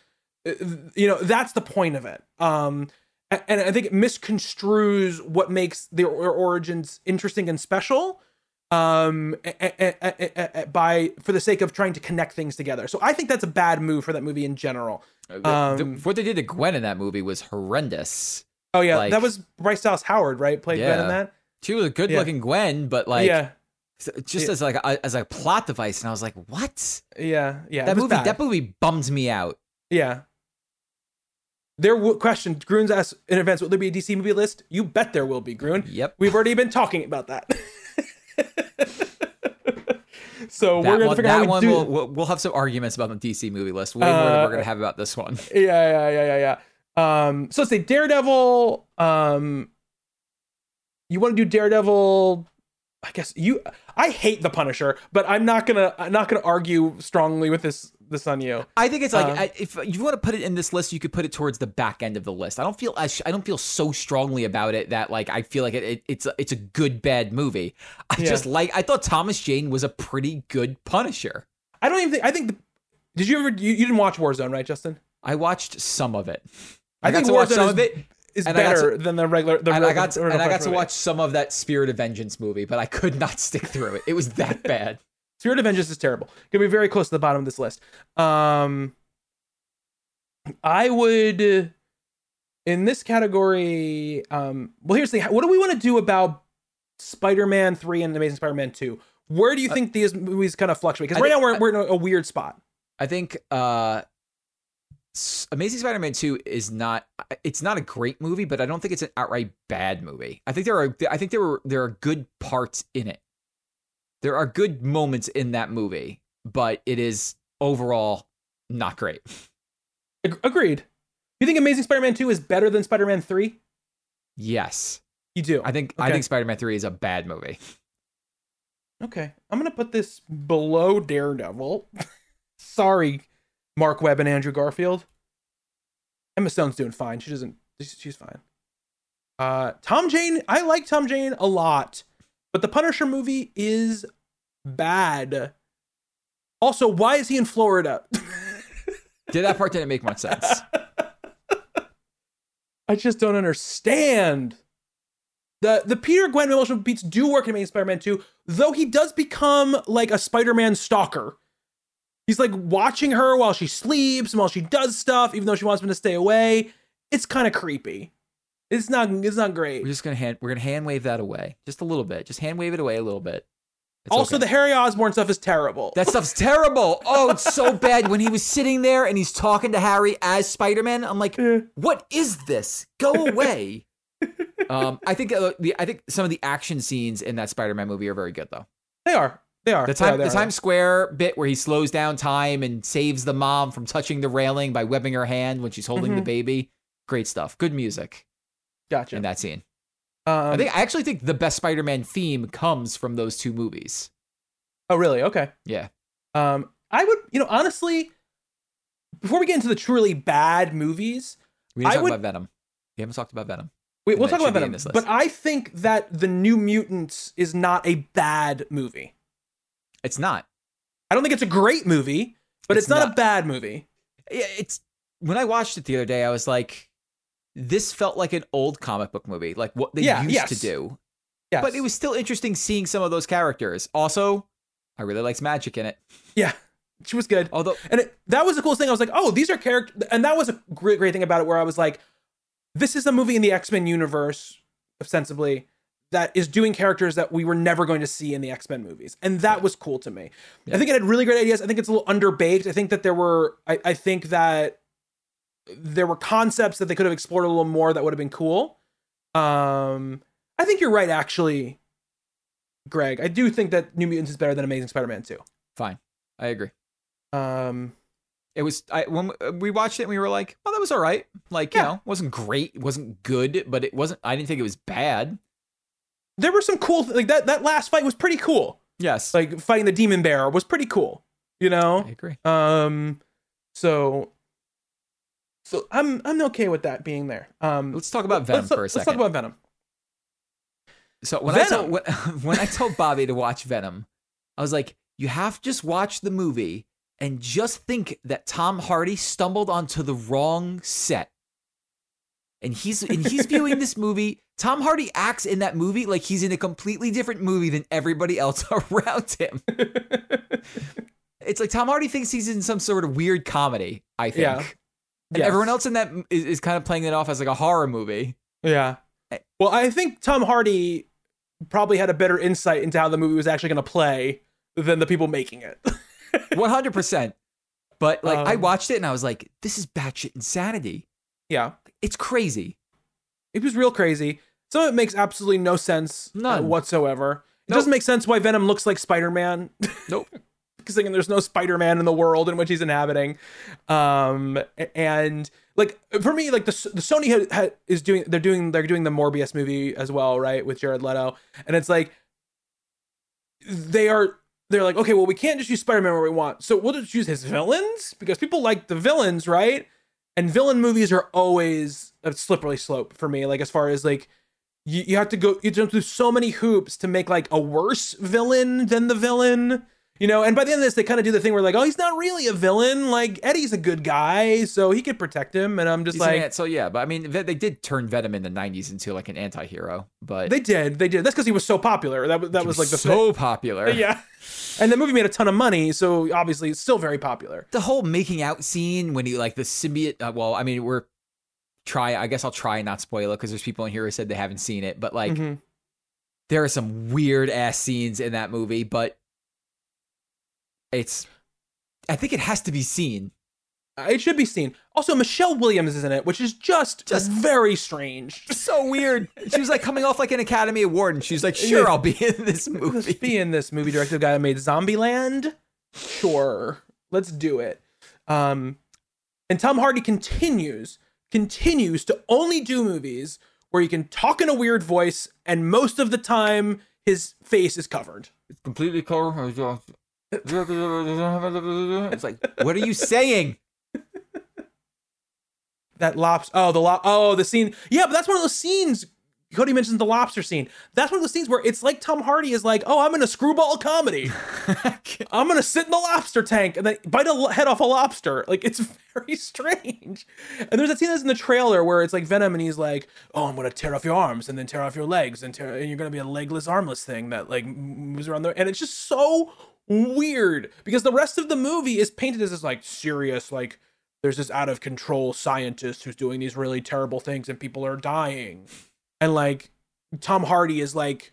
uh, You know, that's the point of it. Um, and I think it misconstrues what makes their origins interesting and special um by for the sake of trying to connect things together so i think that's a bad move for that movie in general The- the- um, what they did to Gwen in that movie was horrendous. oh yeah like- that was bryce dallas howard right played ben in that She was a good looking Gwen, but like yeah just Yeah. as like a, as a plot device, and I was like, what? yeah yeah that movie bad. that movie bums me out. yeah there w- question Groons asked in advance will there be a dc movie list you bet there will be Groon Yep. we've already been talking about that so that we're gonna one, figure out that how one we do we'll, we'll have some arguments about the DC movie list, way more than Uh, we're gonna have about this one. yeah yeah yeah yeah yeah um so let's say daredevil um you want to do daredevil i guess you i hate the punisher but i'm not gonna i'm not gonna argue strongly with this this on you I think it's like Um, I, if you want to put it in this list, you could put it towards the back end of the list. I don't feel as I don't feel so strongly about it that like I feel like it, it it's a, it's a good bad movie. I Yeah. just like I thought Thomas Jane was a pretty good Punisher. i don't even think i think the, did you ever you, you didn't watch warzone right justin I watched some of it. I I, think Warzone some is- of it, is And better than the regular the and I got to, and I got to movie. watch some of that Spirit of Vengeance movie, but I could not stick through it. It was that bad. Spirit of Vengeance is terrible. Gonna be very close to the bottom of this list. Um, I would in this category. Um, well, here's the what do we want to do about Spider-Man three and Amazing Spider-Man two? Where do you think these movies kind of fluctuate? Because Uh, right think- now we're, we're in a, a weird spot. I think uh Amazing Spider-Man 2 is not it's not a great movie, but I don't think it's an outright bad movie. I think there are I think there were there are good parts in it. There are good moments in that movie, but it is overall not great. Agreed. You think Amazing Spider-Man two is better than Spider-Man three? Yes. You do. I think I think Spider-Man 3 is a bad movie. Okay, I'm gonna put this below Daredevil. Sorry, Mark Webb and Andrew Garfield. Emma Stone's doing fine. She doesn't. She's fine. Uh, Tom Jane. I like Tom Jane a lot, but the Punisher movie is bad. Also, why is he in Florida? Did that part didn't make much sense. I just don't understand. The the Peter Gwen emotional beats do work in Amazing Spider-Man 2, though he does become like a Spider-Man stalker. He's like watching her while she sleeps and while she does stuff, even though she wants him to stay away. It's kind of creepy. It's not it's not great. We're just gonna hand we're gonna hand wave that away just a little bit. Just hand wave it away a little bit. It's also, okay. the Harry Osborn stuff is terrible. That stuff's terrible. Oh, it's so bad. When he was sitting there and he's talking to Harry as Spider Man, I'm like, what is this? Go away. um, I think uh, the I think some of the action scenes in that Spider Man movie are very good though. they are. They are The time they the are. Times Square bit where he slows down time and saves the mom from touching the railing by webbing her hand when she's holding the Mhm. baby. Great stuff. Good music Gotcha. in that scene. um, I think I actually think the best Spider-Man theme comes from those two movies. oh, really? Okay. Yeah. Um, I would, you know, honestly, before we get into the truly bad movies, We didn't I talk would- about Venom. We haven't talked about Venom. we, we'll talk about should be in Venom. But I think that the New Mutants is not a bad movie. It's not. I don't think it's a great movie, but it's, It's not, a bad movie. Yeah, It's when I watched it the other day, I was like, this felt like an old comic book movie, like what they Yeah, used yes. to do. Yes. But it was still interesting seeing some of those characters. Also, I really liked Magik in it. yeah, she was good. Although And it, that was the coolest thing. I was like, oh, these are characters. And that was a great, great thing about it where I was like, this is a movie in the X Men universe, ostensibly, that is doing characters that we were never going to see in the X Men movies. And that was cool to me. I think it had really great ideas. I think it's a little underbaked. I think that there were, I, I think that there were concepts that they could have explored a little more that would have been cool. Um, I think you're right, actually, Greg. I do think that New Mutants is better than Amazing Spider Man 2. fine, I agree. Um, It was I when we watched it, we were like, "Oh, that was all right." Like, you know, wasn't great, wasn't good, but it wasn't. I didn't think it was bad. There were some cool like that that last fight was pretty cool Yes, like fighting the demon bear was pretty cool you know? I agree. um so so i'm i'm okay with that being there um Let's talk about Venom for a second. let's talk about venom So when I told when, when I told Bobby to watch Venom, I was like, "You have to just watch the movie and just think that Tom Hardy stumbled onto the wrong set." And he's and he's viewing this movie. Tom Hardy acts in that movie like he's in a completely different movie than everybody else around him. It's like Tom Hardy thinks he's in some sort of weird comedy. I think, Yeah. and Yes. everyone else in that is, is kind of playing it off as like a horror movie. yeah well i think tom hardy probably had a better insight into how the movie was actually going to play than the people making it One hundred percent. But like, I Um, watched it and I was like, "This is batshit insanity. yeah It's crazy." it was real crazy some of it makes absolutely no sense uh, None. whatsoever it Nope. doesn't make sense why venom looks like spider-man Nope. considering there's no Spider-Man in the world in which he's inhabiting. Um, and like for me, like the the Sony had, had, is doing they're doing they're doing the Morbius movie as well, right, with Jared Leto, and it's like they are they're like okay, well we can't just use Spider-Man where we want, so we'll just use his villains because people like the villains, right? And villain movies are always a slippery slope for me, like as far as like. You, you have to go you jump through so many hoops to make like a worse villain than the villain you know, and by the end of this, they kind of do the thing where like, oh, he's not really a villain. Like Eddie's a good guy, so he could protect him. And I'm just see like, that? so yeah, but I mean, they they did turn Venom in the '90s into like an anti-hero, but they did, they did. That's because he was so popular. That was that he was like the so popular. yeah. And the movie made a ton of money, so obviously it's still very popular. the whole making out scene when he like the symbiote. Uh, well, I mean, we're try. I guess I'll try and not spoil it because there's people in here who said they haven't seen it, but like Mhm. there are some weird ass scenes in that movie, but it's. I think it has to be seen. Uh, It should be seen. Also, Michelle Williams is in it, which is just Just- very strange. So weird. She was like coming off like an Academy Award, and she's like, "Sure, I'll be in this Let's movie." be in this movie directed guy that made Zombieland. Sure, let's do it. Um, and Tom Hardy continues continues to only do movies where he can talk in a weird voice, and most of the time his face is covered. It's completely covered. It's like, what are you saying? That lobster. Oh, the lo- Oh, the scene. Yeah, but that's one of those scenes. Cody mentions the lobster scene. That's one of those scenes where it's like Tom Hardy is like, "Oh, I'm in a screwball comedy. I'm gonna sit in the lobster tank and then bite a head off a lobster." Like it's very strange. And there's a scene that's in the trailer where it's like Venom and he's like, "Oh, I'm gonna tear off your arms and then tear off your legs and tear, and you're gonna be a legless, armless thing that like moves around there." And it's just so weird. Because the rest of the movie is painted as this like serious like there's this out of control scientist who's doing these really terrible things and people are dying. And like tom hardy is like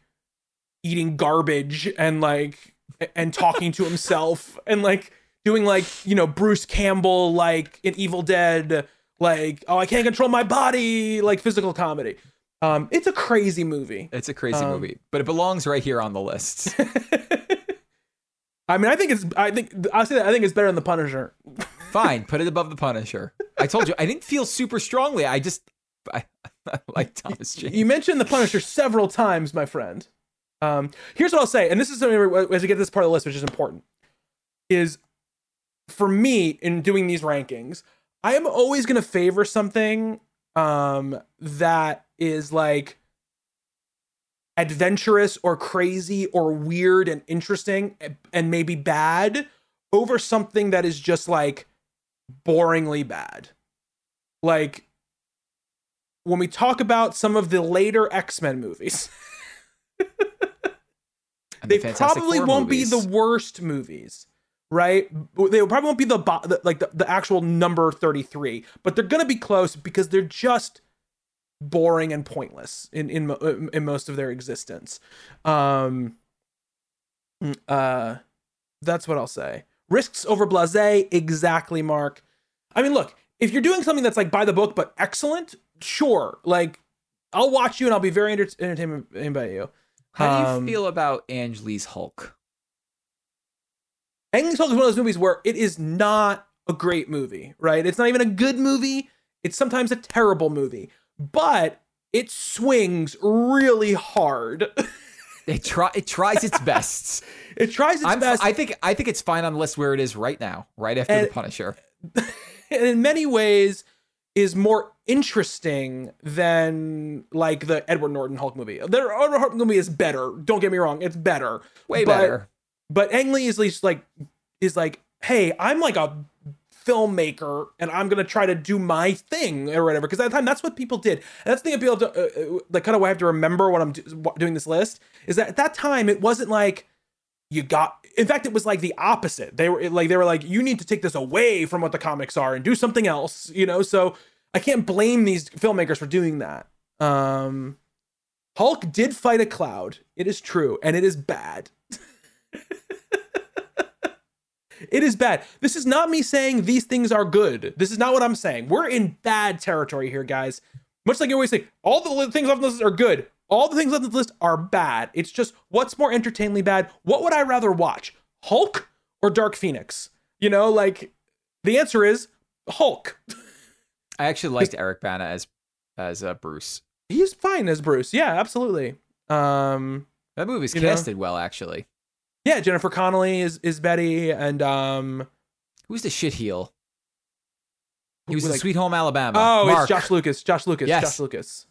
eating garbage and like and talking to himself and like doing like you know bruce campbell like in evil dead like oh i can't control my body like physical comedy. Um it's a crazy movie. It's a crazy Um, movie, but it belongs right here on the list. I mean, I think it's. I think I'll say that. I think it's better than the Punisher. Fine, put it above the Punisher. I told you I didn't feel super strongly. I just I, I like Thomas Jane. You mentioned the Punisher several times, my friend. Um, here's what I'll say, and this is something as we get to this part of the list, which is important, is for me in doing these rankings, I am always going to favor something um, that is like adventurous or crazy or weird and interesting and maybe bad over something that is just like boringly bad. Like when we talk about some of the later X-Men movies, the they probably Four won't movies. be the worst movies, right? They probably won't be the like the, the actual number 33, but they're going to be close because they're just boring and pointless in in in most of their existence. Um uh that's what I'll say. Risks over blasé, exactly, Mark. I mean, look, if you're doing something that's like by the book but excellent, sure. Like I'll watch you and I'll be very enter- entertained by you. How do you Um, feel about Ang Lee's Hulk? Ang Lee's Hulk is one of those movies where it is not a great movie, right? It's not even a good movie. It's sometimes a terrible movie, but it swings really hard. It try it tries its best. it tries its I'm, best, I think I think it's fine on the list where it is right now, right after And- the Punisher. and in many ways is more interesting than like the Edward Norton Hulk movie. The Edward Hulk movie is better. Don't get me wrong, it's better. Way But- better. But Ang Lee is at least like is like, hey, I'm like a filmmaker and I'm gonna try to do my thing or whatever. Because at the time, that's what people did. And that's the thing people to, uh, uh, kind of what I have to remember when I'm do- doing this list is that at that time it wasn't like you got. In fact, it was like the opposite. They were like they were like you need to take this away from what the comics are and do something else. You know, so I can't blame these filmmakers for doing that. Um, Hulk did fight a cloud. It is true, and it is bad. It is bad. This is not me saying these things are good. This is not what I'm saying. We're in bad territory here, guys. Much like you always say, all the things off the list are good. All the things on the list are bad. It's just what's more entertainingly bad? What would I rather watch? Hulk or Dark Phoenix? You know, like the answer is Hulk. I actually liked Eric Bana as as uh, Bruce. He's fine as Bruce. Yeah, absolutely. Um That movie's You know? casted well, actually. Yeah, Jennifer Connelly is is Betty and um Who's the shit heel? He was in like- Sweet Home Alabama. Oh, Mark. it's Josh Lucas. Josh Lucas. Yes. Josh Lucas.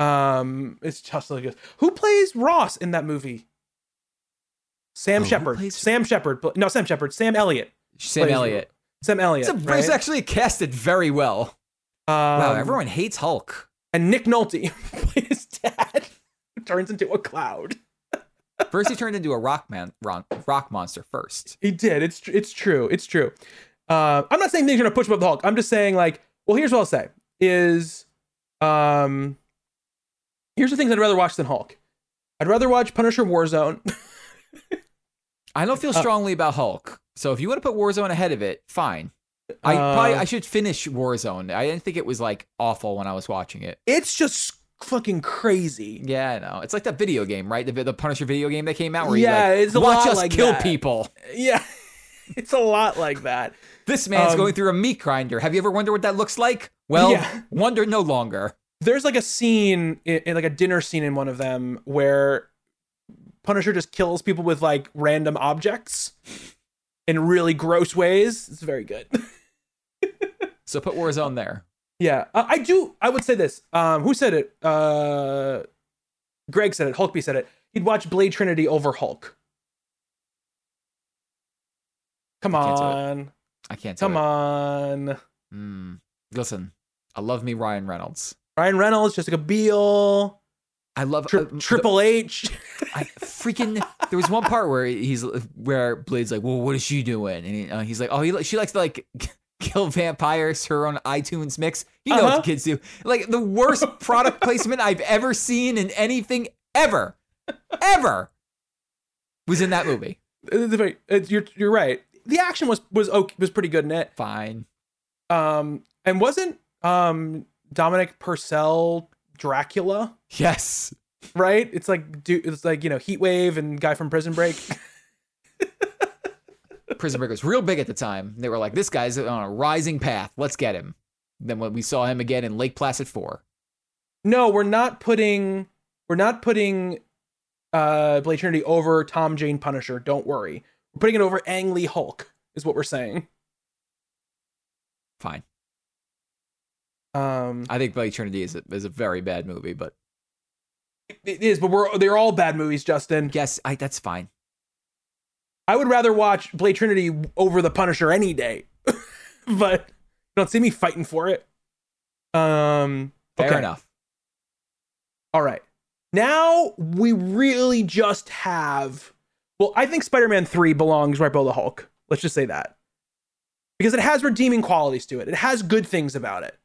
Um, it's Josh Lucas. Who plays Ross in that movie? Sam Oh, Shepard. plays- Sam Shepard. No, Sam Shepard. Sam Elliott. Sam Elliott. Sam Elliott. It's, a, right? it's actually casted very well. um, Wow, everyone hates Hulk. And Nick Nolte plays dad. who Turns into a cloud. First, he turned into a rock man, rock, rock monster. First, He did. It's tr- it's true. It's true. Uh, I'm not saying things are gonna push above the Hulk. I'm just saying like, well, here's what I'll say: is um, here's the things I'd rather watch than Hulk. I'd rather watch Punisher Warzone. I don't feel Uh, strongly about Hulk. So if you want to put Warzone ahead of it, fine. I Uh, probably I should finish Warzone. I didn't think it was like awful when I was watching it. it's just fucking crazy. Yeah, I know. It's like that video game, right? The, the Punisher video game that came out where Yeah, you like it's a watch lot us like kill that. people. Yeah, it's a lot like that. This man's Um, going through a meat grinder. Have you ever wondered what that looks like? Well, Yeah. wonder no longer. There's like a scene, in, in like a dinner scene in one of them, where Punisher just kills people with like random objects in really gross ways. It's very good. So put Warzone there. Yeah, uh, I do. I would say this. Um, who said it? Uh, Greg said it. Hulkby said it. He'd watch Blade Trinity over Hulk. Come I can't do it. on, I can't. come it. on. Mm. Listen, I love me Ryan Reynolds. Ryan Reynolds, Jessica Biel, I love Tri- uh, Triple H. I freaking. There was one part where he's where Blade's like, "Well, what is she doing?" And he, uh, he's like, "Oh, he, she likes to like kill vampires. Her own iTunes mix. You know Uh-huh. what the kids do. Like the worst product placement I've ever seen in anything ever, ever was in that movie. Very- it's- you're you're right. The action was was okay, was pretty good in it. Fine. Um, and wasn't um Dominic Purcell Dracula? Yes. Right? It's like do it's like you know Heat Wave and guy from Prison Break. Prison Break was real big at the time. They were like, this guy's on a rising path. Let's get him. Then when we saw him again in Lake Placid 4. No, we're not putting we're not putting uh Blade Trinity over Tom Jane Punisher. Don't worry. We're putting it over Ang Lee Hulk, is what we're saying. Fine. Um I think Blade Trinity is a, is a very bad movie, but it is, but we're they're all bad movies, Justin. yes, I, that's fine. I would rather watch Blade Trinity over the Punisher any day. but don't see me fighting for it. Um Fair okay. enough. All right. Now we really just have. Well, I think Spider Man 3 belongs right below the Hulk. Let's just say that. Because it has redeeming qualities to it, it has good things about it.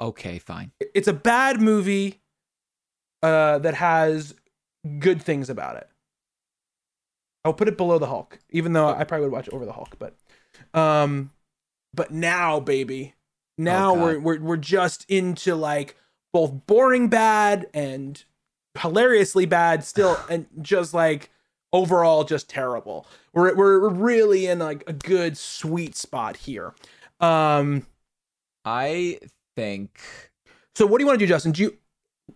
Okay, fine. It's a bad movie uh, that has good things about it. I'll put it below the Hulk, even though I probably would watch it over the Hulk. But, um, but now, baby, now Oh, we're we're we're just into like both boring bad and hilariously bad, still, and just like overall just terrible. We're we're really in like a good sweet spot here. Um, I think so what do you want to do, Justin? Do you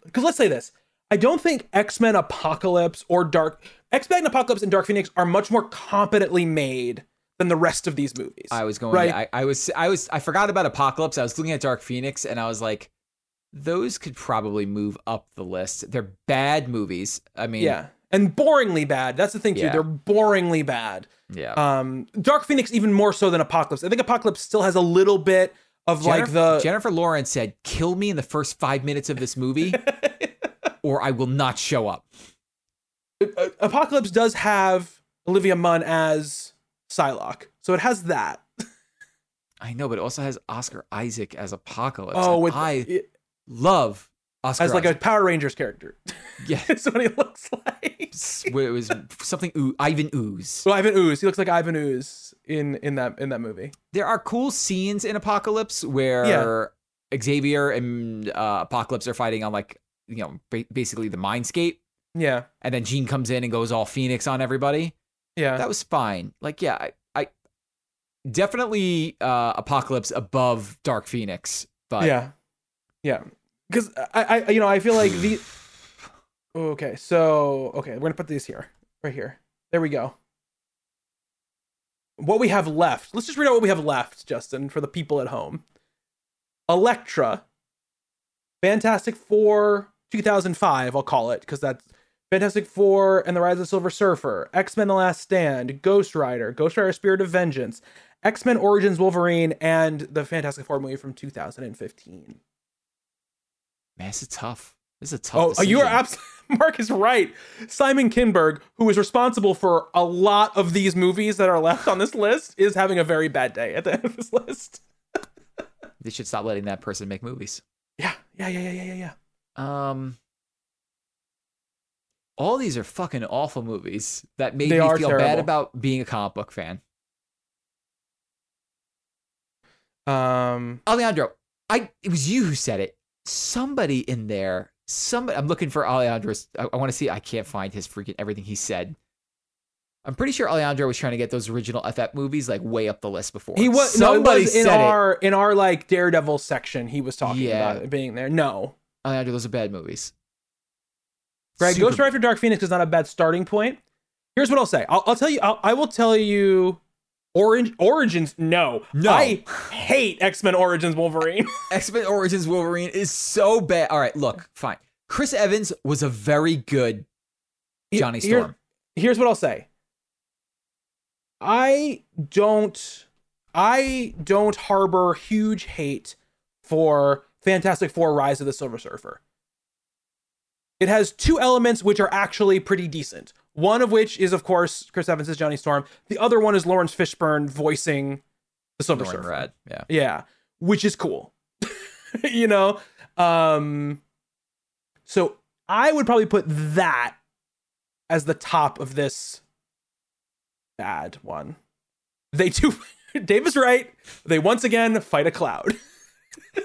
because let's say this. I don't think X-Men Apocalypse or Dark X-Men Apocalypse and Dark Phoenix are much more competently made than the rest of these movies. I was going. Right. I, I was. I was. I forgot about Apocalypse. I was looking at Dark Phoenix, and I was like, those could probably move up the list. They're bad movies. I mean, yeah. And boringly bad. That's the thing too. Yeah. They're boringly bad. yeah. Um Dark Phoenix even more so than Apocalypse. I think Apocalypse still has a little bit of like the Jennifer Lawrence said, "Kill me in the first five minutes of this movie, or I will not show up." Uh, Apocalypse does have Olivia Munn as Psylocke. So it has that. I know, but it also has Oscar Isaac as Apocalypse. Oh, with I it- love Oscar as like a Power Rangers character. yeah. That's what he looks like. It was something. Ooh, Ivan Ooze. So Ivan Ooze. He looks like Ivan Ooze in in that in that movie. there are cool scenes in Apocalypse where Xavier and uh, Apocalypse are fighting on like you know ba- basically the Mindscape, Yeah. and then Jean comes in and goes all Phoenix on everybody. Yeah. That was fine. Like yeah, I, I definitely uh, Apocalypse above Dark Phoenix, but yeah. Yeah. Because I, I you know I feel like the okay so okay we're gonna put these here right here there we go. What we have left. Let's just read out what we have left, Justin, for the people at home. Elektra, Fantastic Four 2005, I'll call it, because that's Fantastic Four and the Rise of the Silver Surfer, X Men The Last Stand, Ghost Rider, Ghost Rider Spirit of Vengeance, X Men Origins Wolverine, and the Fantastic Four movie from 2015. man, this is tough. This is a tough. Oh, decision. you are absolutely. Mark is right. Simon Kinberg, who is responsible for a lot of these movies that are left on this list, is having a very bad day at the end of this list. They should stop letting that person make movies. Yeah, yeah, yeah, yeah, yeah, yeah, yeah. Um, all these are fucking awful movies that made They me feel bad about being a comic book fan. Um, Alejandro, I it was you who said it. Somebody in there, somebody. I'm looking for Alejandro's. I, I want to see. I can't find his freaking everything he said. I'm pretty sure Alejandro was trying to get those original FF movies like way up the list before. he was no, it somebody was in said it. our in our like Daredevil section. He was talking Yeah. about it being there. No, Alejandro, those are bad movies. Greg, Super- Ghost Rider Dark Phoenix is not a bad starting point. Here's what I'll say. I'll, I'll tell you. I'll, I will tell you. Orange Origins. No, No. I hate X Men Origins Wolverine. X Men Origins Wolverine is so bad. All right, look, fine. Chris Evans was a very good Johnny Here- Storm. here's what I'll say. I don't I don't harbor huge hate for Fantastic Four Rise of the Silver Surfer. It has two elements which are actually pretty decent. One of which is, of course, Chris Evans as Johnny Storm. The other one is Laurence Fishburne voicing the Silver Surfer. Rad, yeah. Yeah, which is cool. you know, um so I would probably put that as the top of this bad one. They do Dave is right. They once again fight a cloud,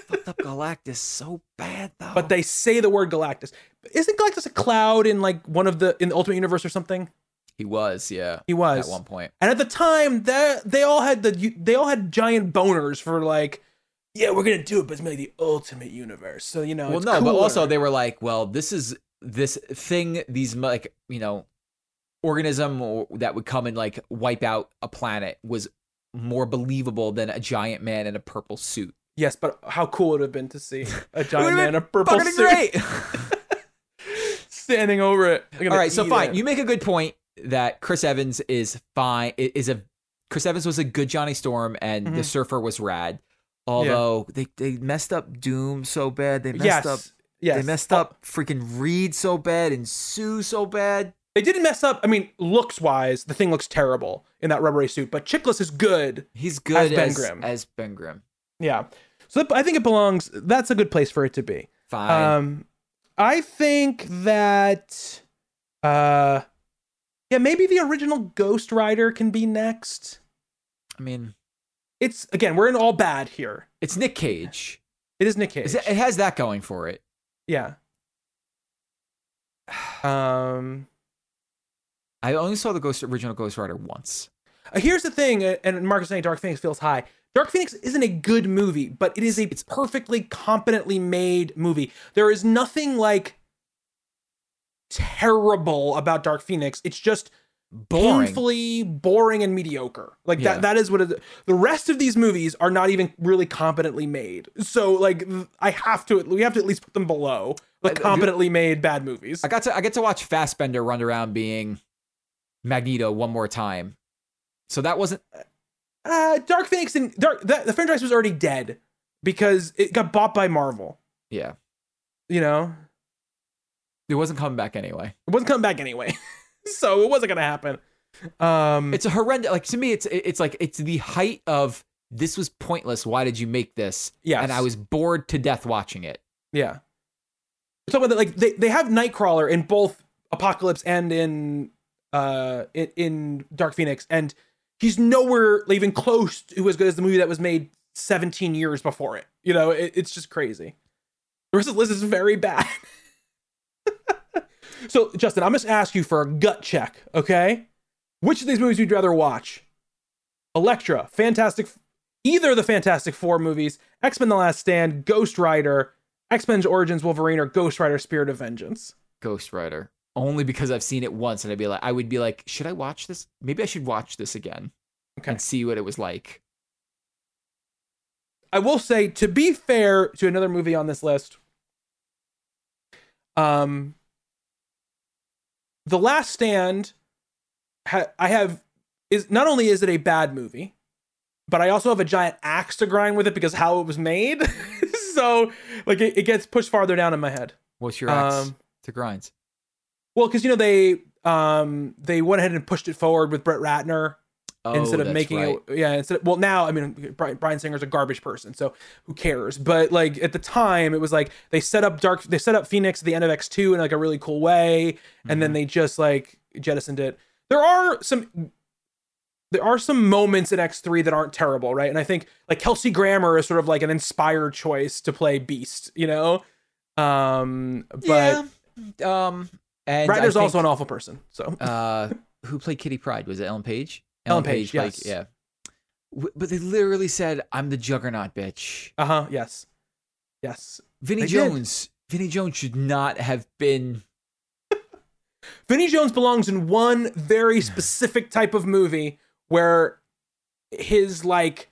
Fucked up Galactus so bad though. but they say the word Galactus. Isn't Galactus a cloud in like one of the in the Ultimate Universe or something? He was, yeah. He was at one point. And at the time, that they all had the they all had giant boners for like, yeah, we're gonna do it, but it's maybe the ultimate universe. So you know, Well, it's no, but also they were like, well, this is this thing, these like you know, organism or- that would come and like wipe out a planet was more believable than a giant man in a purple suit. Yes, but how cool it would have been to see a giant man in a purple suit great. standing over it. All right, so fine. it. You make a good point that Chris Evans is fine. Is a Chris Evans was a good Johnny Storm, and the Mhm. Surfer was rad. Although they they messed up Doom so bad, they messed yes, up yes, they messed Oh, up freaking Reed so bad and Sue so bad. They didn't mess up. I mean, looks wise, the thing looks terrible in that rubbery suit, but Chiklis is good. He's good as Ben as, Grimm. as Ben Grimm. Yeah, so I think it belongs. That's a good place for it to be. Fine. Um, I think that, uh, yeah, maybe the original Ghost Rider can be next. I mean, It's again, we're in all bad here. it's Nick Cage. It is Nick Cage. It, has that going for it. yeah. Um, I only saw the Ghost original Ghost Rider once. uh, here's the thing, uh, and Mark is saying Dark Phoenix feels high. Dark Phoenix isn't a good movie, but it is a it's perfectly competently made movie. There is nothing like terrible about Dark Phoenix. It's just Boring. painfully boring and mediocre. Like Yeah. that that is what it, the rest of these movies are not even really competently made. So like I have to we have to at least put them below the competently made bad movies. I got to I get to watch Fassbender run around being Magneto one more time. So that wasn't Uh Dark Phoenix and Dark the, the franchise was already dead because it got bought by Marvel, yeah. you know? It wasn't coming back anyway. It wasn't coming back anyway. so it wasn't going to happen. Um It's a horrendous like to me it's it's like it's the height of this was pointless. Why did you make this? Yeah, And I was bored to death watching it. Yeah. About that, like they, they have Nightcrawler in both Apocalypse and in uh in, in Dark Phoenix, and he's nowhere even close to as good as the movie that was made 17 years before it. You know, it, it's just crazy. The rest of the list is very bad. so, Justin, I'm just ask you for a gut check, okay? Which of these movies would you rather watch? Elektra, Fantastic, either of the Fantastic Four movies, X Men: The Last Stand, Ghost Rider, X Men Origins Wolverine, or Ghost Rider: Spirit of Vengeance. Ghost Rider. Only because I've seen it once and I'd be like I would be like, should I watch this? Maybe I should watch this again Okay. and see what it was like. I will say, to be fair to another movie on this list, um, The Last Stand, ha- I have is not only is it a bad movie, but I also have a giant axe to grind with it because how it was made. so, like, it, it gets pushed farther down in my head. What's your axe Um, to grinds? Well, because you know they um they went ahead and pushed it forward with Brett Ratner Oh, instead of making right. it yeah instead of, well now i mean bryan, bryan singer's a garbage person so who cares but like at the time it was like they set up dark they set up phoenix at the end of x2 in like a really cool way and Mm-hmm. then they just like jettisoned it there are some there are some moments in x3 that aren't terrible right and i think like kelsey grammer is sort of like an inspired choice to play beast you know um but yeah. Um and ratner's think, also an awful person so uh who played Kitty Pryde? Was it Ellen Page? Ellen Page, played- yes. yeah. W- But they literally said, "I'm the Juggernaut, bitch." uh-huh yes yes Vinnie They did. Jones. Vinnie Jones should not have been. Vinnie Jones belongs in one very specific type of movie where his like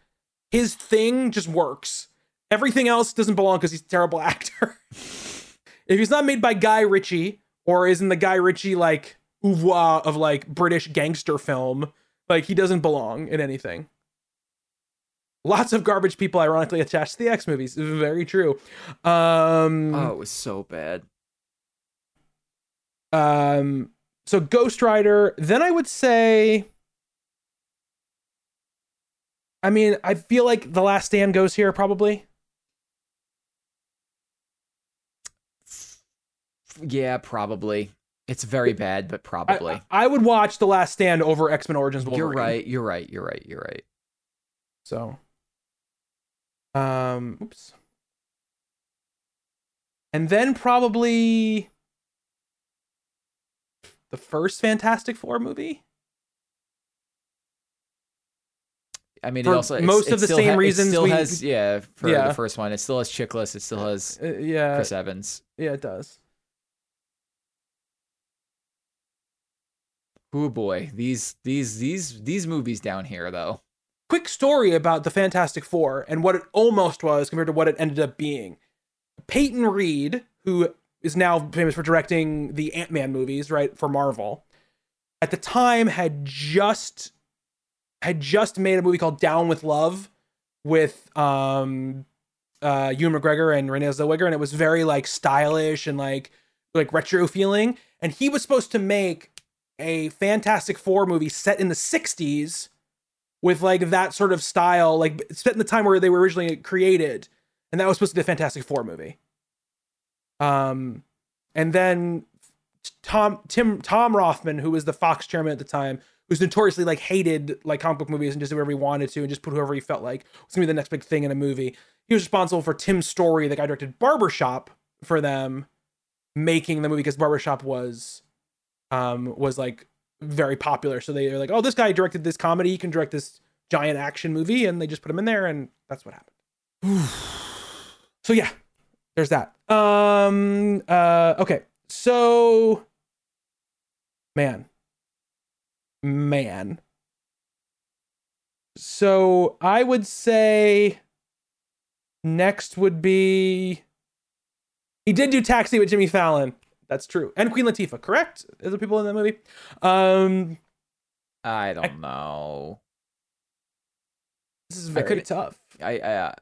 his thing just works. Everything else doesn't belong because he's a terrible actor. if he's not made by Guy Ritchie or isn't the Guy Ritchie like oeuvre of like British gangster film, like he doesn't belong in anything. Lots of garbage people ironically attached to the X movies. Very true. Um Oh, it was so bad. um so ghost rider then i would say i mean i feel like the last stand goes here probably Yeah, probably. It's very bad, but probably. I, I would watch the last stand over x-men origins Wolverine. you're right. You're right. You're right. You're right. so um oops and then probably the first Fantastic Four movie. I mean, For it also most of the same ha- it reasons still we- has yeah for Yeah. the first one. It still has Chiklis. It still has Uh, yeah, Chris Evans. yeah, it does. Oh boy, these these these these movies down here though. quick story about the Fantastic Four and what it almost was compared to what it ended up being. Peyton Reed, who is now famous for directing the Ant Man movies, right, for Marvel, at the time had just had just made a movie called Down with Love with um uh Ewan McGregor and Renee Zellweger, and it was very like stylish and like like retro feeling. And he was supposed to make a Fantastic Four movie set in the 60s with like that sort of style, like set in the time where they were originally created, and that was supposed to be a Fantastic Four movie. Um, and then Tom Tim Tom Rothman, who was the Fox chairman at the time, who's notoriously like hated like comic book movies and just did whatever he wanted to and just put whoever he felt like was gonna be the next big thing in a movie. He was responsible for Tim Story, the guy directed Barbershop for them, making the movie because Barbershop was um was like very popular. So they were like, oh, this guy directed this comedy, he can direct this giant action movie, and they just put him in there, and that's what happened. so yeah, there's that. Um uh okay. So man. Man. So I would say next would be he did do Taxi with Jimmy Fallon. That's true. And Queen Latifah, correct? Is the people in that movie? Um I don't know. this is very couldn't- tough. I, I uh,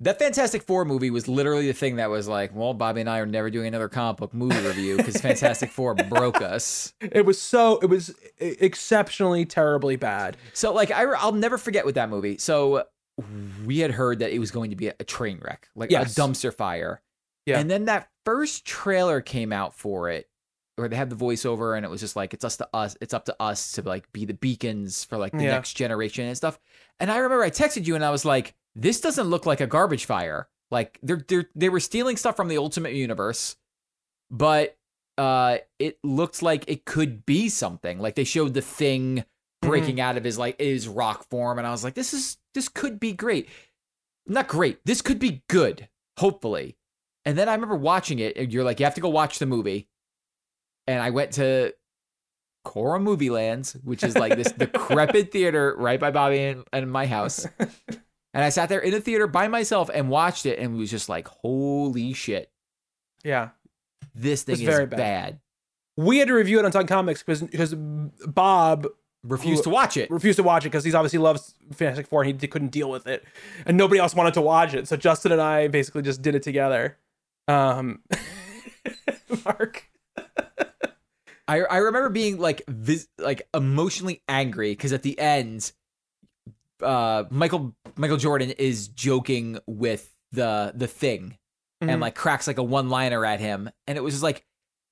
that Fantastic Four movie was literally the thing that was like, well, Bobby and I are never doing another comic book movie review because Fantastic Four broke us. It was so it was exceptionally terribly bad. So like I I'll never forget with that movie. So we had heard that it was going to be a, train wreck, like Yes. a dumpster fire. Yeah. And then that first trailer came out for it where they had the voiceover and it was just like it's us to us it's up to us to like be the beacons for like the Yeah. next generation and stuff. And I remember I texted you and I was like this doesn't look like a garbage fire. Like they're they they were stealing stuff from the Ultimate Universe, but uh it looked like it could be something. Like they showed the thing breaking out of his like his rock form and I was like this is this could be great. Not great. This could be good, hopefully. And then I remember watching it and you're like you have to go watch the movie. And I went to Cora Movie Lands, which is like this decrepit theater right by Bobby and, and my house. And I sat there in the theater by myself and watched it and was just like, holy shit, Yeah. this thing is very bad. bad. We had to review it on Talking Comics because because Bob Refused to watch it. refused to watch it because he's obviously loves Fantastic Four and he couldn't deal with it, and nobody else wanted to watch it. So Justin and I basically just did it together. Um, Mark, I I remember being like vis- like emotionally angry because at the end, uh, Michael Michael Jordan is joking with the the thing Mhm. and like cracks like a one liner at him, and it was just like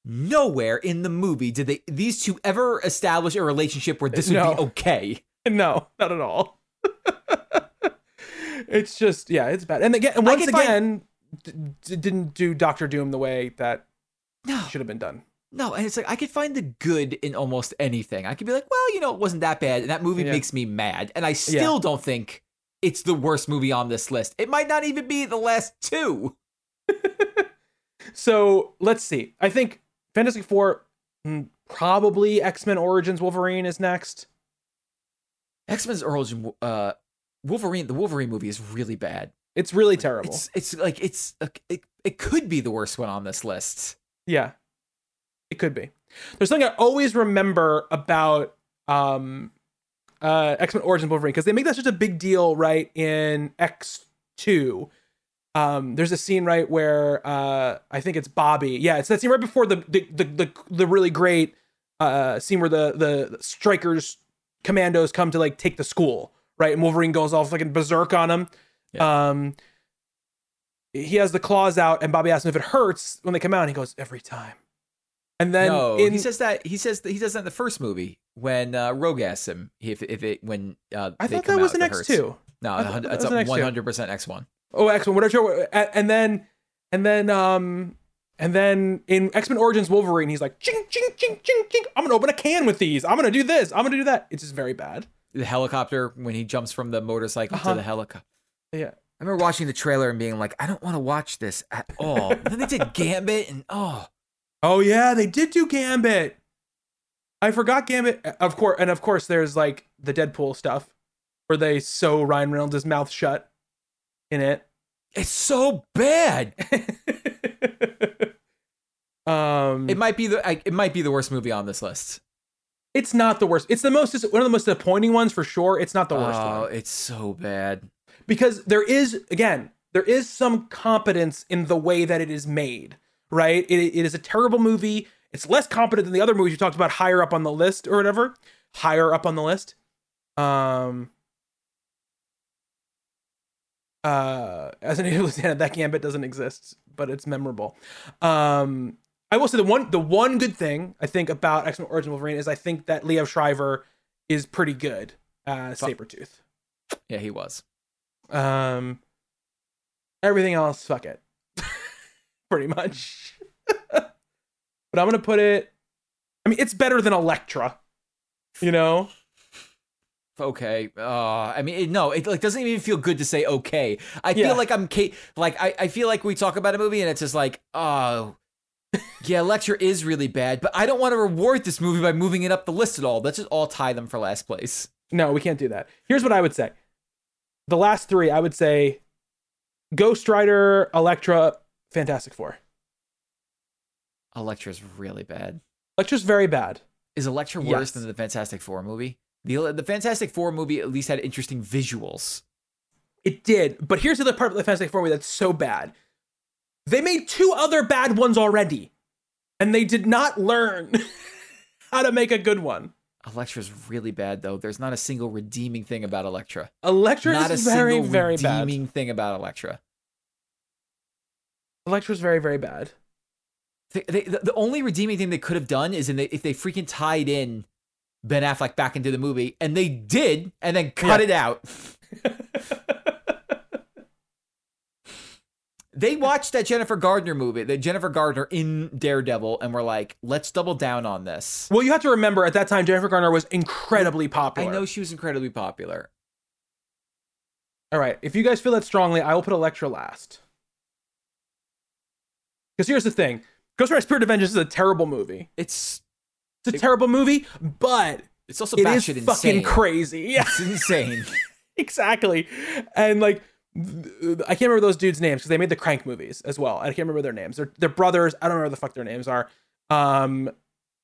nowhere in the movie did they these two ever establish a relationship where this would No. be okay. no, not at all. it's just yeah, it's bad. And again, and once can find- again, d- didn't do Doctor Doom the way that No, should have been done. no, and it's like I could find the good in almost anything. I could be like, well, you know, it wasn't that bad, and that movie Yeah. makes me mad, and I still don't think it's the worst movie on this list. It might not even be the last two. So let's see. I think Fantastic Four, mm, probably X Men Origins Wolverine is next. X Men's Origin, uh, Wolverine, the Wolverine movie is really bad. It's really terrible. It's it's like it's it, it could be the worst one on this list. Yeah, it could be. There's something I always remember about um, uh, X Men Origins Wolverine because they make that such a big deal, right? In X Two, um, there's a scene right where uh, I think it's Bobby. Yeah, it's that scene right before the the the the, the really great uh, scene where the the Stryker's commandos come to like take the school, right? And Wolverine goes off like a berserk on him. Um, he has the claws out, and Bobby asks him if it hurts when they come out. And he goes, "Every time." And then no, in, he says that he says that he does that in the first movie when uh, Rogue asks him if if it when uh, I thought that was out an if it X hurts. two. No, it's one hundred percent X one. Oh, X one, whatever. And, and then And then um and then in X-Men Origins Wolverine, he's like ching ching ching ching ching. I'm gonna open a can with these. I'm gonna do this. I'm gonna do that. It's just very bad. The helicopter when he jumps from the motorcycle Uh-huh. to the helicopter. Yeah. I remember watching the trailer and being like, I don't want to watch this at all. And then they did Gambit and oh, Oh yeah, they did do Gambit. I forgot Gambit. Of course, and of course, there's like the Deadpool stuff where they sew Ryan Reynolds' mouth shut in it. it's so bad. um, It might be the I, it might be the worst movie on this list. it's not the worst. It's the most one of the most disappointing ones for sure. It's not the worst oh, one it's so bad. because there is again there is some competence in the way that it is made. Right? It, it is a terrible movie. It's less competent than the other movies you talked about higher up on the list or whatever. Higher up on the list. Um. Uh, as an lieutenant, that gambit doesn't exist, but it's memorable. Um, I will say the one the one good thing I think about X Men Origin Wolverine is I think that Liev Schreiber is pretty good as Fuck. Sabretooth. Yeah, he was. Um, everything else, fuck it, pretty much. but I'm gonna put it. I mean, it's better than Elektra. You know, Okay. Uh, I mean, it, no, it like doesn't even feel good to say okay. I Yeah. feel like I'm ca- like I, I feel like we talk about a movie and it's just like, oh, yeah, lecture is really bad, but I don't want to reward this movie by moving it up the list at all. Let's just all tie them for last place. no, we can't do that. Here's what I would say. The last three, I would say, Ghost Rider, Elektra, Fantastic Four. Elektra is really bad. Elektra's very bad. Is Elektra worse Yes. than the Fantastic Four movie? The the Fantastic Four movie at least had interesting visuals. It did, but here's the other part of the Fantastic Four movie that's so bad. They made two other bad ones already, and they did not learn how to make a good one. Elektra's really bad though. There's not a single redeeming thing about Elektra. Elektra not a is very, single very bad. redeeming thing about Elektra. Elektra's very, very bad. They, they, the, the only redeeming thing they could have done is in they, if they freaking tied in Ben Affleck back into the movie, and they did, and then cut Yeah. it out. They watched that Jennifer Gardner movie, the Jennifer Gardner in Daredevil, and were like, "Let's double down on this." Well, you have to remember at that time Jennifer Gardner was incredibly popular. I know she was incredibly popular. All right, if you guys feel that strongly, I will put Elektra last. Because here's the thing: Ghost Rider: Spirit of Vengeance is a terrible movie. It's It's a terrible movie, but it's also it is fucking insane. crazy. Yeah, It's insane. exactly. And like, I can't remember those dudes' names because they made the Crank movies as well. I can't remember their names. They're they're brothers. I don't remember the fuck their names are. Um,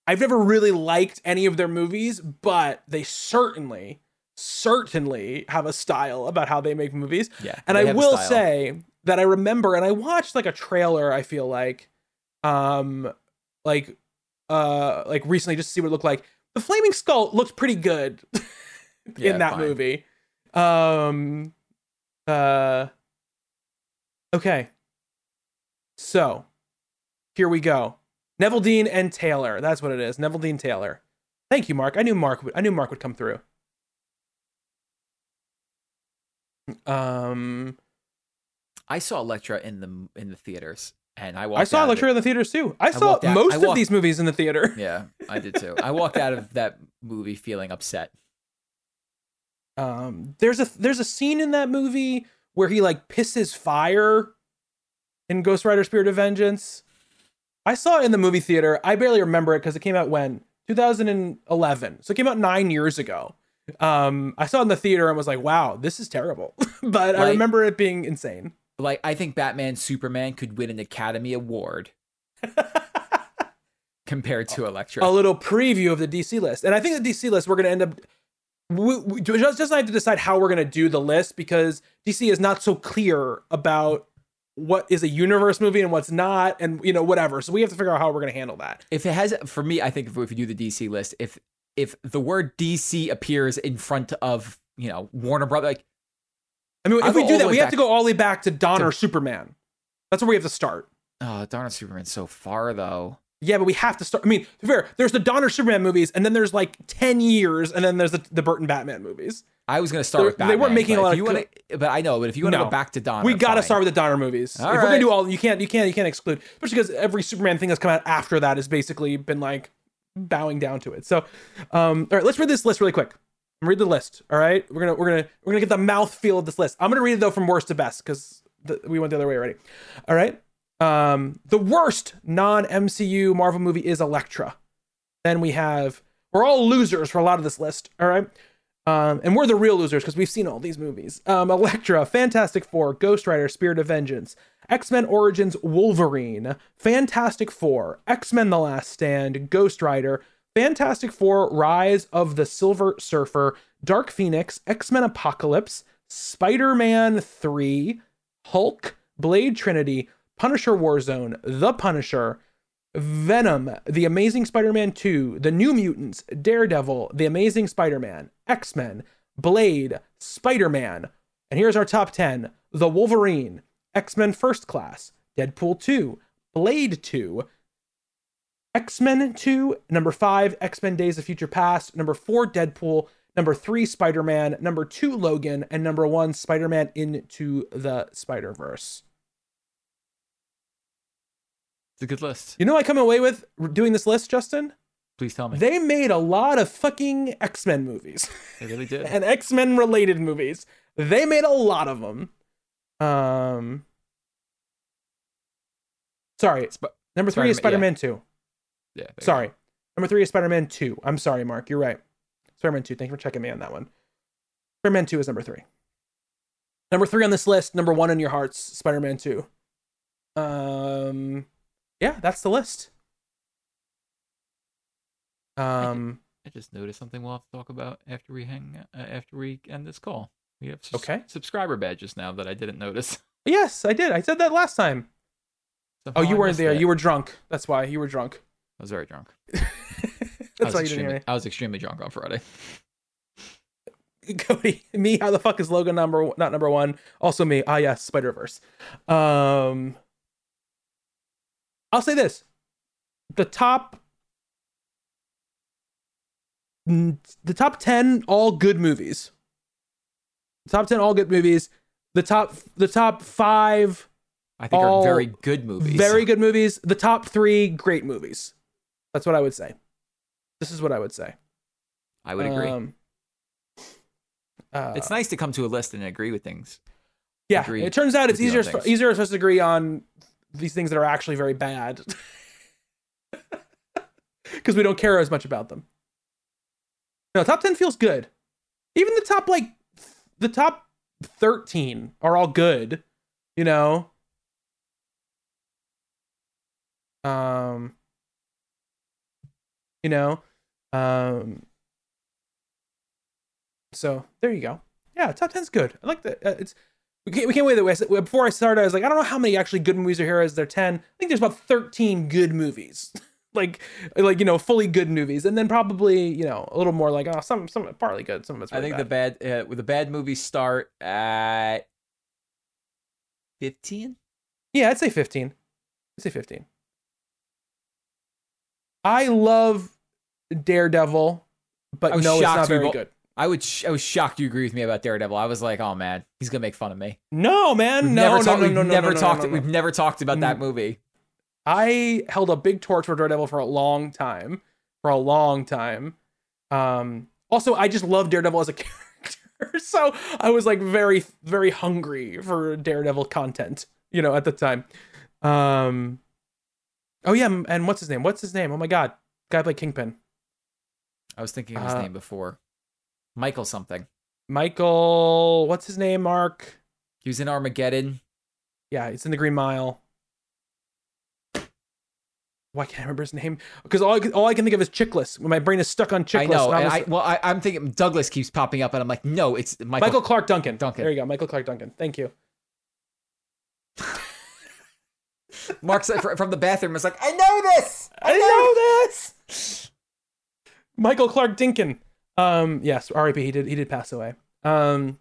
I've never really liked any of their movies, but they certainly, certainly have a style about how they make movies. Yeah, And I will say that I remember, and I watched like a trailer. I feel like, um, like, uh, like recently just to see what it looked like. The Flaming Skull looked pretty good Yeah, in that fine. movie. Um, uh, okay. So, here we go. Neveldine and Taylor. That's what it is. Neveldine Taylor. Thank you, Mark. I knew Mark. Would, I knew Mark would come through. Um, I saw Elektra in the in the theaters, and I walked. I saw it- in the theaters too. I, saw out- most I of these movies in the theater. Yeah, I did too. I walked out of that movie feeling upset. Um, there's a there's a scene in that movie where he like pisses fire in Ghost Rider: Spirit of Vengeance. I saw it in the movie theater. I barely remember it because it came out when 2011, so it came out nine years ago. Um, I saw it in the theater and was like, "Wow, this is terrible," but I remember it being insane. Like I think Batman Superman could win an Academy Award compared to Elektra. a little preview of the DC list. And I think the DC list, we're going to end up. We, we just, just have to decide how we're going to do the list because DC is not so clear about what is a universe movie and what's not, and you know whatever. So we have to figure out how we're going to handle that. if it has, for me, I think if, if we do the DC list, if if the word DC appears in front of you know Warner Brother, like I mean, if we do that, we way have to go all the way back to Donner to- Superman. That's where we have to start. oh, darn it, Superman's so far though. Yeah, but we have to start. I mean, to be fair, there's the Donner Superman movies, and then there's like ten years, and then there's the, the Burton Batman movies. I was gonna start They're- with they weren't making a lot if of you co- wanna, but I know. But if you want to No. go back to Donner, we got to fine. start with the Donner movies. All if we're gonna do all, you can't, you can't, you can't exclude, especially because every Superman thing that's come out after that has basically been like bowing down to it. So, um, all right, let's read this list really quick. Read the list. All right, we're gonna, we're gonna, we're gonna get the mouth feel of this list. I'm gonna read it though from worst to best because we went the other way already. All right. Um, the worst non MCU Marvel movie is Elektra. Then we have we're all losers for a lot of this list. All right. Um, and we're the real losers because we've seen all these movies. Um, Elektra, Fantastic Four, Ghost Rider, Spirit of Vengeance, X Men Origins Wolverine, Fantastic Four, X Men The Last Stand, Ghost Rider, Fantastic Four, Rise of the Silver Surfer, Dark Phoenix, X Men Apocalypse, Spider Man 3, Hulk, Blade Trinity, Punisher Warzone, The Punisher, Venom, The Amazing Spider Man 2, The New Mutants, Daredevil, The Amazing Spider Man, X Men, Blade, Spider Man. And here's our top 10 The Wolverine, X Men First Class, Deadpool 2, Blade 2, X Men 2, number 5, X Men Days of Future Past, number 4, Deadpool, number 3, Spider Man, number 2, Logan, and number 1, Spider Man Into the Spider Verse. It's a good list. You know I come away with doing this list, Justin? Please tell me. They made a lot of fucking X Men movies. They really did. and X Men related movies. They made a lot of them. Um. Sorry. Sp- number three Spider-Man, is Spider Man yeah. 2. Yeah. Sorry. Number three is Spider Man 2. I'm sorry, Mark. You're right. Spider Man 2. Thank you for checking me on that one. Spider Man 2 is number three. Number three on this list, number one in your hearts, Spider Man 2. Um, yeah, that's the list. Um, I, just noticed something we'll have to talk about after we hang uh, after we end this call. We have okay. subscriber badges now that I didn't notice. Yes, I did. I said that last time. Oh, you weren't there. That. You were drunk. That's why you were drunk. I was very drunk. I That's was why you didn't extremely, hear me. I was extremely drunk on Friday. Cody, me, how the fuck is Logan number not number one? Also me. Ah yes, Spider Verse. Um, I'll say this: the top, the top ten all good movies. top ten all good movies. The top, the top five I think All are very good movies. very good movies. The top three great movies. That's what I would say. This is what I would say. I would agree. Um, uh, it's nice to come to a list and agree with things. Yeah, agree it turns out it's with you on easier things. easier for us to agree on these things that are actually very bad because we don't care as much about them. No, top ten feels good. Even the top like the top thirteen are all good. You know. Um. You know, um. So there you go. Yeah, top 10's good. I like that. Uh, it's we can't we can't wait that way. I said- Before I started, I was like, I don't know how many actually good movies are here. Is there ten? I think there's about thirteen good movies, like like you know fully good movies, and then probably you know a little more like oh some some partly good, some of it's I think bad. the bad uh, the bad movies start at fifteen. yeah, I'd say fifteen. I'd say fifteen. I love Daredevil, but I was no, it's not very good. I would. Sh- I was shocked you agree with me about Daredevil. I was like, oh man, he's gonna make fun of me. No, man, We've no, never no, no, we've no, no, never no, no, talked. no, no. We've never talked about that Mm. movie. I held a big torch for Daredevil for a long time. For a long time. Um, also, I just love Daredevil as a character. so I was like very, very hungry for Daredevil content, you know, at the time. Um, oh, yeah. And what's his name? What's his name? Oh my God. Guy played Kingpin. I was thinking of his Uh, name before. Michael something. Michael, what's his name, Mark? He was in Armageddon. Yeah, it's in the Green Mile. Why can't I remember his name? Because all I, can- all I can think of is Chiklis. When my brain is stuck on Chiklis. I know. and And I, well, I, I'm thinking Douglas keeps popping up, and I'm like, no, it's Michael. Michael Clarke Duncan. Duncan. There you go. Michael Clarke Duncan. Thank you. Mark's from the bathroom. is like, I know this. I know this. Michael Clark Dinkin. Um, yes, R.I.P. He did. He did pass away. Um.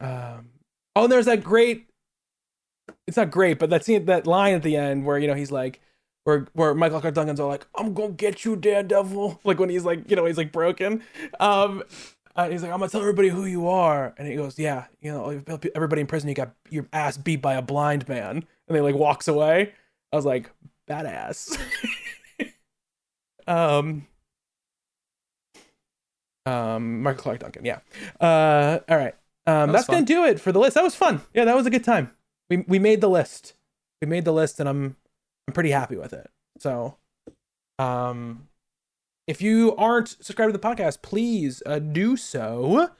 Um. Oh, and there's that great. it's not great, but that scene, that line at the end where you know he's like, where where Michael Clarke Duncan's all like, "I'm gonna get you, Daredevil," like when he's like, you know, he's like broken. Um, uh, he's like, "I'm gonna tell everybody who you are," and he goes, "Yeah, you know, everybody in prison, you got your ass beat by a blind man," and they like walks away. I was like, badass. um. Um, Michael Clarke Duncan, yeah. Uh, all right. Um, was that's fun. gonna do it for the list. That was fun. Yeah, that was a good time. We we made the list. We made the list, and I'm I'm pretty happy with it. So, um, if you aren't subscribed to the podcast, please uh, do so.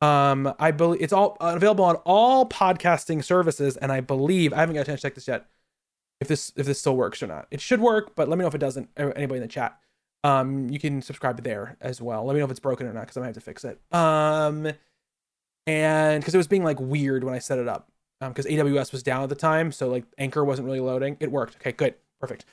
Um, I believe it's all uh, available on all podcasting services, and I believe I haven't got a chance to check this yet. If this if this still works or not, it should work, but let me know if it doesn't. uh, Anybody in the chat, um, you can subscribe there as well. Let me know if it's broken or not, because I might have to fix it. Um, and because it was being like weird when I set it up, because AWS was down at the time, so like Anchor wasn't really loading. It worked. Okay, good, perfect.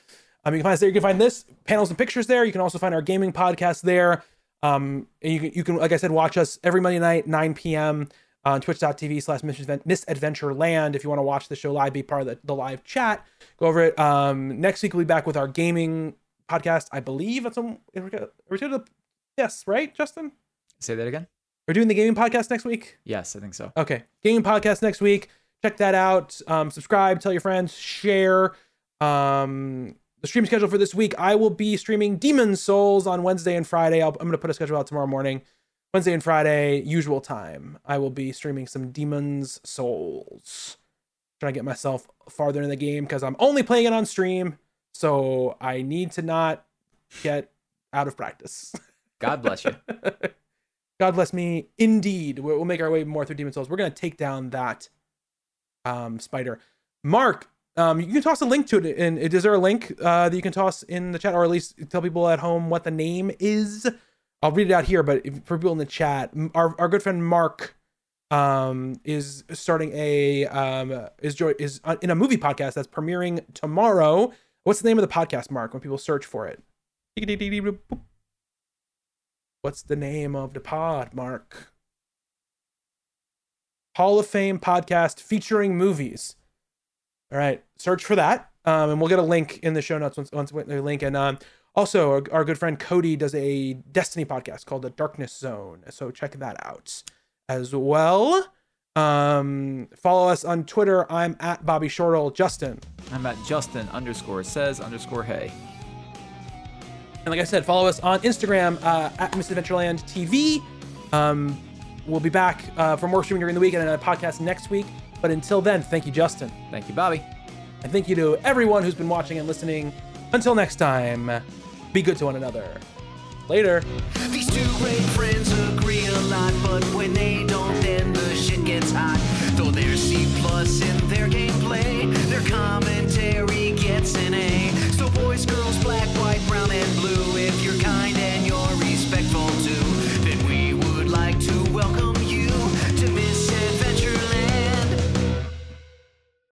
Um, you can find us there. You can find this panels and pictures there. You can also find our gaming podcast there. Um, and you can, you can, like I said, watch us every Monday night, 9 p.m. on twitch.tv slash misadvent- misadventureland. If you want to watch the show live, be part of the, the live chat, go over it. Um, next week we'll be back with our gaming podcast. I believe that's on, are we, doing the, yes, right, Justin? Say that again. We're doing the gaming podcast next week. Yes, I think so. Okay. Gaming podcast next week. Check that out. Um, subscribe, tell your friends, share. Um, the stream schedule for this week I will be streaming Demon Souls on Wednesday and Friday. I'll, I'm going to put a schedule out tomorrow morning. Wednesday and Friday, usual time. I will be streaming some Demon's Souls. Trying to get myself farther in the game because I'm only playing it on stream. So I need to not get out of practice. God bless you. God bless me. Indeed, we'll we'll make our way more through Demon Souls. We're gonna take down that um, spider. Mark, um, you can toss a link to it. And is there a link uh, that you can toss in the chat, or at least tell people at home what the name is? I'll read it out here, but if, for people in the chat, our our good friend Mark um, is starting a um, is joy is uh, in a movie podcast that's premiering tomorrow. What's the name of the podcast, Mark? When people search for it. What's the name of the pod, Mark? Hall of Fame podcast featuring movies. All right, search for that, um, and we'll get a link in the show notes once once we the link. And um, also, our, our good friend Cody does a Destiny podcast called The Darkness Zone, so check that out as well. Um, follow us on Twitter. I'm at Bobby Shortle. Justin. I'm at Justin underscore says underscore hey. And like I said, follow us on Instagram uh, at Misadventureland TV. Um, we'll be back uh, for more streaming during the week and a podcast next week. But until then, thank you, Justin. Thank you, Bobby. And thank you to everyone who's been watching and listening. Until next time, be good to one another. Later. These two great friends agree a lot, but when they don't, then the shit gets hot. Though there's C plus in their gameplay, their commentary gets an A. So boys, girls, black, white, brown, and blue, if you're